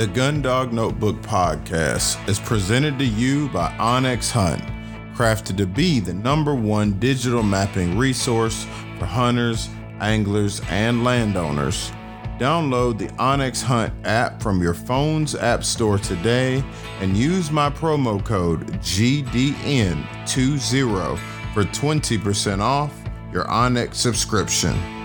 The Gun Dog Notebook podcast is presented to you by onX Hunt, crafted to be the number one digital mapping resource for hunters, anglers, and landowners. Download the onX Hunt app from your phone's app store today and use my promo code GDN20 for 20% off your onX subscription.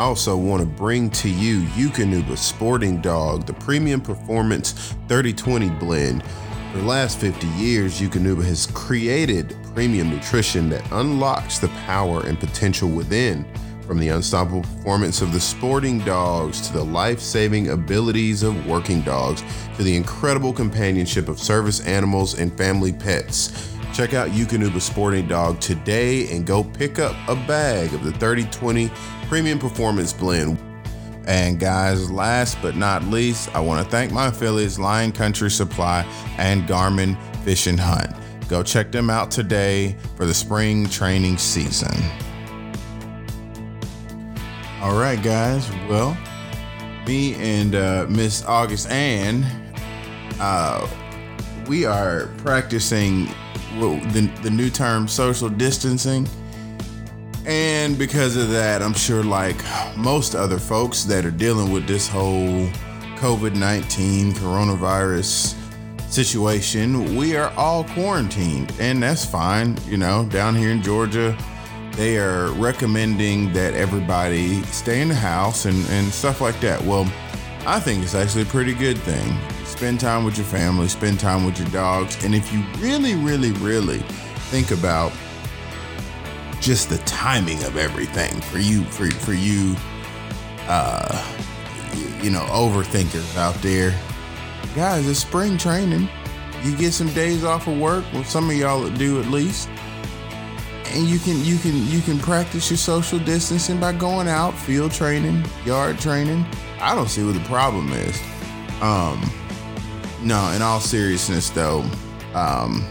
I also want to bring to you Eukanuba Sporting Dog, the premium performance 3020 blend. For the last 50 years, Eukanuba has created premium nutrition that unlocks the power and potential within. From the unstoppable performance of the sporting dogs to the life saving abilities of working dogs to the incredible companionship of service animals and family pets. Check out Eukanuba Sporting Dog today and go pick up a bag of the 3020 Premium Performance Blend. And guys, last but not least, I want to thank my affiliates Lion Country Supply and Garmin Fish and Hunt. Go check them out today for the spring training season. All right, guys. Well, me and uh, Miss August Ann, uh, we are practicing the, the new term social distancing. And because of that, I'm sure, like most other folks that are dealing with this whole COVID 19 coronavirus situation, we are all quarantined. And that's fine. You know, down here in Georgia, they are recommending that everybody stay in the house and, and stuff like that. Well, I think it's actually a pretty good thing spend time with your family, spend time with your dogs. And if you really, really, really think about just the timing of everything for you, for, for you, uh, you know, overthinkers out there, guys, it's spring training. You get some days off of work, well, some of y'all do at least. And you can you can you can practice your social distancing by going out, field training, yard training. I don't see what the problem is. Um, no, in all seriousness though, um,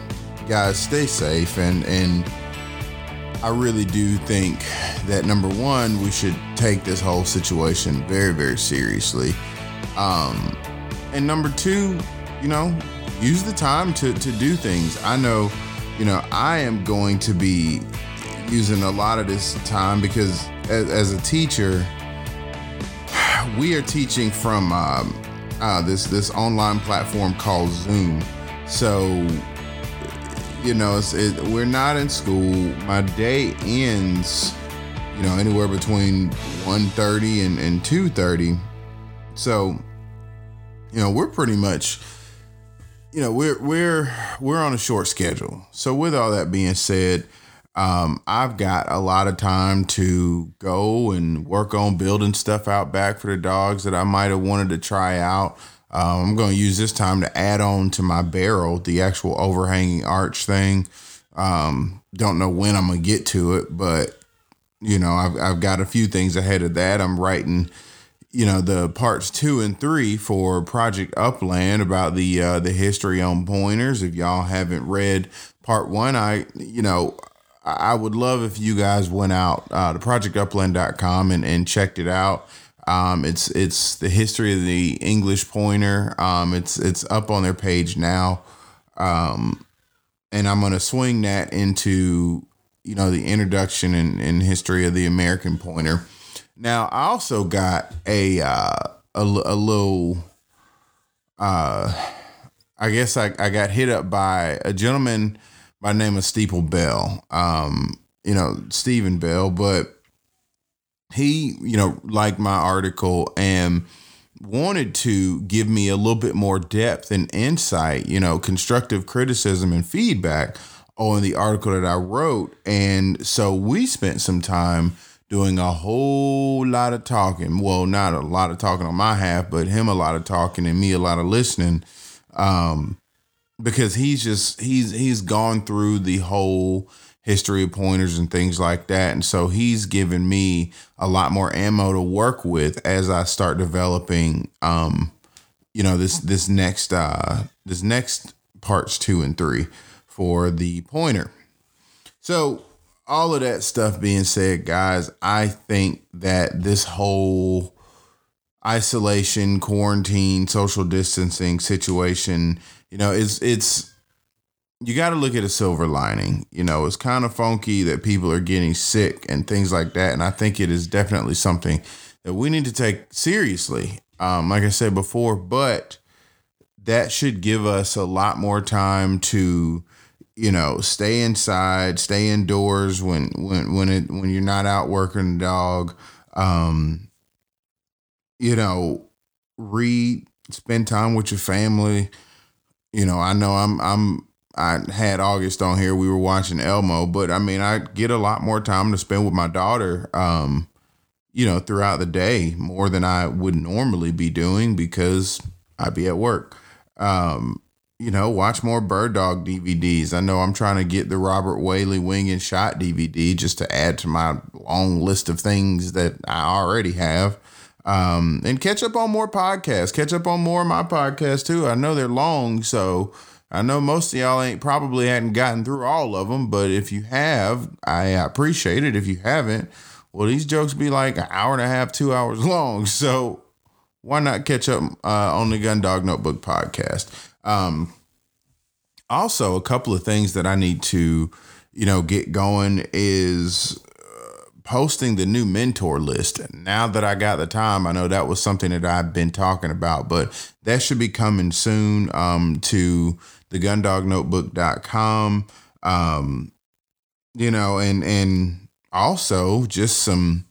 guys, stay safe and and I really do think that number one, we should take this whole situation very, very seriously. Um, and number two, you know, use the time to to do things. I know, you know, I am going to be using a lot of this time because as, as a teacher, we are teaching from um, uh, this this online platform called Zoom. So, you know, it's, it, we're not in school. My day ends, you know, anywhere between 1.30 and, and 2.30. So, you know, we're pretty much, you know, we're we're we're on a short schedule. So, with all that being said, um, I've got a lot of time to go and work on building stuff out back for the dogs that I might have wanted to try out. Um, I'm going to use this time to add on to my barrel, the actual overhanging arch thing. Um, don't know when I'm going to get to it, but you know, I've, I've got a few things ahead of that. I'm writing, you know, the parts two and three for Project Upland about the, uh, the history on pointers. If y'all haven't read part one, I, you know, I would love if you guys went out uh, to projectupland.com and, and checked it out. Um, it's it's the history of the English pointer. Um, it's it's up on their page now, um, and I'm gonna swing that into you know the introduction and, and history of the American pointer. Now I also got a uh, a, a little. Uh, I guess I, I got hit up by a gentleman by name of Steeple Bell. Um, you know, Stephen Bell, but he, you know, liked my article and wanted to give me a little bit more depth and insight, you know, constructive criticism and feedback on the article that I wrote. And so we spent some time doing a whole lot of talking. Well, not a lot of talking on my half, but him a lot of talking and me a lot of listening. Um, because he's just he's he's gone through the whole history of pointers and things like that and so he's given me a lot more ammo to work with as I start developing um you know this this next uh this next parts 2 and 3 for the pointer. So all of that stuff being said guys, I think that this whole isolation, quarantine, social distancing situation, you know, it's it's you got to look at a silver lining. You know, it's kind of funky that people are getting sick and things like that, and I think it is definitely something that we need to take seriously. Um, like I said before, but that should give us a lot more time to you know stay inside stay indoors when when when it when you're not out working the dog um you know read spend time with your family you know i know i'm i'm i had august on here we were watching elmo but i mean i get a lot more time to spend with my daughter um you know throughout the day more than i would normally be doing because i'd be at work um you know, watch more Bird Dog DVDs. I know I'm trying to get the Robert Wehle Wing and Shot DVD just to add to my long list of things that I already have. Um, and catch up on more podcasts. Catch up on more of my podcasts too. I know they're long, so I know most of y'all ain't probably hadn't gotten through all of them, but if you have, I appreciate it. If you haven't, well, these jokes be like an hour and a half, two hours long. So why not catch up uh, on the Gun Dog Notebook podcast? Um, also, a couple of things that I need to, you know, get going is posting the new mentor list. Now that I got the time, I know that was something that I've been talking about, but that should be coming soon um, to the gundognotebook.com. Um, you know, and and also just some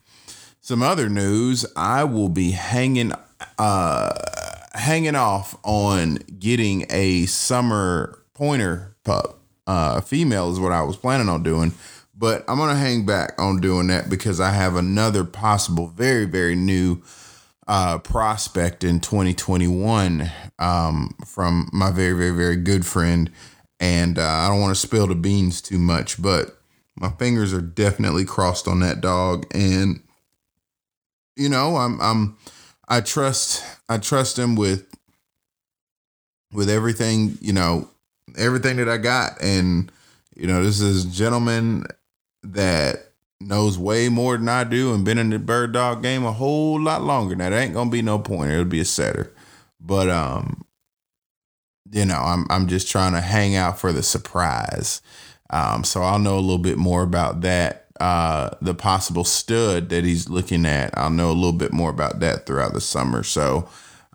some other news. I will be hanging uh hanging off on getting a summer pointer pup. Uh, female is what I was planning on doing, but I'm gonna hang back on doing that because I have another possible, very very new uh, prospect in 2021 um, from my very very very good friend, and uh, I don't want to spill the beans too much, but my fingers are definitely crossed on that dog, and you know I'm I'm I trust I trust him with with everything, you know, everything that I got. And, you know, this is gentleman that knows way more than I do and been in the bird dog game a whole lot longer. Now that ain't gonna be no pointer, it'll be a setter. But um, you know, I'm I'm just trying to hang out for the surprise. Um, so I'll know a little bit more about that uh, the possible stud that he's looking at. I'll know a little bit more about that throughout the summer. So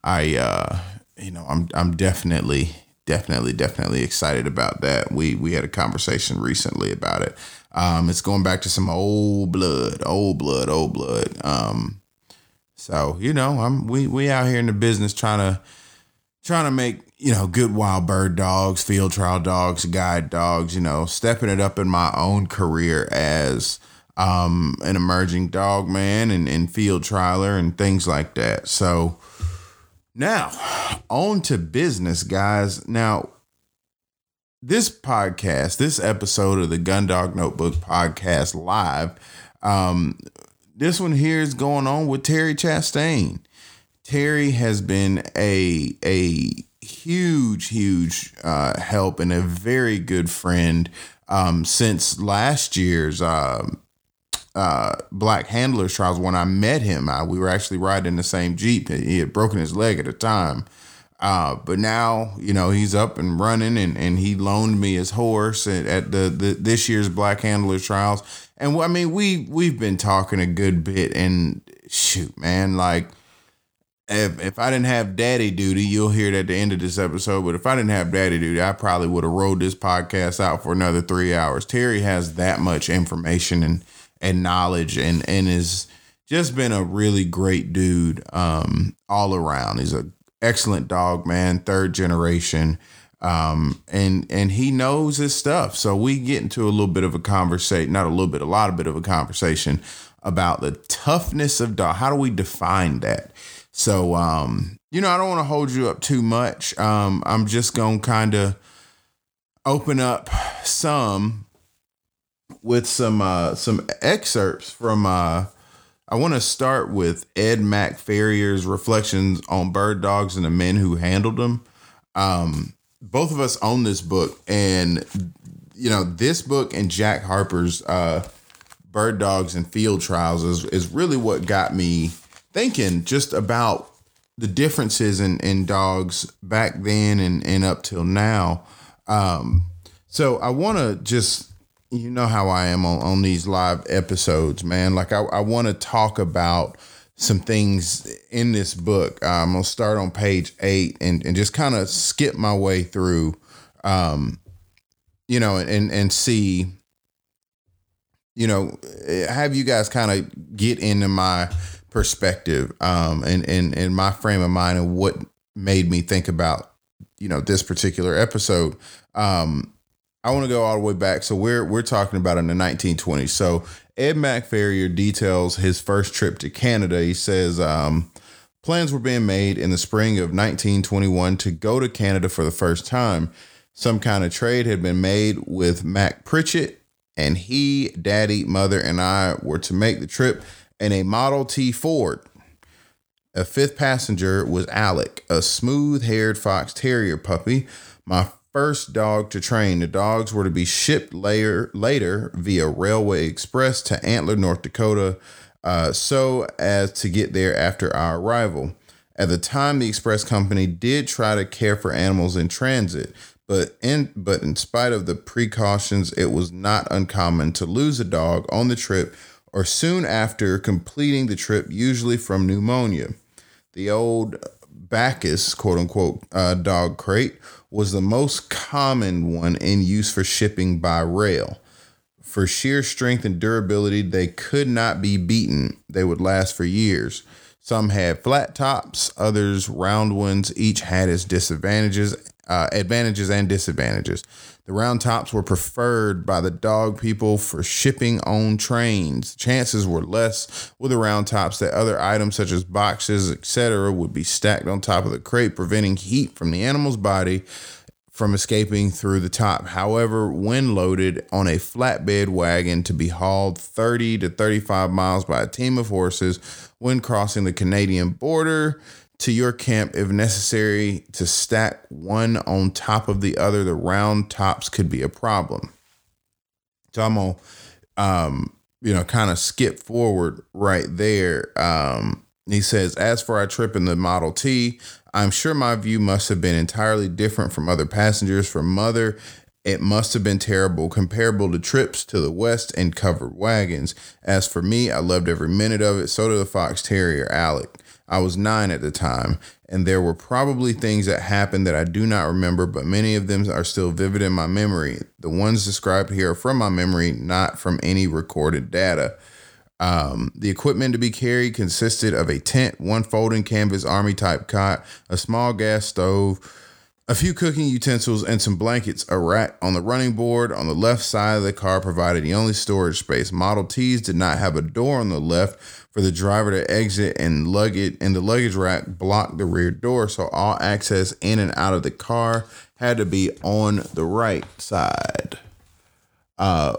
I, uh, you know, I'm I'm definitely definitely definitely excited about that. We we had a conversation recently about it. Um, it's going back to some old blood, old blood, old blood. Um, so you know, I'm we we out here in the business trying to trying to make you know good wild bird dogs, field trial dogs, guide dogs. You know, stepping it up in my own career as um, an emerging dog man and, and field trialer and things like that. So now on to business, guys. Now this podcast, this episode of the Gundog Notebook podcast live, um, this one here is going on with Terry Chastain. Terry has been a a huge, huge uh, help and a very good friend um, since last year's um, uh, Black Handlers trials. When I met him, I, we were actually riding the same Jeep. He had broken his leg at the time. Uh, but now, you know, he's up and running and, and he loaned me his horse at, at the, the this year's Black Handler trials. And I mean, we we've been talking a good bit and shoot, man, like – if if I didn't have daddy duty, you'll hear it at the end of this episode. But if I didn't have daddy duty, I probably would have rolled this podcast out for another three hours. Terry has that much information and and knowledge and and is just been a really great dude um, all around. He's a excellent dog man, third generation. Um, and and he knows his stuff. So we get into a little bit of a conversation, not a little bit, a lot of bit of a conversation about the toughness of dog. How do we define that? So, um, you know, I don't want to hold you up too much. Um, I'm just to kind of open up some with some uh, some excerpts from uh, I want to start with Ed Mack Farrior's reflections on bird dogs and the men who handled them. Um, both of us own this book, and you know this book and Jack Harper's uh, Bird Dogs and Field Trials is is really what got me thinking just about the differences in, in dogs back then and, and up till now. Um, so I want to just, you know how I am on, on these live episodes, man. Like I, I want to talk about some things in this book. I'm gonna start on page eight and, and just kind of skip my way through, um, you know, and and see, you know, have you guys kind of get into my perspective um, and, and, and my frame of mind and what made me think about, you know, this particular episode. Um, I want to go all the way back. So we're we're talking about in the 1920s. So Ed Mack Farrior details his first trip to Canada. He says um, plans were being made in the spring of 1921 to go to Canada for the first time. Some kind of trade had been made with Mac Pritchett, and he, Daddy, Mother, and I were to make the trip in a Model T Ford. A fifth passenger was Alec, a smooth haired fox terrier puppy, my first dog to train. The dogs were to be shipped later, later via Railway Express to Antler, North Dakota, uh, so as to get there after our arrival. At the time, the express company did try to care for animals in transit, but in but in spite of the precautions, it was not uncommon to lose a dog on the trip or soon after completing the trip, usually from pneumonia. The old Bacchus, quote unquote, uh, dog crate was the most common one in use for shipping by rail. For sheer strength and durability, they could not be beaten. They would last for years. Some had flat tops, others round ones. Each had its disadvantages, uh, advantages and disadvantages. The round tops were preferred by the dog people for shipping on trains. Chances were less with the round tops that other items such as boxes, etc., would be stacked on top of the crate, preventing heat from the animal's body from escaping through the top. However, when loaded on a flatbed wagon to be hauled 30 to 35 miles by a team of horses when crossing the Canadian border, to your camp if necessary to stack one on top of the other. The round tops could be a problem. So I'm gonna, um, you know, kind of skip forward right there. Um, he says, as for our trip in the Model T, I'm sure my view must have been entirely different from other passengers. For mother, it must have been terrible, comparable to trips to the West and covered wagons. As for me, I loved every minute of it. So did the Fox Terrier, Alec. I was nine at the time, and there were probably things that happened that I do not remember, but many of them are still vivid in my memory. The ones described here are from my memory, not from any recorded data. Um, the equipment to be carried consisted of a tent, one folding canvas army type cot, a small gas stove, a few cooking utensils, and some blankets. A rack on the running board on the left side of the car provided the only storage space. Model Ts did not have a door on the left for the driver to exit, and luggage and the luggage rack blocked the rear door, so all access in and out of the car had to be on the right side. Uh,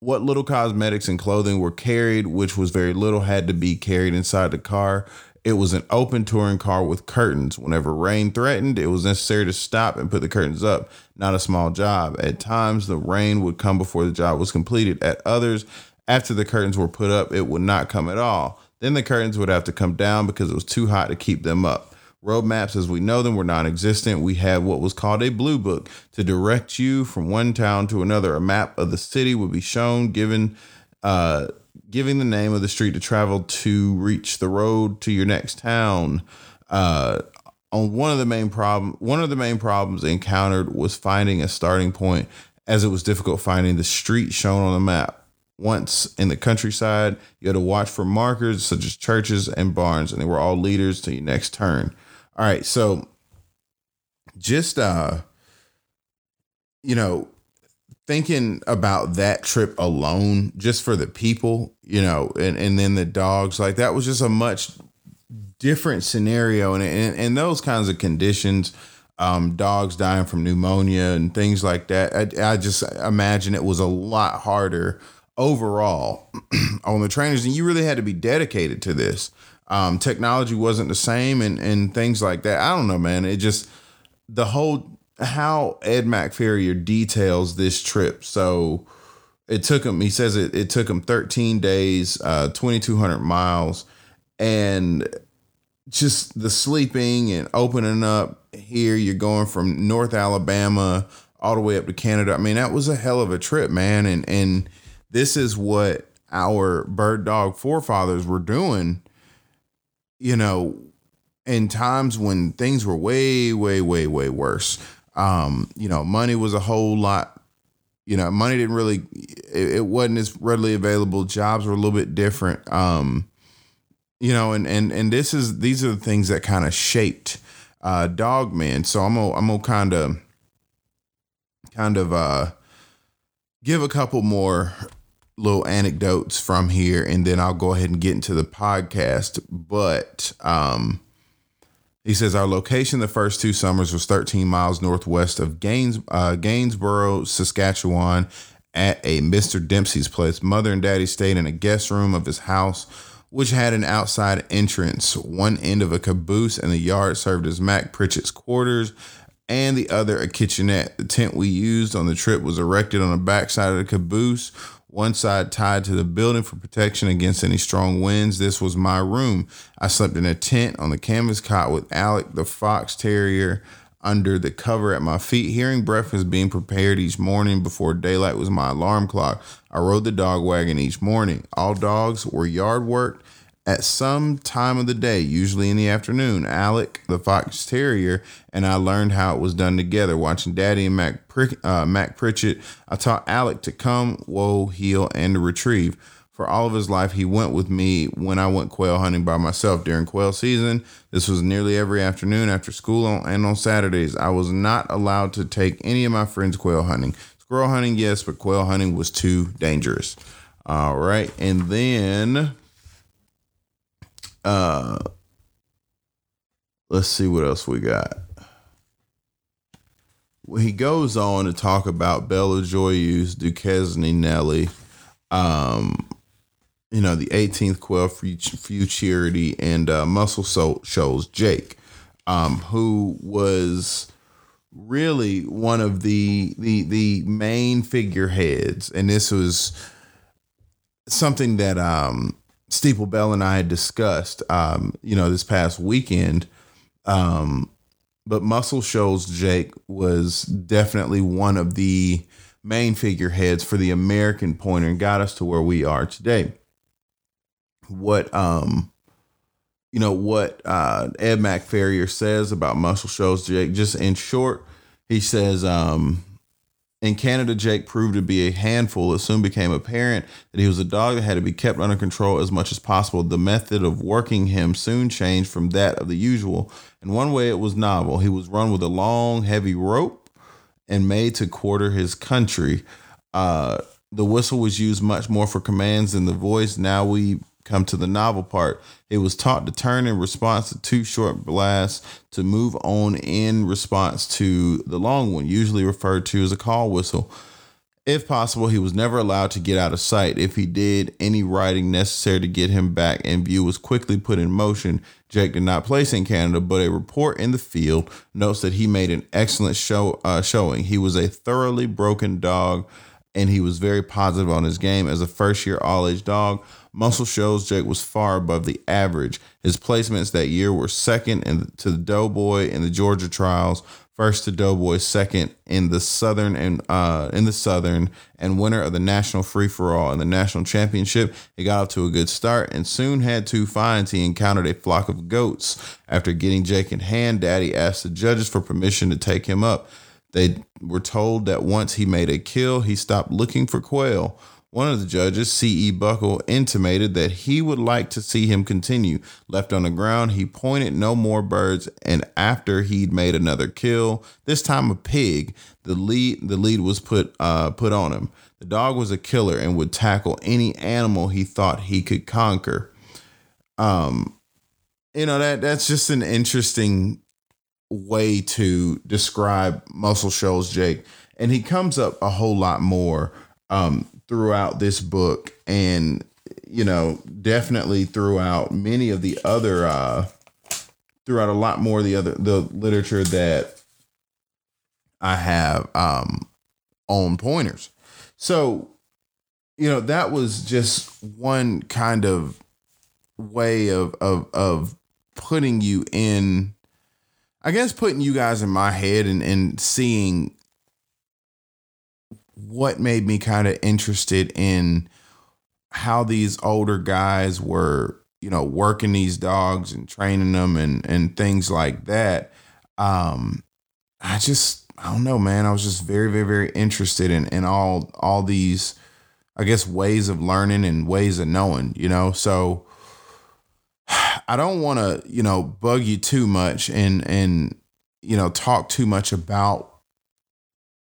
what little cosmetics and clothing were carried, which was very little, had to be carried inside the car. It was an open touring car with curtains. Whenever rain threatened, it was necessary to stop and put the curtains up. Not a small job. At times, the rain would come before the job was completed. At others, after the curtains were put up, it would not come at all. Then the curtains would have to come down because it was too hot to keep them up. Road maps, as we know them, were non existent. We had what was called a blue book to direct you from one town to another. A map of the city would be shown, given uh, giving the name of the street to travel to reach the road to your next town. Uh, on one of the main problem, one of the main problems encountered was finding a starting point, as it was difficult finding the street shown on the map. Once in the countryside, you had to watch for markers such as churches and barns, and they were all leaders to your next turn. All right, so just uh, you know, thinking about that trip alone, just for the people, you know, and, and then the dogs, like that was just a much different scenario. And and, and those kinds of conditions, um, dogs dying from pneumonia and things like that. I, I just imagine it was a lot harder overall on the trainers, and you really had to be dedicated to this. Um, technology wasn't the same, and and things like that. I don't know, man. It just the whole how Ed Mack Farrior details this trip. So it took him. He says it. It took him 13 days, uh, 2,200 miles, and just the sleeping and opening up here. You're going from North Alabama all the way up to Canada. I mean, that was a hell of a trip, man. And and this is what our bird dog forefathers were doing, you know, in times when things were way, way, way, way worse. Um, you know, money was a whole lot, you know, money didn't really it, it wasn't as readily available. Jobs were a little bit different. Um, you know, and and and this is these are the things that kind of shaped uh Dogman. So I'm gonna I'm gonna kind of kind of uh give a couple more little anecdotes from here and then I'll go ahead and get into the podcast. But um he says our location the first two summers was 13 miles northwest of Gaines, uh, Gainsborough, Saskatchewan, at a Mr. Dempsey's place. Mother and Daddy stayed in a guest room of his house which had an outside entrance. One end of a caboose and the yard served as Mac Pritchett's quarters, and the other a kitchenette. The tent we used on the trip was erected on the backside of the caboose, one side tied to the building for protection against any strong winds. This was my room. I slept in a tent on the canvas cot with Alec, the fox terrier, under the cover at my feet. Hearing breakfast being prepared each morning before daylight was my alarm clock. I rode the dog wagon each morning. All dogs were yard worked at some time of the day, usually in the afternoon. Alec, the fox terrier, and I learned how it was done together. Watching Daddy and Mac, uh, Mac Pritchett, I taught Alec to come, whoa, heel, and to retrieve. For all of his life, he went with me when I went quail hunting by myself during quail season. This was nearly every afternoon after school and on Saturdays. I was not allowed to take any of my friends quail hunting. Squirrel hunting, yes, but quail hunting was too dangerous. All right. And then uh let's see what else we got. He goes on to talk about Bella Joyeuse, Duquesne Nelly, um, you know, the 18th Quail Futurity and uh, Muscle Soul Shoals Jake, um, who was really one of the the the main figureheads, and this was something that um, Steeple Bell and I had discussed, um, you know, this past weekend. Um, but Muscle Shoals Jake was definitely one of the main figureheads for the American pointer and got us to where we are today what um you know what uh Ed Mack Farrior says about Muscle Shoals Jake. Just in short, he says um in Canada, Jake proved to be a handful. It soon became apparent that he was a dog that had to be kept under control as much as possible. The method of working him soon changed from that of the usual. In one way, it was novel. He was run with a long, heavy rope and made to quarter his country. Uh, the whistle was used much more for commands than the voice. Now we come to the novel part. It was taught to turn in response to two short blasts to move on in response to the long one, usually referred to as a call whistle. If possible, he was never allowed to get out of sight. If he did, any writing necessary to get him back in view was quickly put in motion. Jake did not place in Canada, but a report in the field notes that he made an excellent show uh, showing. He was a thoroughly broken dog, and he was very positive on his game as a first year all age dog. Muscle Shoals Jake was far above the average. His placements that year were second in, to the Doughboy in the Georgia trials, first to Doughboy, second in the Southern and uh, in the Southern, and winner of the National Free for All and the National Championship. He got off to a good start and soon had two finds. He encountered a flock of goats. After getting Jake in hand, Daddy asked the judges for permission to take him up. They were told that once he made a kill, he stopped looking for quail. One of the judges, C.E. Buckle, intimated that he would like to see him continue. Left on the ground, he pointed no more birds, and after he'd made another kill, this time a pig, the lead the lead was put uh, put on him. The dog was a killer and would tackle any animal he thought he could conquer. Um, you know that that's just an interesting way to describe Muscle Shoals Jake, and he comes up a whole lot more um, throughout this book and you know definitely throughout many of the other uh throughout a lot more of the other the literature that I have um on pointers. So, you know, that was just one kind of way of of of putting you in I guess putting you guys in my head and, and seeing what made me kind of interested in how these older guys were, you know, working these dogs and training them and and things like that. Um I just I don't know, man. I was just very, very, very interested in in all all these, I guess, ways of learning and ways of knowing. You know, so I don't want to, you know, bug you too much and and you know talk too much about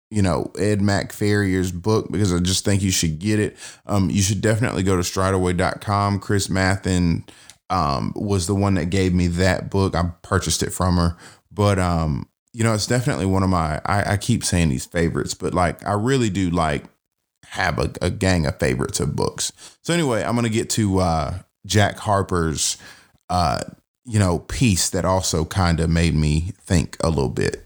you know Ed Mack Farrior's book because I just think you should get it. Um, you should definitely go to strideaway.com. Chris Mathin um, was the one that gave me that book. I purchased it from her, but um, you know, it's definitely one of my. I, I keep saying these favorites, but like I really do like have a, a gang of favorites of books. So anyway, I'm gonna get to uh, Jack Harper's uh, you know, piece that also kind of made me think a little bit.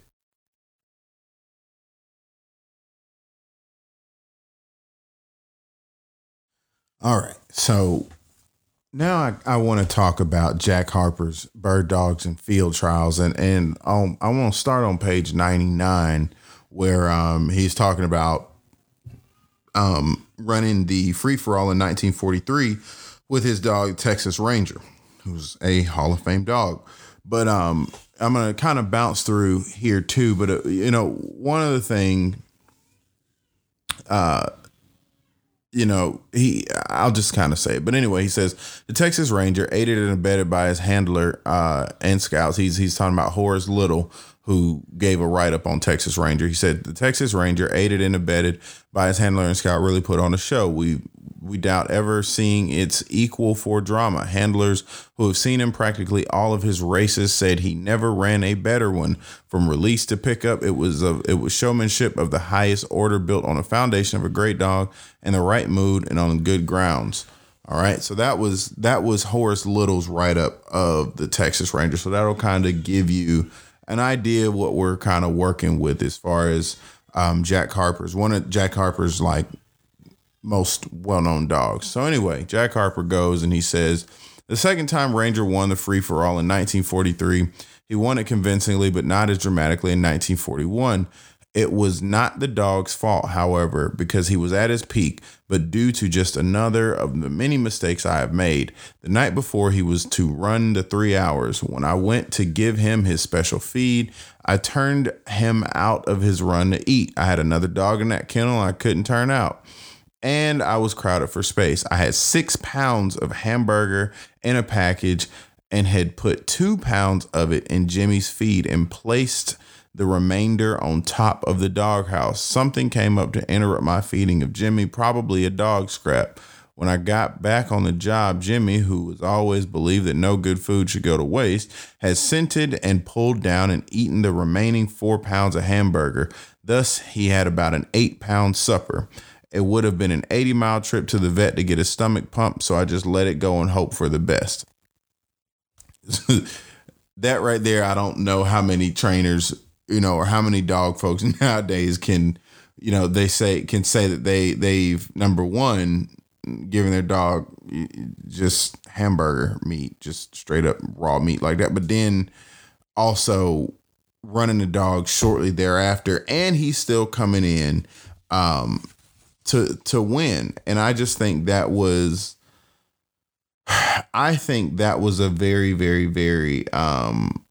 All right. So now I, I want to talk about Jack Harper's Bird Dogs and Field Trials. And, and um, I want to start on page 99, where um, he's talking about um, running the free for all in 1943 with his dog, Texas Ranger who's a Hall of Fame dog. But um, I'm gonna kind of bounce through here too. But uh, you know, one other thing, uh, you know, he I'll just kind of say it. But anyway, he says the Texas Ranger, aided and abetted by his handler uh, and scouts. He's he's talking about Horace Little, who gave a write up on Texas Ranger. He said the Texas Ranger, aided and abetted by his handler and scout, really put on a show. We we doubt ever seeing its equal for drama. Handlers who have seen him practically all of his races said he never ran a better one. From release to pickup, it was a, it was showmanship of the highest order, built on a foundation of a great dog and the right mood and on good grounds. All right, so that was that was Horace Little's write up of the Texas Ranger. So that'll kind of give you an idea of what we're kind of working with as far as um, Jack Harper's. One of Jack Harper's like most well known dogs. So, anyway, Jack Harper goes and he says, The second time Ranger won the free for all in 1943, he won it convincingly, but not as dramatically in 1941. It was not the dog's fault, however, because he was at his peak, but due to just another of the many mistakes I have made. The night before he was to run the three hours, when I went to give him his special feed, I turned him out of his run to eat. I had another dog in that kennel I couldn't turn out and I was crowded for space. I had six pounds of hamburger in a package and had put two pounds of it in Jimmy's feed and placed the remainder on top of the doghouse. Something came up to interrupt my feeding of Jimmy, probably a dog scrap. When I got back on the job, Jimmy, who was always believed that no good food should go to waste, had scented and pulled down and eaten the remaining four pounds of hamburger. Thus, he had about an eight pound supper. It would have been an 80 mile trip to the vet to get his stomach pumped, so I just let it go and hope for the best. that right there, I don't know how many trainers, you know, or how many dog folks nowadays can, you know, they say can say that they they've number one given their dog just hamburger meat, just straight up raw meat like that, but then also running the dog shortly thereafter, and he's still coming in um, to to win. And I just think that was I think that was a very, very, very um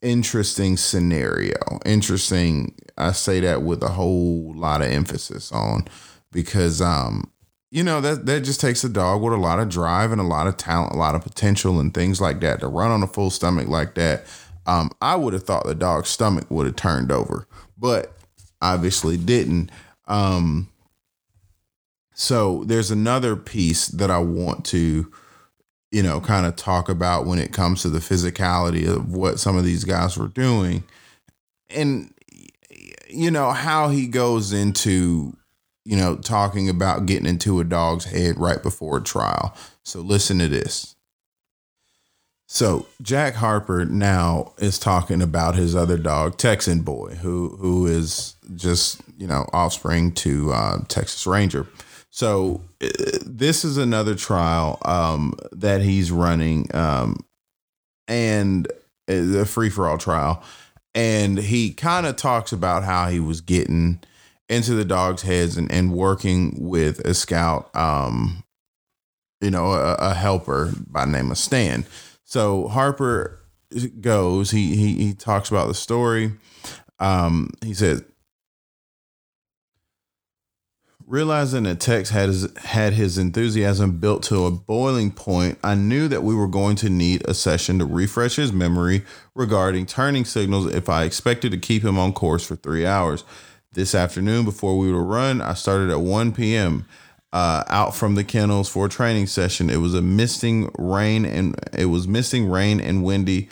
interesting scenario. Interesting. I say that with a whole lot of emphasis on because um you know that that just takes a dog with a lot of drive and a lot of talent, a lot of potential and things like that to run on a full stomach like that. Um, I would have thought the dog's stomach would have turned over, but obviously didn't. Um, so there's another piece that I want to, you know, kind of talk about when it comes to the physicality of what some of these guys were doing. And, you know, how he goes into, you know, talking about getting into a dog's head right before a trial. So listen to this. So Jack Harper now is talking about his other dog, Texan Boy, who who is just you know offspring to uh, Texas Ranger. So uh, this is another trial um, that he's running, um, and a free for all trial. And he kind of talks about how he was getting into the dogs' heads and, and working with a scout, um, you know, a, a helper by name of Stan. So Harper goes. He he he talks about the story. Um, he says Realizing that Tex had his, had his enthusiasm built to a boiling point, I knew that we were going to need a session to refresh his memory regarding turning signals if I expected to keep him on course for three hours. This afternoon, before we would run, I started at 1 p.m. Uh, out from the kennels for a training session. It was a misting rain and it was misting rain and windy,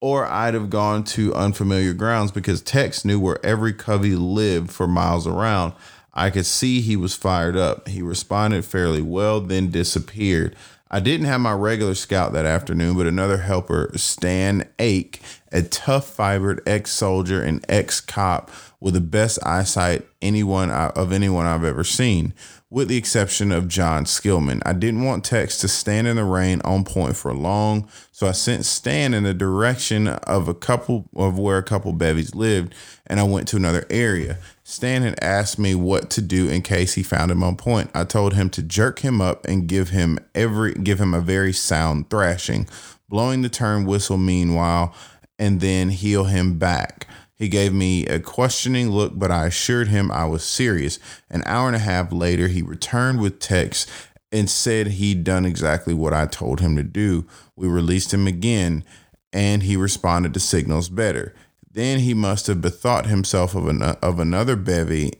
or I'd have gone to unfamiliar grounds because Tex knew where every covey lived for miles around. I could see he was fired up. He responded fairly well, then disappeared. I didn't have my regular scout that afternoon, but another helper, Stan Ake, a tough fibered ex soldier and ex cop with the best eyesight anyone of anyone I've ever seen, with the exception of John Skillman. I didn't want Tex to stand in the rain on point for long, so I sent Stan in the direction of a couple of where a couple bevies lived, and I went to another area. Stan had asked me what to do in case he found him on point. I told him to jerk him up and give him every give him a very sound thrashing, blowing the turn whistle meanwhile, and then heel him back. He gave me a questioning look, but I assured him I was serious. An hour and a half later, he returned with Tex and said he'd done exactly what I told him to do. We released him again, and he responded to signals better. Then he must have bethought himself of, an, of another bevy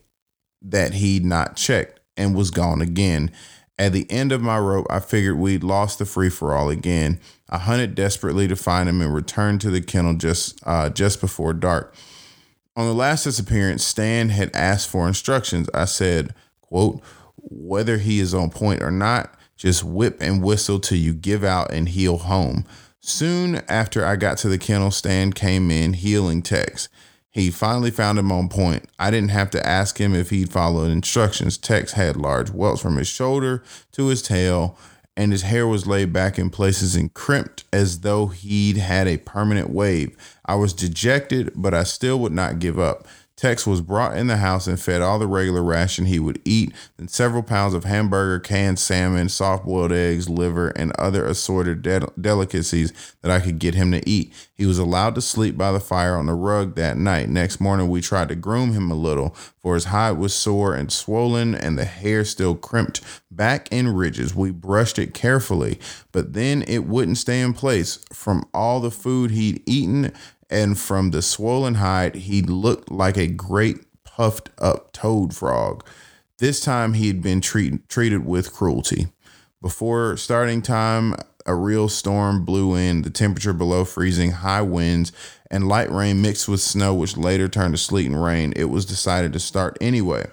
that he'd not checked and was gone again. At the end of my rope, I figured we'd lost the free for all again. I hunted desperately to find him and returned to the kennel just uh, just before dark. On the last disappearance, Stan had asked for instructions. I said, "quote Whether he is on point or not, just whip and whistle till you give out and heel home." Soon after I got to the kennel, Stan came in healing Tex. He finally found him on point. I didn't have to ask him if he'd followed instructions. Tex had large welts from his shoulder to his tail, and his hair was laid back in places and crimped as though he'd had a permanent wave. I was dejected, but I still would not give up. Tex was brought in the house and fed all the regular ration he would eat, then several pounds of hamburger, canned salmon, soft boiled eggs, liver, and other assorted de- delicacies that I could get him to eat. He was allowed to sleep by the fire on the rug that night. Next morning, we tried to groom him a little, for his hide was sore and swollen, and the hair still crimped back in ridges. We brushed it carefully, but then it wouldn't stay in place. From all the food he'd eaten, and from the swollen hide, he looked like a great puffed up toad frog. This time he had been treat, treated with cruelty. Before starting time, a real storm blew in, the temperature below freezing, high winds, and light rain mixed with snow, which later turned to sleet and rain. It was decided to start anyway.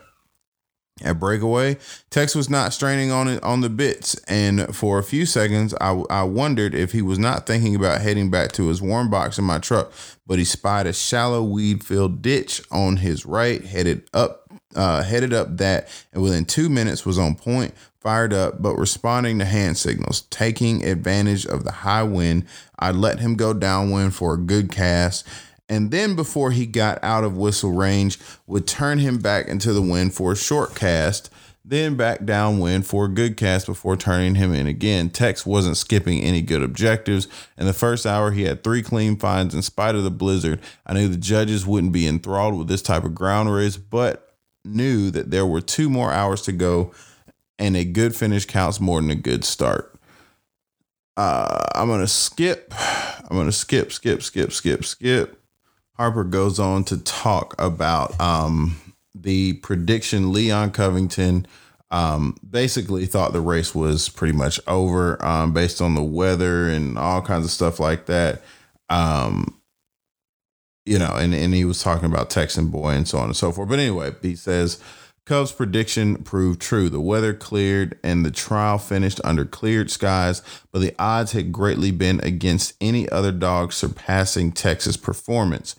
At breakaway, Tex was not straining on it on the bits, and for a few seconds, I, I wondered if he was not thinking about heading back to his warm box in my truck. But he spied a shallow weed-filled ditch on his right, headed up, uh, headed up that, and within two minutes was on point, fired up, but responding to hand signals. Taking advantage of the high wind, I let him go downwind for a good cast and then before he got out of whistle range, would turn him back into the wind for a short cast, then back downwind for a good cast before turning him in again. Tex wasn't skipping any good objectives. In the first hour, he had three clean finds in spite of the blizzard. I knew the judges wouldn't be enthralled with this type of ground race, but knew that there were two more hours to go, and a good finish counts more than a good start. Uh, I'm gonna skip. I'm gonna skip, skip, skip, skip, skip Harper goes on to talk about um, the prediction Leon Covington um, basically thought the race was pretty much over um, based on the weather and all kinds of stuff like that. Um, you know, and, and he was talking about Texan boy and so on and so forth. But anyway, he says Cubs' prediction proved true. The weather cleared and the trial finished under cleared skies, but the odds had greatly been against any other dog surpassing Texas' performance.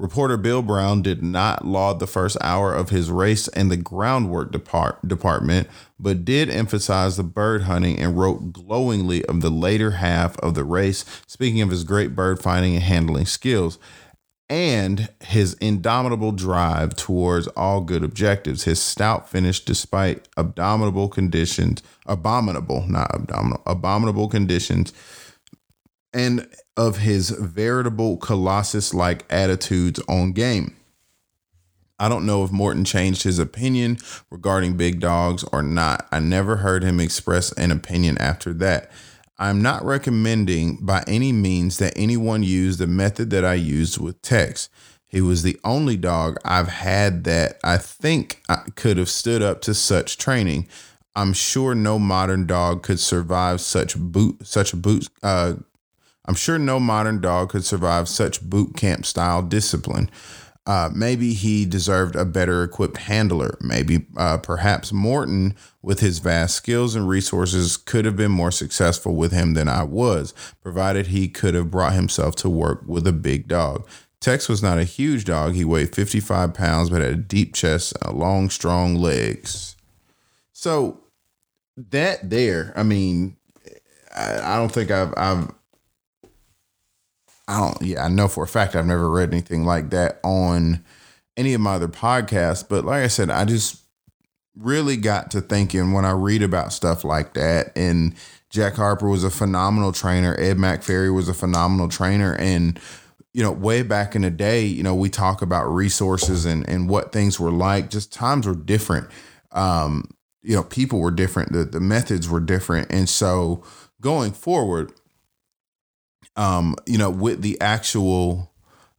Reporter Bill Brown did not laud the first hour of his race and the groundwork depart- department, but did emphasize the bird hunting and wrote glowingly of the later half of the race, speaking of his great bird finding and handling skills and his indomitable drive towards all good objectives. His stout finish, despite abominable conditions, abominable, not abdominal, abominable conditions, and of his veritable colossus like attitudes on game. I don't know if Morton changed his opinion regarding big dogs or not. I never heard him express an opinion after that. I'm not recommending by any means that anyone use the method that I used with Tex. He was the only dog I've had that I think I could have stood up to such training. I'm sure no modern dog could survive such boot such boot uh, I'm sure no modern dog could survive such boot camp style discipline. Uh, maybe he deserved a better equipped handler. Maybe, uh, perhaps Morton, with his vast skills and resources, could have been more successful with him than I was, provided he could have brought himself to work with a big dog. Tex was not a huge dog. He weighed 55 pounds, but had a deep chest and long, strong legs. So, that there, I mean, I, I don't think I've, I've, I don't, yeah, I know for a fact I've never read anything like that on any of my other podcasts. But like I said, I just really got to thinking when I read about stuff like that. And Jack Harper was a phenomenal trainer. Ed Mack Farrior was a phenomenal trainer. And, you know, way back in the day, you know, we talk about resources and, and what things were like. Just times were different. Um, you know, people were different. The, the methods were different. And so going forward, um, you know, with the actual,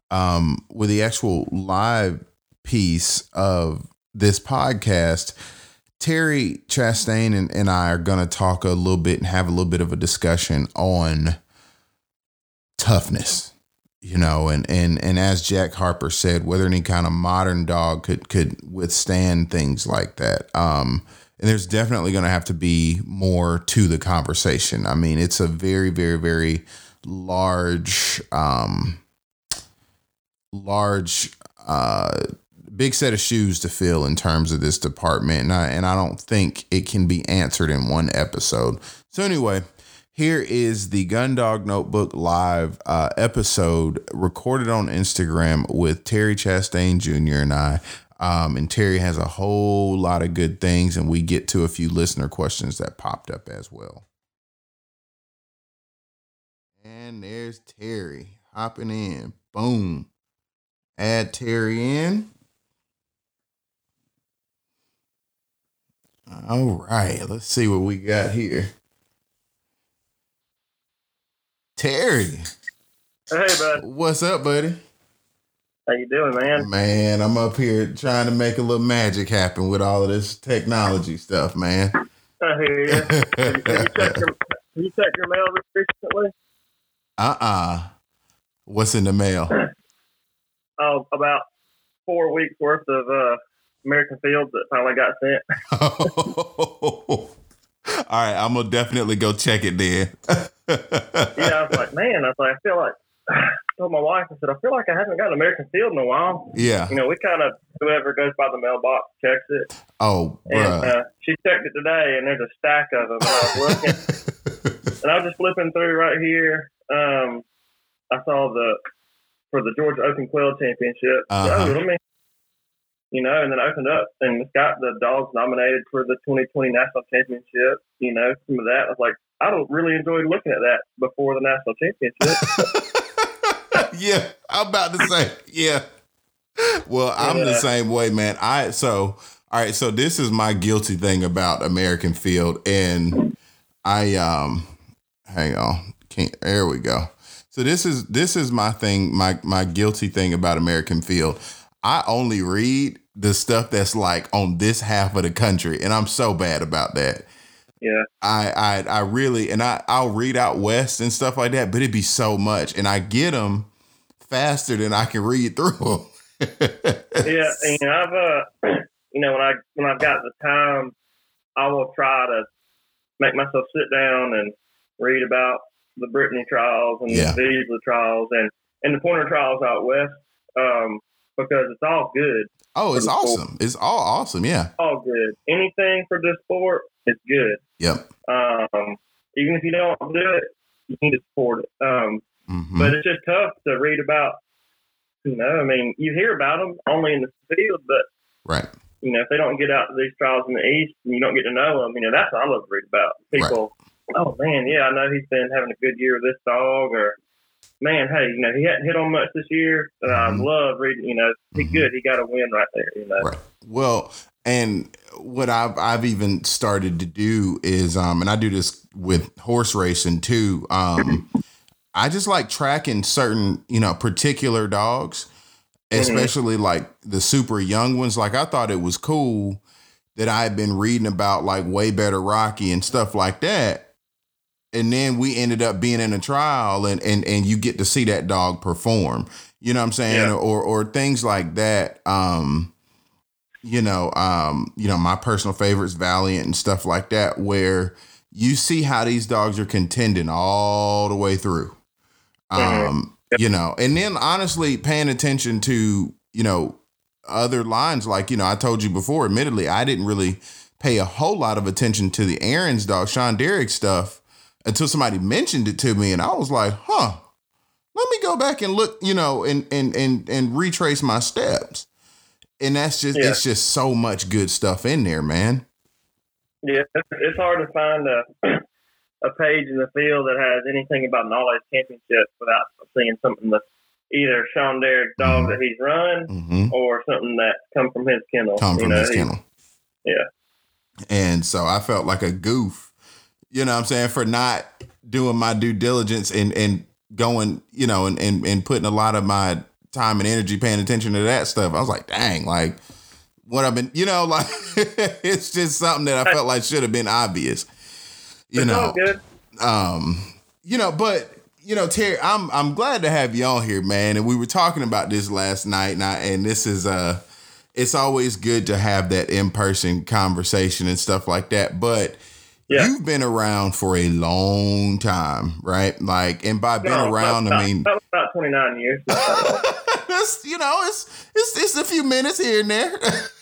um, with the actual live piece of this podcast, Terry Chastain and, and I are going to talk a little bit and have a little bit of a discussion on toughness, you know, and, and, and as Jack Harper said, whether any kind of modern dog could, could withstand things like that. Um, and there's definitely going to have to be more to the conversation. I mean, it's a very, very, very large, um, large, uh, big set of shoes to fill in terms of this department, and I, and I don't think it can be answered in one episode. So anyway, here is the Gundog Notebook live uh, episode recorded on Instagram with Terry Chastain Jr. and I. Um, and Terry has a whole lot of good things, and we get to a few listener questions that popped up as well. And there's Terry hopping in. Boom. Add Terry in. All right, let's see what we got here. Terry. Hey, bud. What's up, buddy? How you doing, man? Man, I'm up here trying to make a little magic happen with all of this technology stuff, man. I hear you. have, you checked your, you checked your mail recently? Uh-uh. What's in the mail? Oh, about four weeks worth of uh, American Fields that finally got sent. All right, I'm gonna definitely go check it then. yeah, I was like, man, I was like, I feel like I told my wife, I said, I feel like I haven't got an American Field in a while. Yeah. You know, we kind of whoever goes by the mailbox checks it. Oh, And uh, she checked it today, and there's a stack of them. I was looking, and I was just flipping through right here. Um, I saw the for the Georgia Open Quail Championship. Uh-huh. So me, you know, and then I opened up and got the dogs nominated for the 2020 National Championship. You know, some of that I was like, I don't really enjoy looking at that before the National Championship. yeah, I'm about to say, yeah. Well, I'm the same way, man. I so all right, so this is my guilty thing about American Field, and I um, hang on, can't. There we go. So this is this is my thing, my my guilty thing about American Field. I only read the stuff that's like on this half of the country, and I'm so bad about that. yeah, I I I really and I I'll read out west and stuff like that, but it'd be so much, and I get them faster than I can read through them. yeah. And you know, I've uh, you know, when I when I've got the time, I will try to make myself sit down and read about the Brittany trials and Yeah. the Beasley trials and and the Pointer trials out west. um, because it's all good. Oh, it's awesome. It's all awesome. Yeah. All good. Anything for this sport is good. Yep. Um, even if you don't do it, you need to support it. Um, Mhm. but it's just tough to read about. You know, I mean, you hear about them only in the field, but right. you know, if they don't get out to these trials in the east and you don't get to know them, you know, that's what I love to read about. People, oh man, yeah, I know he's been having a good year with this dog, or man, hey, you know, he hadn't hit on much this year. But I Mhm. love reading. You know, he Mhm. good. He got a win right there. You know, Right. Well, and what I've I've even started to do is um and I do this with horse racing too. Um I just like tracking certain, you know, particular dogs, especially like the super young ones. Like I thought it was cool that I had been reading about like way better Rocky and stuff like that. And then we ended up being in a trial and and and you get to see that dog perform. You know what I'm saying? Yeah. Or or things like that. Um you know, um, you know, my personal favorites, Valiant and stuff like that, where you see how these dogs are contending all the way through. Um, you know, and then honestly paying attention to, you know, other lines like, you know, I told you before, admittedly, I didn't really pay a whole lot of attention to the Aaron's dog, Sean Derrick stuff until somebody mentioned it to me and I was like, huh, let me go back and look, you know, and and and and retrace my steps. And that's just Yeah. it's just so much good stuff in there, man. yeah, it's, hard to find a a page in the field that has anything about knowledge championship without seeing something that's either Sean Derrick's dog Mhm. that he's run Mm-hmm. or something that come from his kennel. Come from know, his kennel. Yeah. And so I felt like a goof, you know what I'm saying, for not doing my due diligence and and going, you know, and and, and putting a lot of my time and energy paying attention to that stuff. I was like, dang, like what I've been, you know, like it's just something that I felt like should have been obvious. You know. um you know but you know terry i'm i'm glad to have you on here man and we were talking about this last night and I, and this is uh it's always good to have that in-person conversation and stuff like that but Yeah. you've been around for a long time right like and by being No, around about, i mean about, about 29 years. that's you know it's it's it's a few minutes here and there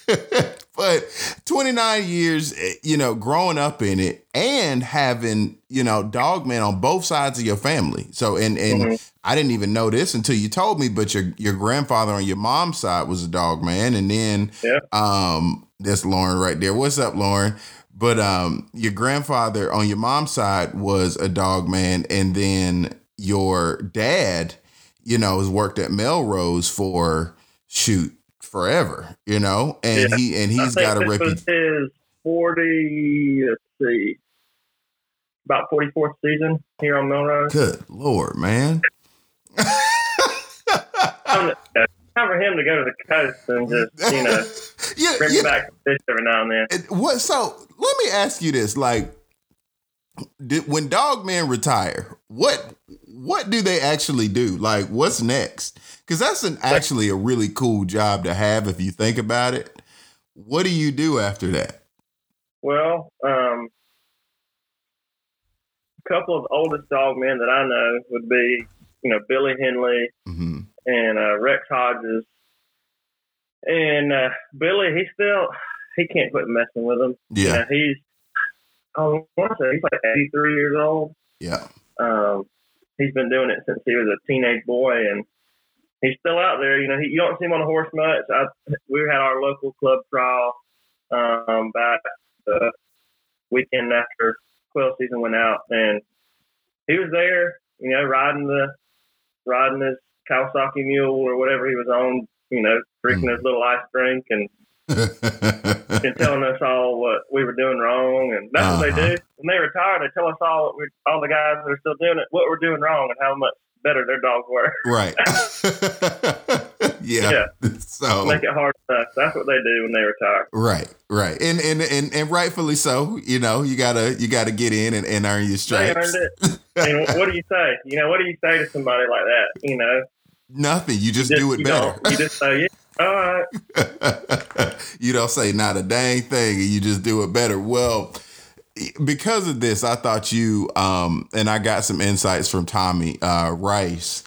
but 29 years eh, you know growing up in it and having you know dogman on both sides of your family so and and Mhm. i didn't even know this until you told me but your your grandfather on your mom's side was a dog man and then Yeah. um that's lauren right there what's up lauren but um your grandfather on your mom's side was a dog man and then your dad you know has worked at melrose for shoot forever you know and Yeah. he and he's got a reputation his 40, let's see, about 44th season here on Melrose. good lord man Time for him to go to the coast and just, you know, yeah, bring yeah. back fish every now and then. It- What? So let me ask you this: like, did, when dogmen retire, what what do they actually do? Like, what's next? Because that's an actually a really cool job to have if you think about it. What do you do after that? Well, um, a couple of oldest dog men that I know would be, you know, Billy Henley hmm and uh, Rex Hodges. And uh, Billy, he still he can't quit messing with him. Yeah, Yeah, he's I want to say he's like 83 years old. yeah, Um, he's been doing it since he was a teenage boy, and he's still out there. You know, he, you don't see him on a horse much. I, we had our local club trial um, back the weekend after quail season went out, and he was there. You know, riding the riding his Kawasaki mule or whatever he was on. You know, drinking his little ice drink and and telling us all what we were doing wrong, and that's what they Uh-huh. do. When they retire, they tell us all what we, all the guys that are still doing it, what we're doing wrong, and how much better their dogs were. right. yeah. So Make it hard. That's what they do when they retire. right, right, and, and and and rightfully so. You know, you gotta you gotta get in and, and earn your They stripes. earned it. And what do you say? You know, what do you say to somebody like that? You know, Nothing. You just Just- do it you better. you just say, yeah, all right. you don't say not a dang thing and you just do it better. Well, because of this, I thought you um and I got some insights from Tommy uh Rice.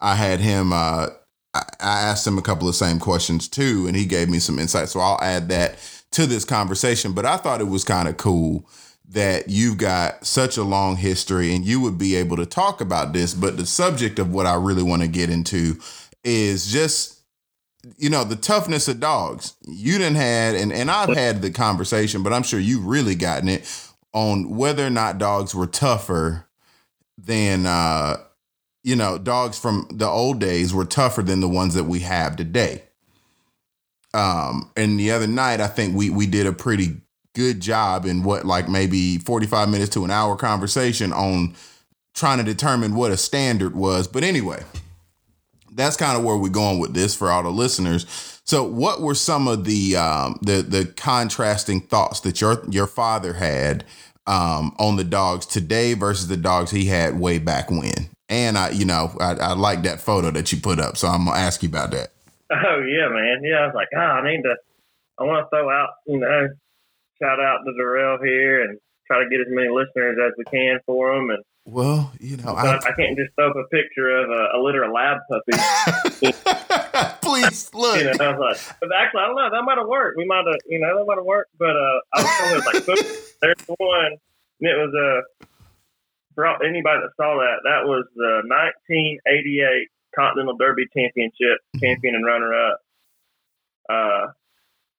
I had him uh I asked him a couple of same questions too, and he gave me some insight. So I'll add that to this conversation. But I thought it was kind of cool that you've got such a long history and you would be able to talk about this. But the subject of what I really want to get into is just you know the toughness of dogs you didn't had and, and i've had the conversation but i'm sure you've really gotten it on whether or not dogs were tougher than uh you know dogs from the old days were tougher than the ones that we have today um and the other night i think we we did a pretty good job in what like maybe 45 minutes to an hour conversation on trying to determine what a standard was but anyway that's kind of where we're going with this for all the listeners. So, what were some of the um, the the contrasting thoughts that your your father had um, on the dogs today versus the dogs he had way back when? And I, you know, I, I like that photo that you put up, so I'm gonna ask you about that. Oh yeah, man. Yeah, I was like, oh, I need to. I want to throw out, you know, shout out to Darrell here and try to get as many listeners as we can for them and well, you know, I, I, can't just throw up a picture of a, a litter of lab puppies. Please look. You know, I was like, but actually, I don't know. That might have worked. We might have, you know, that might have worked. But uh, I was telling like, there's one. And it was a uh, for anybody that saw that. That was the 1988 Continental Derby Championship champion and runner up. Uh,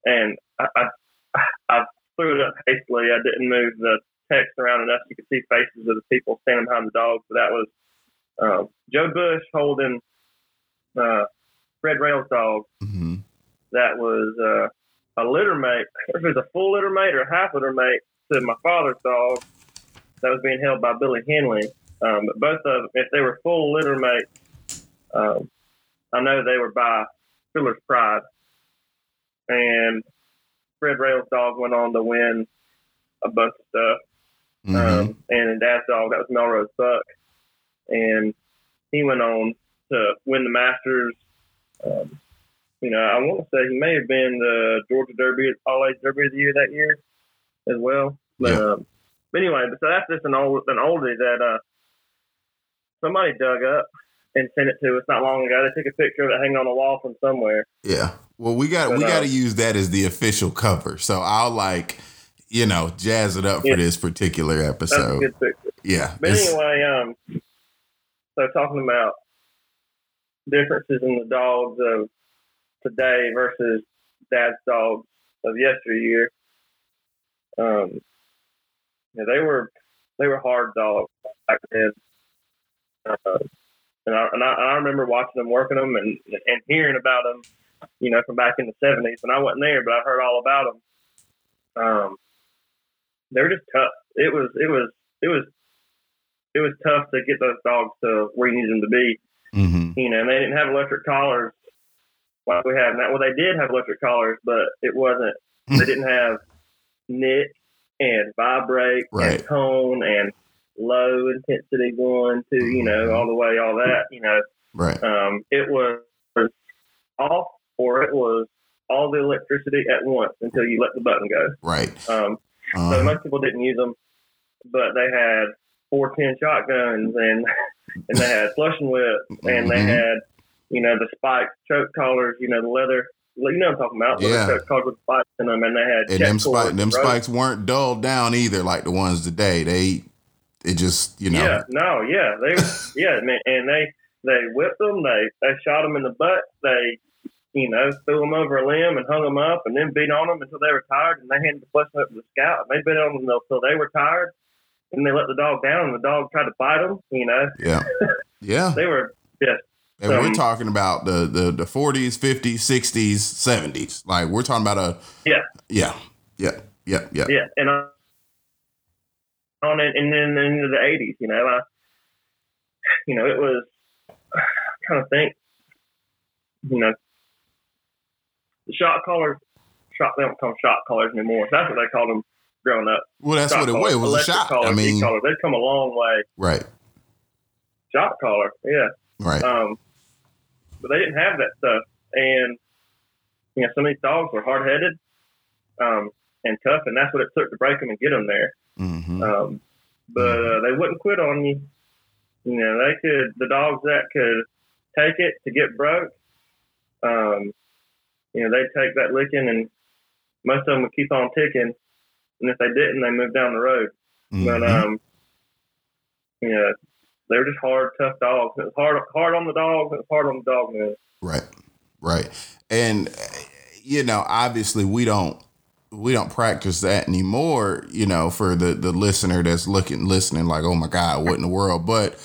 and I, I, I threw it up hastily. I didn't move the text around enough you could see faces of the people standing behind the dogs. But that was um, Joe Bush holding uh, Fred Rail's dog. Mm-hmm. That was uh, a litter mate. If it was a full litter mate or a half litter mate to my father's dog, that was being held by Billy Henley. Um, but both of them, if they were full litter mates, um, I know they were by Filler's Pride. And Fred Rail's dog went on to win a bunch of stuff. Mm-hmm. Um, and Dad's dog, that was Melrose Buck. And he went on to win the Masters. Um, you know, I want to say he may have been the Georgia Derby, All Age Derby of the Year that year as well. But, yeah. um, but anyway, so that's just an old an oldie that uh, somebody dug up and sent it to us not long ago. They took a picture of it hanging on the wall from somewhere. Yeah. Well, we got but, we got to uh, use that as the official cover. So I'll like you know, jazz it up yeah. for this particular episode. Yeah. But anyway, um, so talking about differences in the dogs of today versus dad's dogs of yesteryear. Um, yeah, they were they were hard dogs back then. And I, I, remember watching them working them and and hearing about them, you know, from back in the seventies. And I wasn't there, but I heard all about them. Um, they're just tough. It was it was it was it was tough to get those dogs to where you needed them to be. Mm-hmm. You know, and they didn't have electric collars like we have now. Well, they did have electric collars, but it wasn't. they didn't have nick and vibrate right. and tone and low intensity going to you know mm-hmm. all the way all that you know. Right. Um, it was off or it was all the electricity at once until you let the button go. Right. Um, uh-huh. So most people didn't use them, but they had 410 shotguns and and they had flushing whips and mm-hmm. they had you know the spiked choke collars, you know the leather. You know what I'm talking about. Yeah. Choke collars with spikes in them, and they had and them, spikes. them spikes weren't dulled down either like the ones today. They it just you know. Yeah. No. Yeah. They. yeah. And they they whipped them. They they shot them in the butt. They you know, threw them over a limb and hung them up and then beat on them until they were tired and they handed the flesh up to the scout. And they beat on them until they were tired and they let the dog down and the dog tried to bite them, you know. Yeah. Yeah. they were just. And we're um, talking about the, the, the 40s, 50s, 60s, 70s. Like we're talking about a. Yeah. Yeah. Yeah. Yeah. Yeah. Yeah. And on it, and then into the 80s, you know, I, you know, it was, I'm trying to think, you know, the shot callers, shot they don't call them shot callers anymore. That's what they called them growing up. Well, that's shot what it was. It was a shot. Callers, I mean, callers. They've come a long way. Right. Shot caller, yeah. Right. Um, but they didn't have that stuff, and you know, some of these dogs were hard headed, um, and tough, and that's what it took to break them and get them there. Mm-hmm. Um, but uh, they wouldn't quit on you. You know, they could the dogs that could take it to get broke um, you know, they'd take that licking and most of them would keep on ticking. And if they didn't, they moved down the road. Mhm. But, um, you know, they were just hard, tough dogs. It was hard, hard on the dogs. It was hard on the dog man. Right, right, and you know, obviously, we don't we don't practice that anymore. You know, for the the listener that's looking listening, like, oh my God, what in the world? But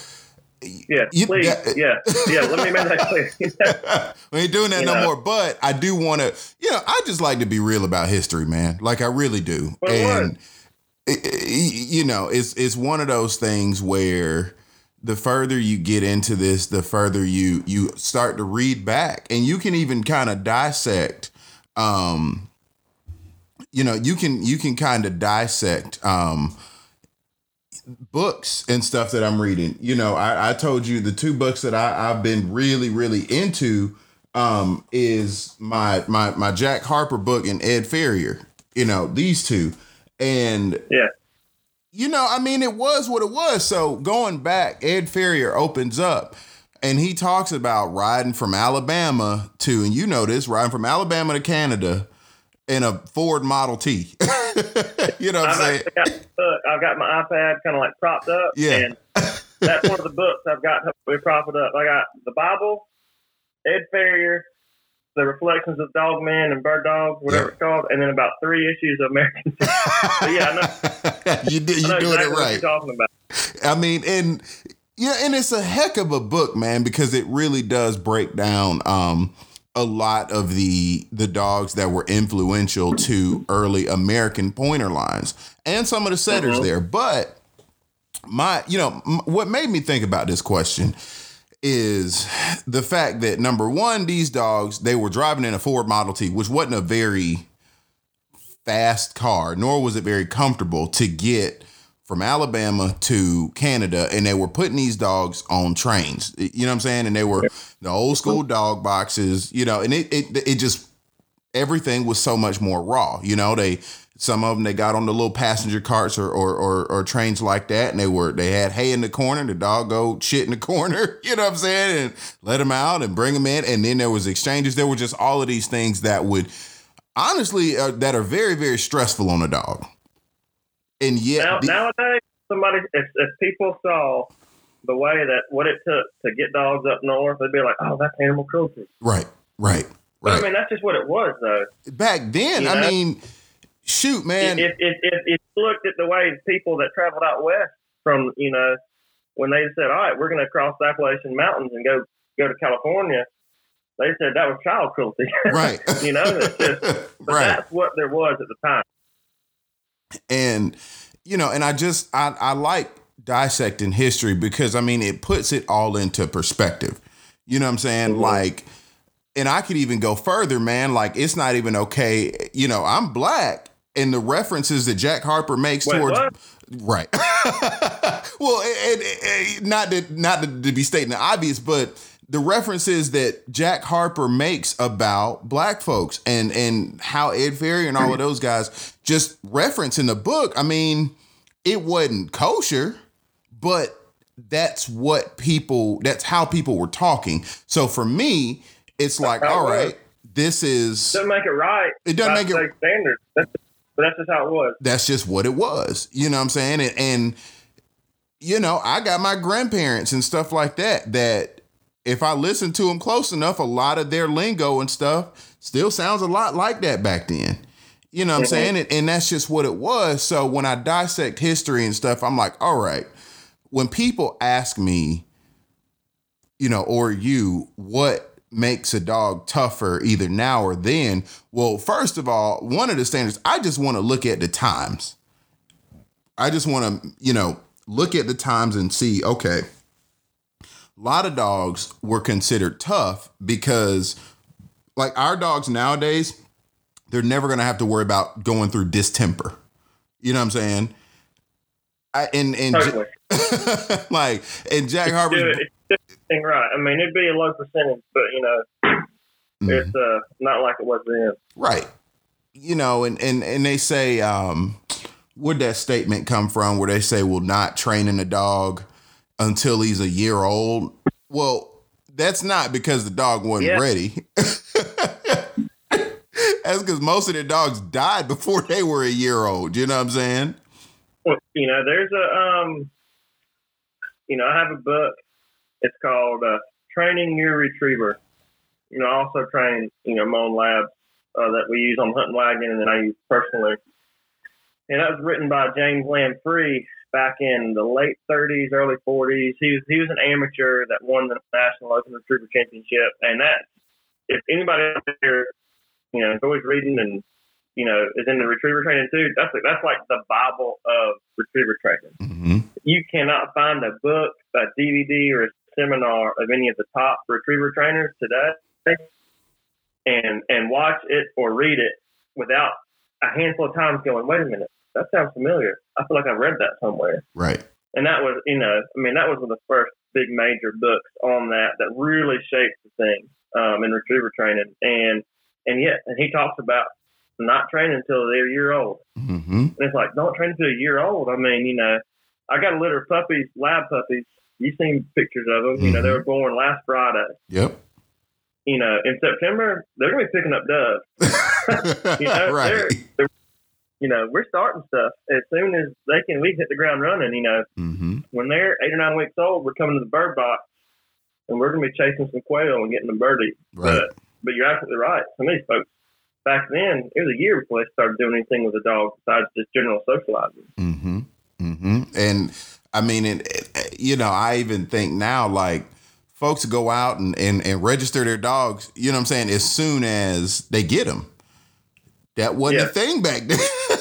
Yeah, You- please. that- yeah, yeah. Let me make that clear. we ain't doing that You no know. more. But I do want to, you know, I just like to be real about history, man. Like I really do, Well, and it- it- you know, it's it's one of those things where the further you get into this, the further you you start to read back, and you can even kind of dissect. Um, you know, you can you can kind of dissect. Um, books and stuff that I'm reading. You know, I, I told you the two books that I, I've been really, really into um, is my my my Jack Harper book and Ed Farrior. You know, these two. And yeah, you know, I mean, it was what it was. So going back, Ed Farrior opens up and he talks about riding from Alabama to, and you know this, riding from Alabama to Canada in a Ford Model T. you know what I'm saying? got. I've got my iPad kind of like propped up. Yeah. And that's one of the books I've got we prop it up. I got the Bible, Ed Farrior, the Reflections of Dog Man and Bird Dog, whatever Yeah. it's called, and then about three issues of American. Yeah, I know. you did, know doing exactly it what right. you're talking about. I mean, and yeah, and it's a heck of a book, man, because it really does break down um a lot of the the dogs that were influential to early American pointer lines and some of the setters Mhm. there. But my, you know, m- what made me think about this question is the fact that number one, these dogs they were driving in a Ford Model T, which wasn't a very fast car, nor was it very comfortable to get from Alabama to Canada, and they were putting these dogs on trains. You know what I'm saying? And they were the old school dog boxes, you know, and it it it just everything was so much more raw. You know, they some of them they got on the little passenger carts or or, or or trains like that, and they were they had hay in the corner. The dog go shit in the corner. You know what I'm saying? And let them out and bring them in, and then there was exchanges. There were just all of these things that would honestly uh, that are very very stressful on a dog. And yet, Now, the- nowadays, somebody if, if people saw the way that what it took to get dogs up north, they'd be like, "Oh, that's animal cruelty." right, right, But right. I mean, that's just what it was, though. Back then, You I know? mean, shoot, man. if, if, if, if you looked at the way people that traveled out west from, you know, when they said, all right, we're going to cross the Appalachian Mountains and go go to California, they said that was child cruelty. right, you know, just, but right. that's what there was at the time. And you know and i just i i like dissecting history because i mean it puts it all into perspective. You know what i'm saying? Mhm. like and i could even go further man. Like it's not even okay. You know i'm black and the references that jack harper makes Wait, towards what? right. Well and, and- and not to not to be stating the obvious but the references that Jack Harper makes about black folks and and how Ed Farrior and all of those guys just reference in the book. I mean, it wasn't kosher, but that's what people that's how people were talking. So for me, it's like, all right, this is Doesn't make it right. It doesn't make it- state standards. That's, but that's just how it was. that's just what it was. You know what I'm saying? And, and you know, I got my grandparents and stuff like that that if I listen to them close enough, a lot of their lingo and stuff still sounds a lot like that back then. You know what I'm Mhm. saying? And, and that's just what it was. So when I dissect history and stuff, I'm like, all right, when people ask me, you know, or you, what makes a dog tougher either now or then? Well, first of all, one of the standards, I just want to look at the times. I just want to, you know, look at the times and see, okay, lot of dogs were considered tough because, like, our dogs nowadays, they're never going to have to worry about going through distemper. You know what I'm saying? I, and and Totally. like and Jack Do Harper's it, thing right. I mean, it'd be a low percentage, but you know, Mhm. it's uh, not like it was then. Right. You know, and and and they say, um, where'd that statement come from? Where they say, "Well, not training a dog until he's a year old." Well, that's not because the dog wasn't Yeah. ready. That's because most of the dogs died before they were a year old. You know what I'm saying? Well, you know, there's a um, you know, I have a book. It's called uh, "Training Your Retriever." You know, I also train you know my own labs uh, that we use on hunting wagon, and then I use personally. And that was written by James Lamb Free back in the late 30s, early 40s. He was he was an amateur that won the National Open Retriever Championship, and that if anybody out there, you know, enjoys reading and you know is into retriever training too, that's like, that's like the Bible of retriever training. Mm-hmm. You cannot find a book, a DVD, or a seminar of any of the top retriever trainers today, and and watch it or read it without a handful of times going, wait a minute, that sounds familiar. I feel like I've read that somewhere. Right. And that was, you know, I mean, that was one of the first big major books on that that really shaped the thing um, in retriever training. And and yet, and he talks about not training until they're a year old. Mm-hmm. And it's like, don't train until a year old. I mean, you know, I got a litter of puppies, lab puppies. You've seen pictures of them. You know, they Mhm. were born last Friday. Yep. You know, in September, they're going to be picking up doves. You know, right. they're, they're, you know, we're starting stuff as soon as they can. We hit the ground running. You know, Mm-hmm. when they're eight or nine weeks old, we're coming to the bird box, and we're going to be chasing some quail and getting them birdie. Right. But but you're absolutely right. Some of these folks back then, it was a year before they started doing anything with a dog besides just general socializing. Mm-hmm. Mm-hmm. And I mean, it, it- you know, I even think now, like, folks go out and, and, and register their dogs, you know what I'm saying, as soon as they get them. That wasn't Yeah. a thing back then.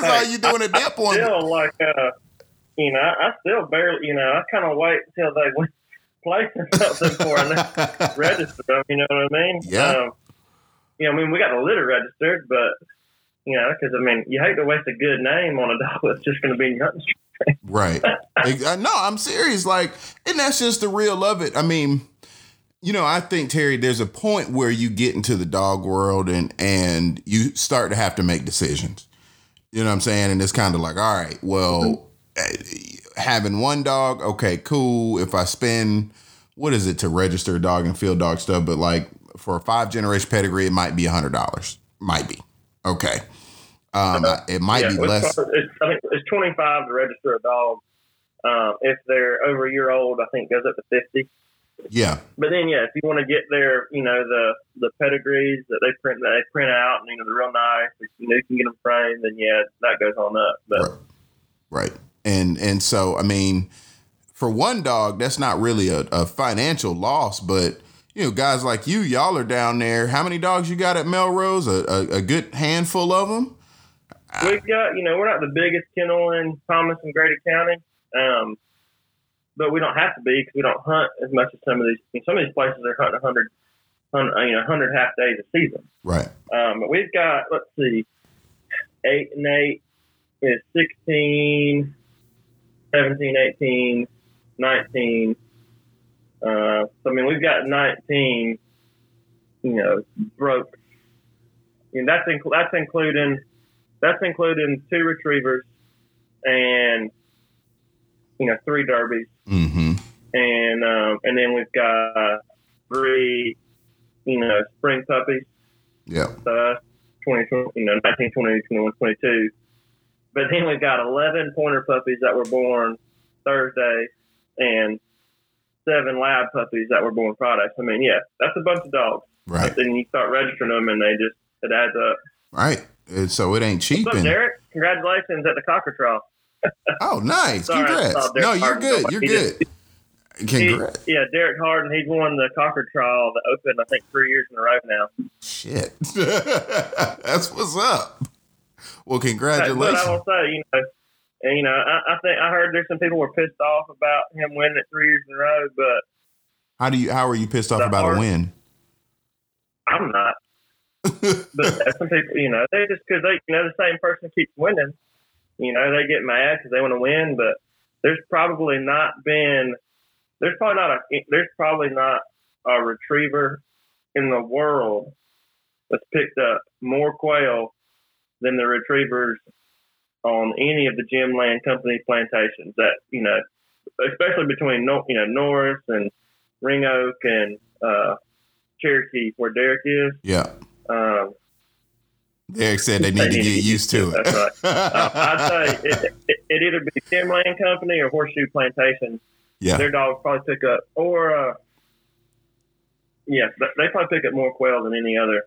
Because all you doing at that point. Still, like, uh, you know, I, I still barely, you know, I kind of wait until they win- placing something for I register them. You know what I mean? Yeah. Um, you know, I mean, we got the litter registered, but you know, because I mean, you hate to waste a good name on a dog that's just going to be in your. Right. Uh, no, I'm serious. Like, and that's just the real of it. I mean, you know, I think Terry, there's a point where you get into the dog world and and you start to have to make decisions. You know what I'm saying? And it's kind of like, all right, well, eh, having one dog, okay, cool. If I spend what is it to register a dog and field dog stuff, but like for a five generation pedigree, it might be a hundred dollars. Might be. Okay. Um, it might yeah, be less. It's, I think it's twenty five to register a dog. Um, if they're over a year old, I think it goes up to fifty. Yeah. But then, yeah, if you want to get their, you know, the the pedigrees that they print that they print out, and you know, they're real nice. You know, you can get them framed, then yeah, that goes on up. But Right. Right. And and so I mean, for one dog, that's not really a, a financial loss, but you know, guys like you, y'all are down there. How many dogs you got at Melrose? A, a, a good handful of them. we've got, you know, we're not the biggest kennel in Thomas and Grady County, um, but we don't have to be because we don't hunt as much as some of these. I mean, some of these places are hunting 100, 100 you know, 100 half days a season. Right. Um, but we've got, let's see, eight and eight is 16, 17, 18, 19. Uh, so, I mean, we've got 19, you know, broke. And that's, inc- that's including, that's including two retrievers and, you know, three derbies. And, um, and then we've got three, you know, spring puppies Yeah. 20, you know, 19, 20, 21, 22. But then we've got 11 pointer puppies that were born Thursday and seven lab puppies that were born Friday. I mean, yeah, that's a bunch of dogs. Right. Then you start registering them and they just, it adds up. Right. And so it ain't cheap. What's up, And, Derek? Congratulations at the Cocker Trial. oh, nice. Sorry, I Congrats. saw No, you're good. You're he He- Congrats. yeah, Derek Harden, he's won the Cocker Trial, the Open, I think, three years in a row now. Shit. That's what's up. Well, congratulations. But I will say, you know, and, you know, I, I think I heard there's some people were pissed off about him winning it three years in a row, but How do you? How are you pissed off about a win? I'm not. But some people, you know, they just because they, you know, the same person keeps winning, you know, they get mad because they want to win. But there's probably not been, there's probably not a, there's probably not a retriever in the world that's picked up more quail than the retrievers on any of the Jim Land Company plantations. That you know, especially between you know Norris and Ring Oak and uh, Cherokee, where Derek is. Yeah. Um, Derek said they need to get used to it. That's right. Uh, I'd say it, it, it either be Jim Land Company or Horseshoe Plantation. Yeah. Their dogs probably pick up, or uh, yeah, they probably pick up more quail than any other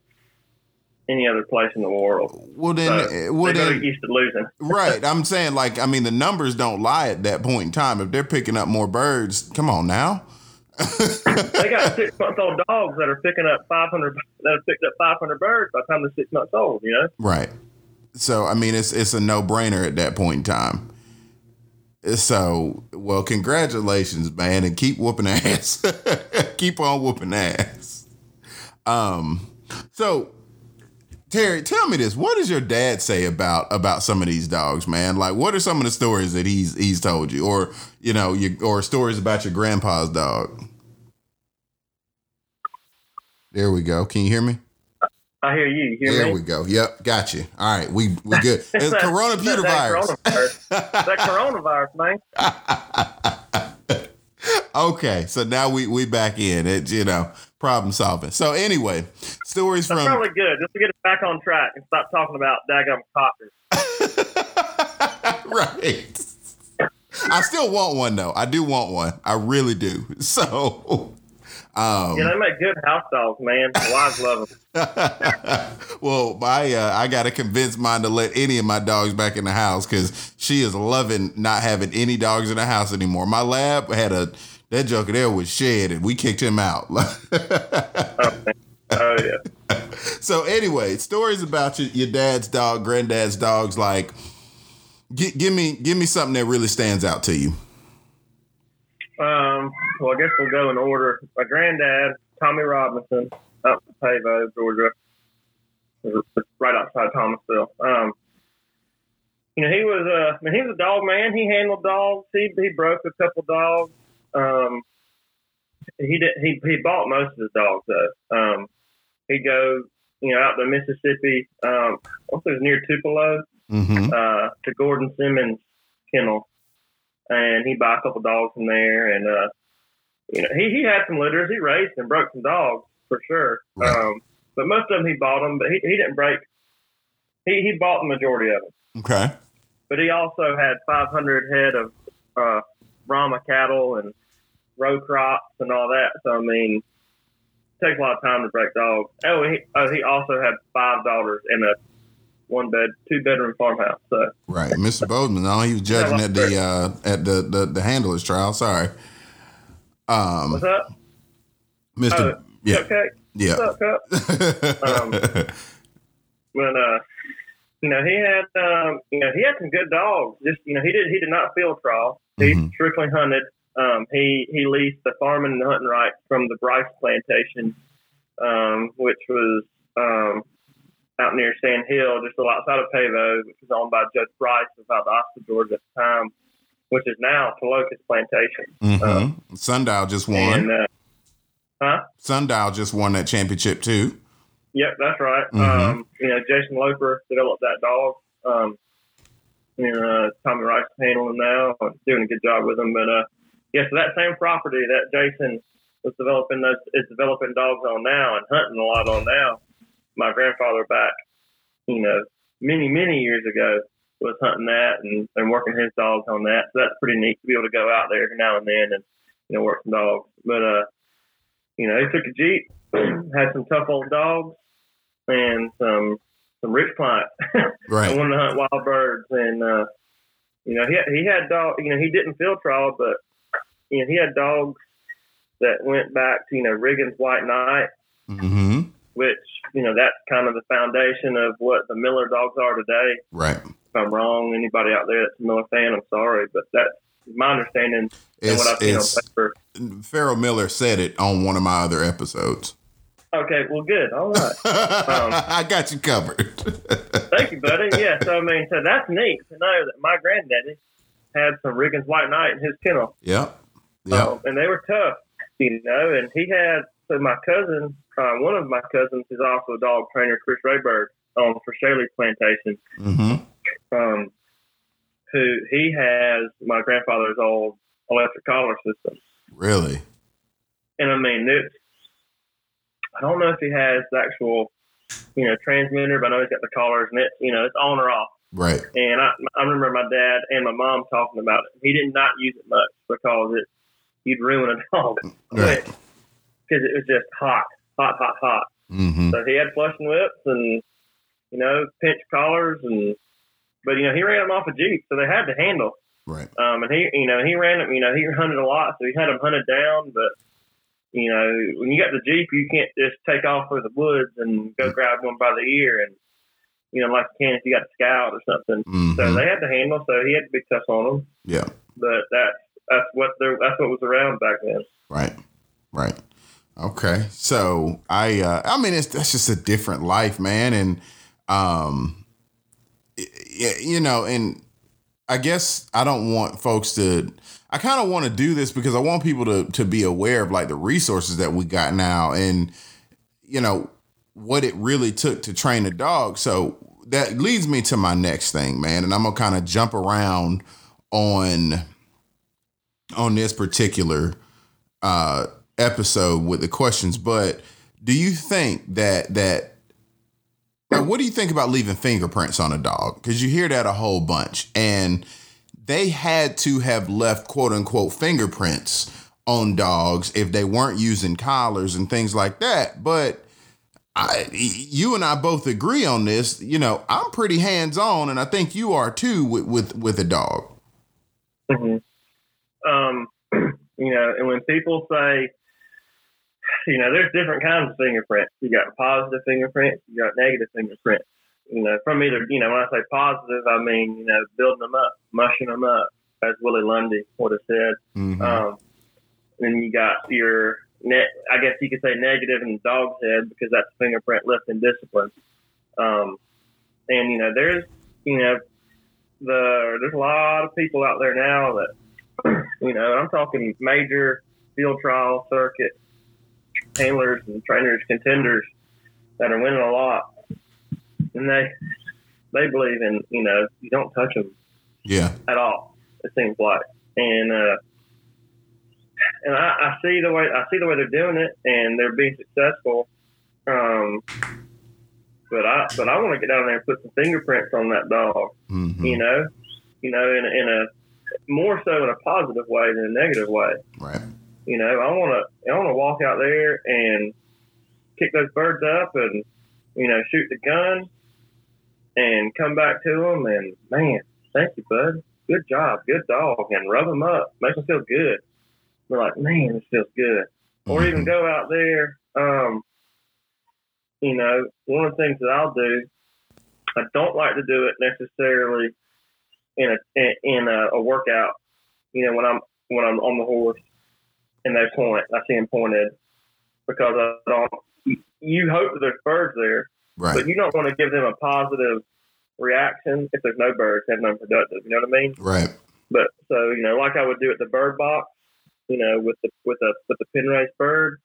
any other place in the world. Well then, So uh, well they're then, used to losing. right? I'm saying like I mean the numbers don't lie at that point in time. If they're picking up more birds, come on now. They got six month old dogs that are picking up 500 that have picked up 500 birds by the time they're six months old. You know, Right. So I mean, it's it's a no brainer at that point in time. So well, congratulations, man, and keep whooping ass. keep on whooping ass. Um. So Terry, tell me this: What does your dad say about about some of these dogs, man? Like, what are some of the stories that he's he's told you, or you know, you, or stories about your grandpa's dog? There we go. Can you hear me? I hear you. You hear There me? we go. Yep, got you. All right, we we good. It's that- corona that- that virus. coronavirus. that coronavirus, man. okay, so now we we back in. It you know problem solving. So anyway, stories That's from probably good. Just to get us back on track and stop talking about daggum cockers. right. I still want one though. I do want one. I really do. So, um, Yeah, they make good house dogs, man. Wives love them. well, my uh, I got to convince mine to let any of my dogs back in the house because she is loving not having any dogs in the house anymore. My lab had a that joker there was shed and we kicked him out. Oh yeah. so anyway, stories about your, your dad's dog, granddad's dogs. Like, gi- give me give me something that really stands out to you. Um, well, I guess we'll go in order. My granddad, Tommy Robinson, up in Pavo, Georgia, right outside Thomasville. Um, you know, he was a, I mean, he was a dog man. He handled dogs. He he broke a couple dogs. Um, he did. He he bought most of his dogs though. Um, he'd go, you know, out to Mississippi. Um, I think it was near Tupelo Mm-hmm. uh, to Gordon Simmons kennel, and he bought a couple dogs from there. And uh, you know, he he had some litters. He raised and broke some dogs for sure. Right. Um, but most of them he bought them, but he, he didn't break. He he bought the majority of them. Okay. But he also had 500 head of uh, Brahma cattle and row crops and all that. So I mean, it takes a lot of time to break dogs. Oh, he oh, he also had five daughters in a one bed, two bedroom farmhouse. So. Right, Mr. Bozeman. No, he was judging at the uh, at the, the the handlers trial. Sorry, um, What's up? Mr. Oh, yeah, Okay. yeah. What's up, Um, But uh, you know, he had um, you know, he had some good dogs. Just you know, he did he did not field trial. He Mhm. strictly hunted. Um, he he leased the farming and hunting rights from the Bryce plantation, um, which was um, out near Sand Hill, just a little outside of Pavo, which was owned by Judge Bryce of Valdosta, Georgia at the time, which is now Tolocus Plantation. hmm Sundial just won. And uh, huh? Sundial just won that championship too. Yep, that's right. Mhm. Um, you know, Jason Loper developed that dog. Um, and uh, Tommy Rice is handling now, doing a good job with him. But uh, yeah, so that same property that Jason was developing those is developing dogs on now and hunting a lot on now. My grandfather back, you know, many many years ago was hunting that and, and working his dogs on that. So that's pretty neat to be able to go out there every now and then and you know work some dogs. But uh, you know, he took a jeep, had some tough old dogs and some some rich clients. I Right. wanted to hunt wild birds, and uh, you know he he had dog. You know he didn't field trial, but you know he had dogs that went back to you know Riggins White Knight, Mm hmm which you know that's kind of the foundation of what the Miller dogs are today. Right. If I'm wrong, anybody out there that's a Miller fan, I'm sorry, but that's my understanding and what I've seen on paper. Farrell Miller said it on one of my other episodes. Okay, well, good. All right. I got you covered. Thank you, buddy. Yeah, so I mean, so that's neat to know that my granddaddy had some Riggins White Knight in his kennel. yep. Yep. Um, and they were tough, you know. And he had so my cousin, uh, one of my cousins is also a dog trainer, Chris Rayberg, on for Shaley Plantation, hmm um, who he has my grandfather's old electric collar system. Really? And I mean, it's, I don't know if he has the actual you know, transmitter, but I know he's got the collars and it's, you know, it's on or off. Right. And I, I remember my dad and my mom talking about it. He did not use it much because it, you'd ruin a dog Right. because it was just hot, hot, hot, hot. Mm-hmm. So he had flushing whips and, you know, pinch collars and, but you know, he ran them off a Jeep, so they had to handle. Right. Um, and he, you know, he ran them, you know, he hunted a lot, so he had them hunted down, but, you know, when you got the Jeep, you can't just take off through the woods and go grab one by the ear and, you know, like you can if you got a scout or something. So Mhm. they had to handle, so he had to be tough on them. Yeah. But that's, that's what they're, that's what was around back then. Right. Right. Okay. So I uh I mean it's that's just a different life, man. And um you know, and I guess I don't want folks to I kind of want to do this because I want people to to be aware of like the resources that we got now and you know what it really took to train a dog. So that leads me to my next thing, man, and I'm to kind of jump around on on this particular uh, episode with the questions, but do you think that that like, what do you think about leaving fingerprints on a dog? Because you hear that a whole bunch, and they had to have left quote unquote fingerprints on dogs if they weren't using collars and things like that. But I, you and I both agree on this. You know, I'm pretty hands on, and I think you are too with with, with a dog. hmm Um, you know, and when people say, you know, there's different kinds of fingerprints. You got positive fingerprints, you got negative fingerprints. You know, from either, you know, when I say positive, I mean, you know, building them up, mushing them up, as Willie Lundy would have said. Mhm. Um, then you got your net. I guess you could say negative in the dog's head because that's fingerprint lift and discipline. Um, and you know, there's you know, the there's a lot of people out there now that you know. I'm talking major field trial circuit handlers and trainers, contenders that are winning a lot, and they they believe in you know you don't touch them yeah. at all. It seems like, and uh, and I, I see the way I see the way they're doing it, and they're being successful. Um, but I but I want to get down there and put some fingerprints on that dog. Mhm. You know, you know, in in a more so in a positive way than a negative way. Right. You know, I want to I want to walk out there and kick those birds up and you know shoot the gun and come back to them and man, thank you, bud. Good job, good dog, and rub them up, make them feel good. They're like, man, this feels good. Or even Mhm. go out there. Um, you know, one of the things that I'll do, I don't like to do it necessarily in a in, in a, a workout. You know, when I'm when I'm on the horse and they point, I see them pointed because I don't. You hope that there's birds there, Right. but you don't want to give them a positive reaction if there's no birds, have none productive. You know what I mean? Right. But so you know, like I would do at the bird box, you know, with the with the with the pen raised bird,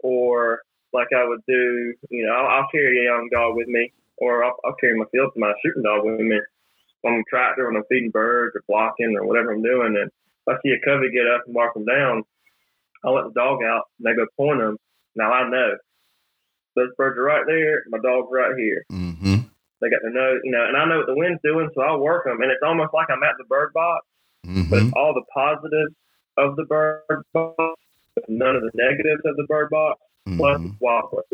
or like I would do, you know, I'll, I'll carry a young dog with me, or I'll, I'll carry my field my shooting dog with me on the tractor when I'm feeding birds or blocking or whatever I'm doing, and if I see a covey get up and mark them down, I'll let the dog out and they go point them. Now I know those birds are right there, my dog's right here. Mm-hmm. They got their nose, you know, and I know what the wind's doing, so I'll work them. And it's almost like I'm at the bird box, but Mm-hmm. it's all the positives of the bird box, with none of the negatives of the bird box, plus Mhm. wild birds.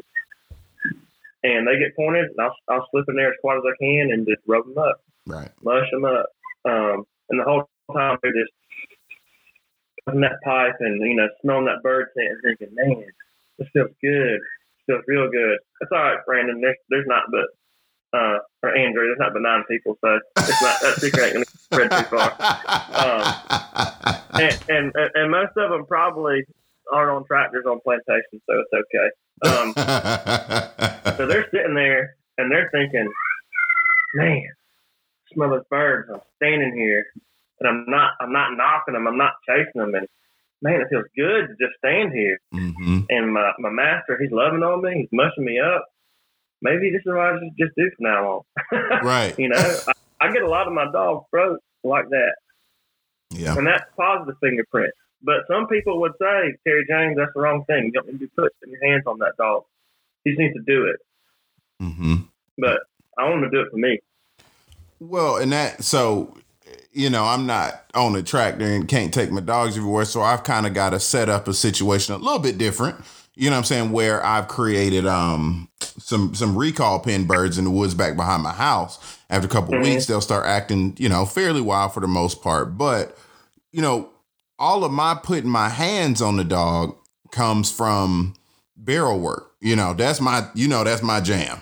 And they get pointed, and I'll, I'll slip in there as quiet as I can and just rub them up, Right. mush them up. Um, and the whole time they're just in that pipe and, you know, smelling that bird scent and thinking, man, this feels good. This feels real good. That's all right, Brandon. There's, there's not but uh, or Andrew, there's not but nine people, so it's not that secret ain't gonna spread too far. And, and and most of them probably aren't on tractors on plantations, so it's okay. Um, so they're sitting there and they're thinking, man, smell those birds. I'm standing here and I'm not I'm not knocking them. I'm not chasing them, and man, it feels good to just stand here. mm-hmm. And my my master, he's loving on me. He's mushing me up. Maybe this is what I just do from now on. Right. you know, I, I get a lot of my dog throats like that, Yeah. and that's positive fingerprint. But some people would say, Terry James, that's the wrong thing. You don't need to be putting your hands on that dog. He just needs to do it. Mm-hmm. But I want him to do it for me. Well, and that so you know, I'm not on the tractor and can't take my dogs everywhere, so I've kind of got to set up a situation a little bit different. You know what I'm saying? Where I've created um some some recall pen birds in the woods back behind my house. After a couple mm-hmm. weeks, they'll start acting, you know, fairly wild for the most part. But, you know, all of my putting my hands on the dog comes from barrel work. You know, that's my you know, that's my jam.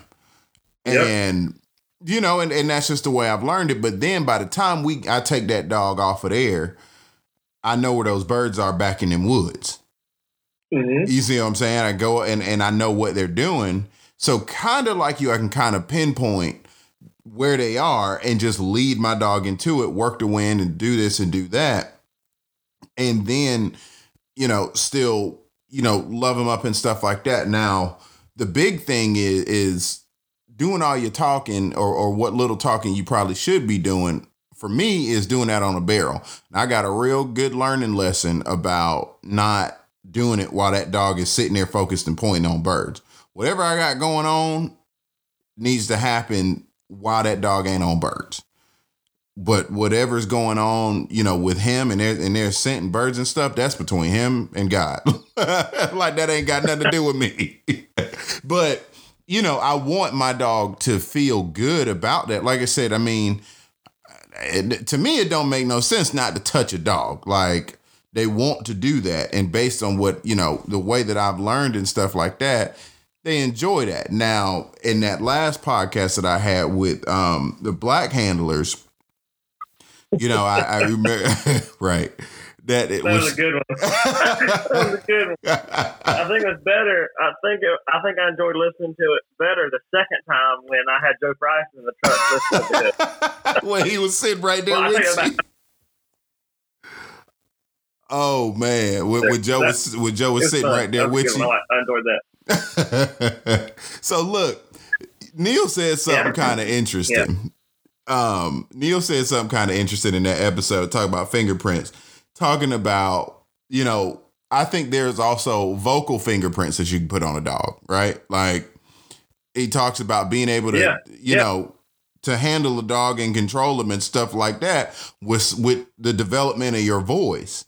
Yep. And you know, and, and that's just the way I've learned it. But then by the time we I take that dog off of there, I know where those birds are back in them woods. Mm-hmm. You see what I'm saying? I go and, and I know what they're doing. So kind of like you, I can kind of pinpoint where they are and just lead my dog into it, work the wind and do this and do that. And then, you know, still, you know, love them up and stuff like that. Now, the big thing is is doing all your talking or, or what little talking you probably should be doing for me is doing that on a barrel. I got a real good learning lesson about not doing it while that dog is sitting there focused and pointing on birds. Whatever I got going on needs to happen while that dog ain't on birds. But whatever's going on, you know, with him and and they're scenting birds and stuff, that's between him and God. like that ain't got nothing to do with me. but you know, I want my dog to feel good about that. Like I said, I mean, it, to me, it don't make no sense not to touch a dog. Like they want to do that, and based on what you know, the way that I've learned and stuff like that, they enjoy that. Now, in that last podcast that I had with um, the black handlers, you know, I, I remember right that it that was, was, a good one. that was a good one. I think it was better. I think it, I think I enjoyed listening to it better the second time when I had Joe Price in the truck listening to it. when he was sitting right there well, with you. Oh man, when, when Joe was when Joe was sitting fun. right there with you, I enjoyed that. so look, Neil said something yeah. kind of interesting. Yeah. Um, Neil said something kind of interesting in that episode, talking about fingerprints talking about, you know, I think there's also vocal fingerprints that you can put on a dog, right? Like he talks about being able to, yeah. you yeah. know, to handle a dog and control them and stuff like that with with the development of your voice.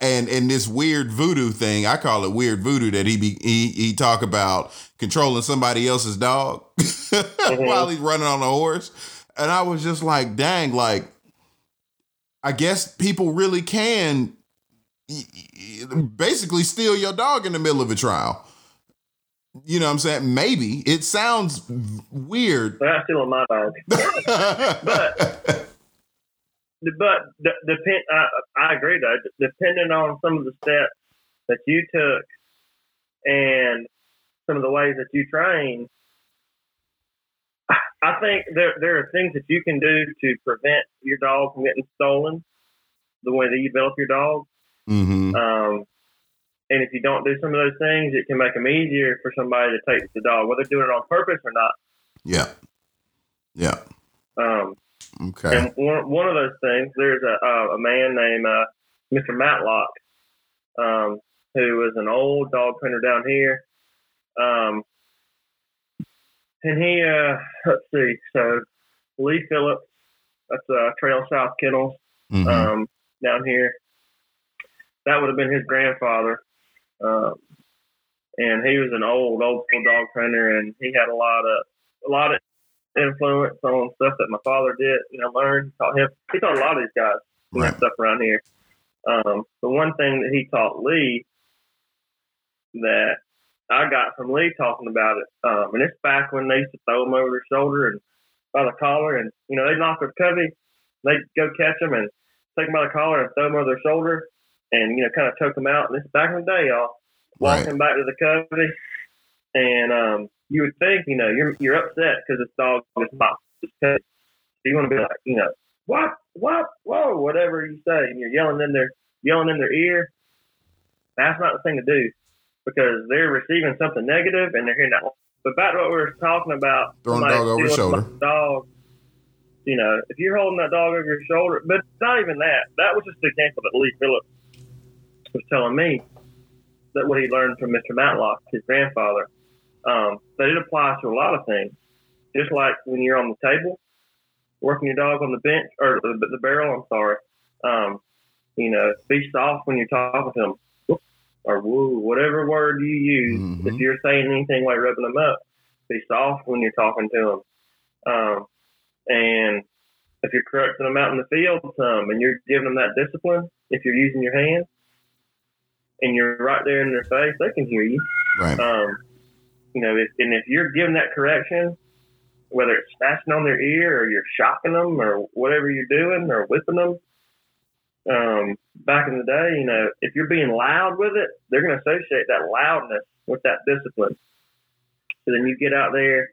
And and this weird voodoo thing, I call it weird voodoo that he be he he talk about controlling somebody else's dog mm-hmm. while he's running on a horse. And I was just like, dang, like I guess people really can basically steal your dog in the middle of a trial. You know what I'm saying? Maybe it sounds weird. Not stealing my dog, but but depend. I, I agree though. Depending on some of the steps that you took and some of the ways that you train, I think there there are things that you can do to prevent your dog from getting stolen, the way that you develop your dog. Mm-hmm. Um, and if you don't do some of those things, it can make them easier for somebody to take the dog, whether doing it on purpose or not. Yeah. Yeah. Um, okay. And one, one of those things, there's a, a man named uh, Mr. Matlock, um, who was an old dog trainer down here. Um, and he, uh, let's see, so Lee Phillips, that's uh, Trail South Kennels mm-hmm. um, down here. That would have been his grandfather. Um, and he was an old, old school dog trainer, and he had a lot of, a lot of influence on stuff that my father did, you know, learned, taught him. He taught a lot of these guys right. stuff around here. Um, the one thing that he taught Lee that I got from Lee talking about it. Um, and it's back when they used to throw them over their shoulder and by the collar, and you know they knock their covey, they go catch them and take them by the collar and throw them over their shoulder, and you know kind of choke them out. And this is back in the day, y'all walking right. back to the covey, and um, you would think you know you're you're upset because this dog is not so you want to be like you know what what whoa whatever you say, and you're yelling in their yelling in their ear. That's not the thing to do because they're receiving something negative and they're hearing that. But back to what we were talking about, throwing dog over your shoulder. Dog, you know, if you're holding that dog over your shoulder, but not even that. That was just the example that Lee Phillips was telling me that what he learned from Mr. Matlock, his grandfather. Um, but it applies to a lot of things. Just like when you're on the table, working your dog on the bench or the, the barrel. I'm sorry. Um, you know, be soft when you're talking to them, or woo, whatever word you use. Mhm. If you're saying anything like rubbing them up, be soft when you're talking to them. Um, and if you're correcting them out in the field some and you're giving them that discipline, if you're using your hands and you're right there in their face, they can hear you. Right. Um, you know, if, and if you're giving that correction, whether it's snatching on their ear or you're shocking them or whatever you're doing or whipping them, um, back in the day, you know, if you're being loud with it, they're going to associate that loudness with that discipline. So then you get out there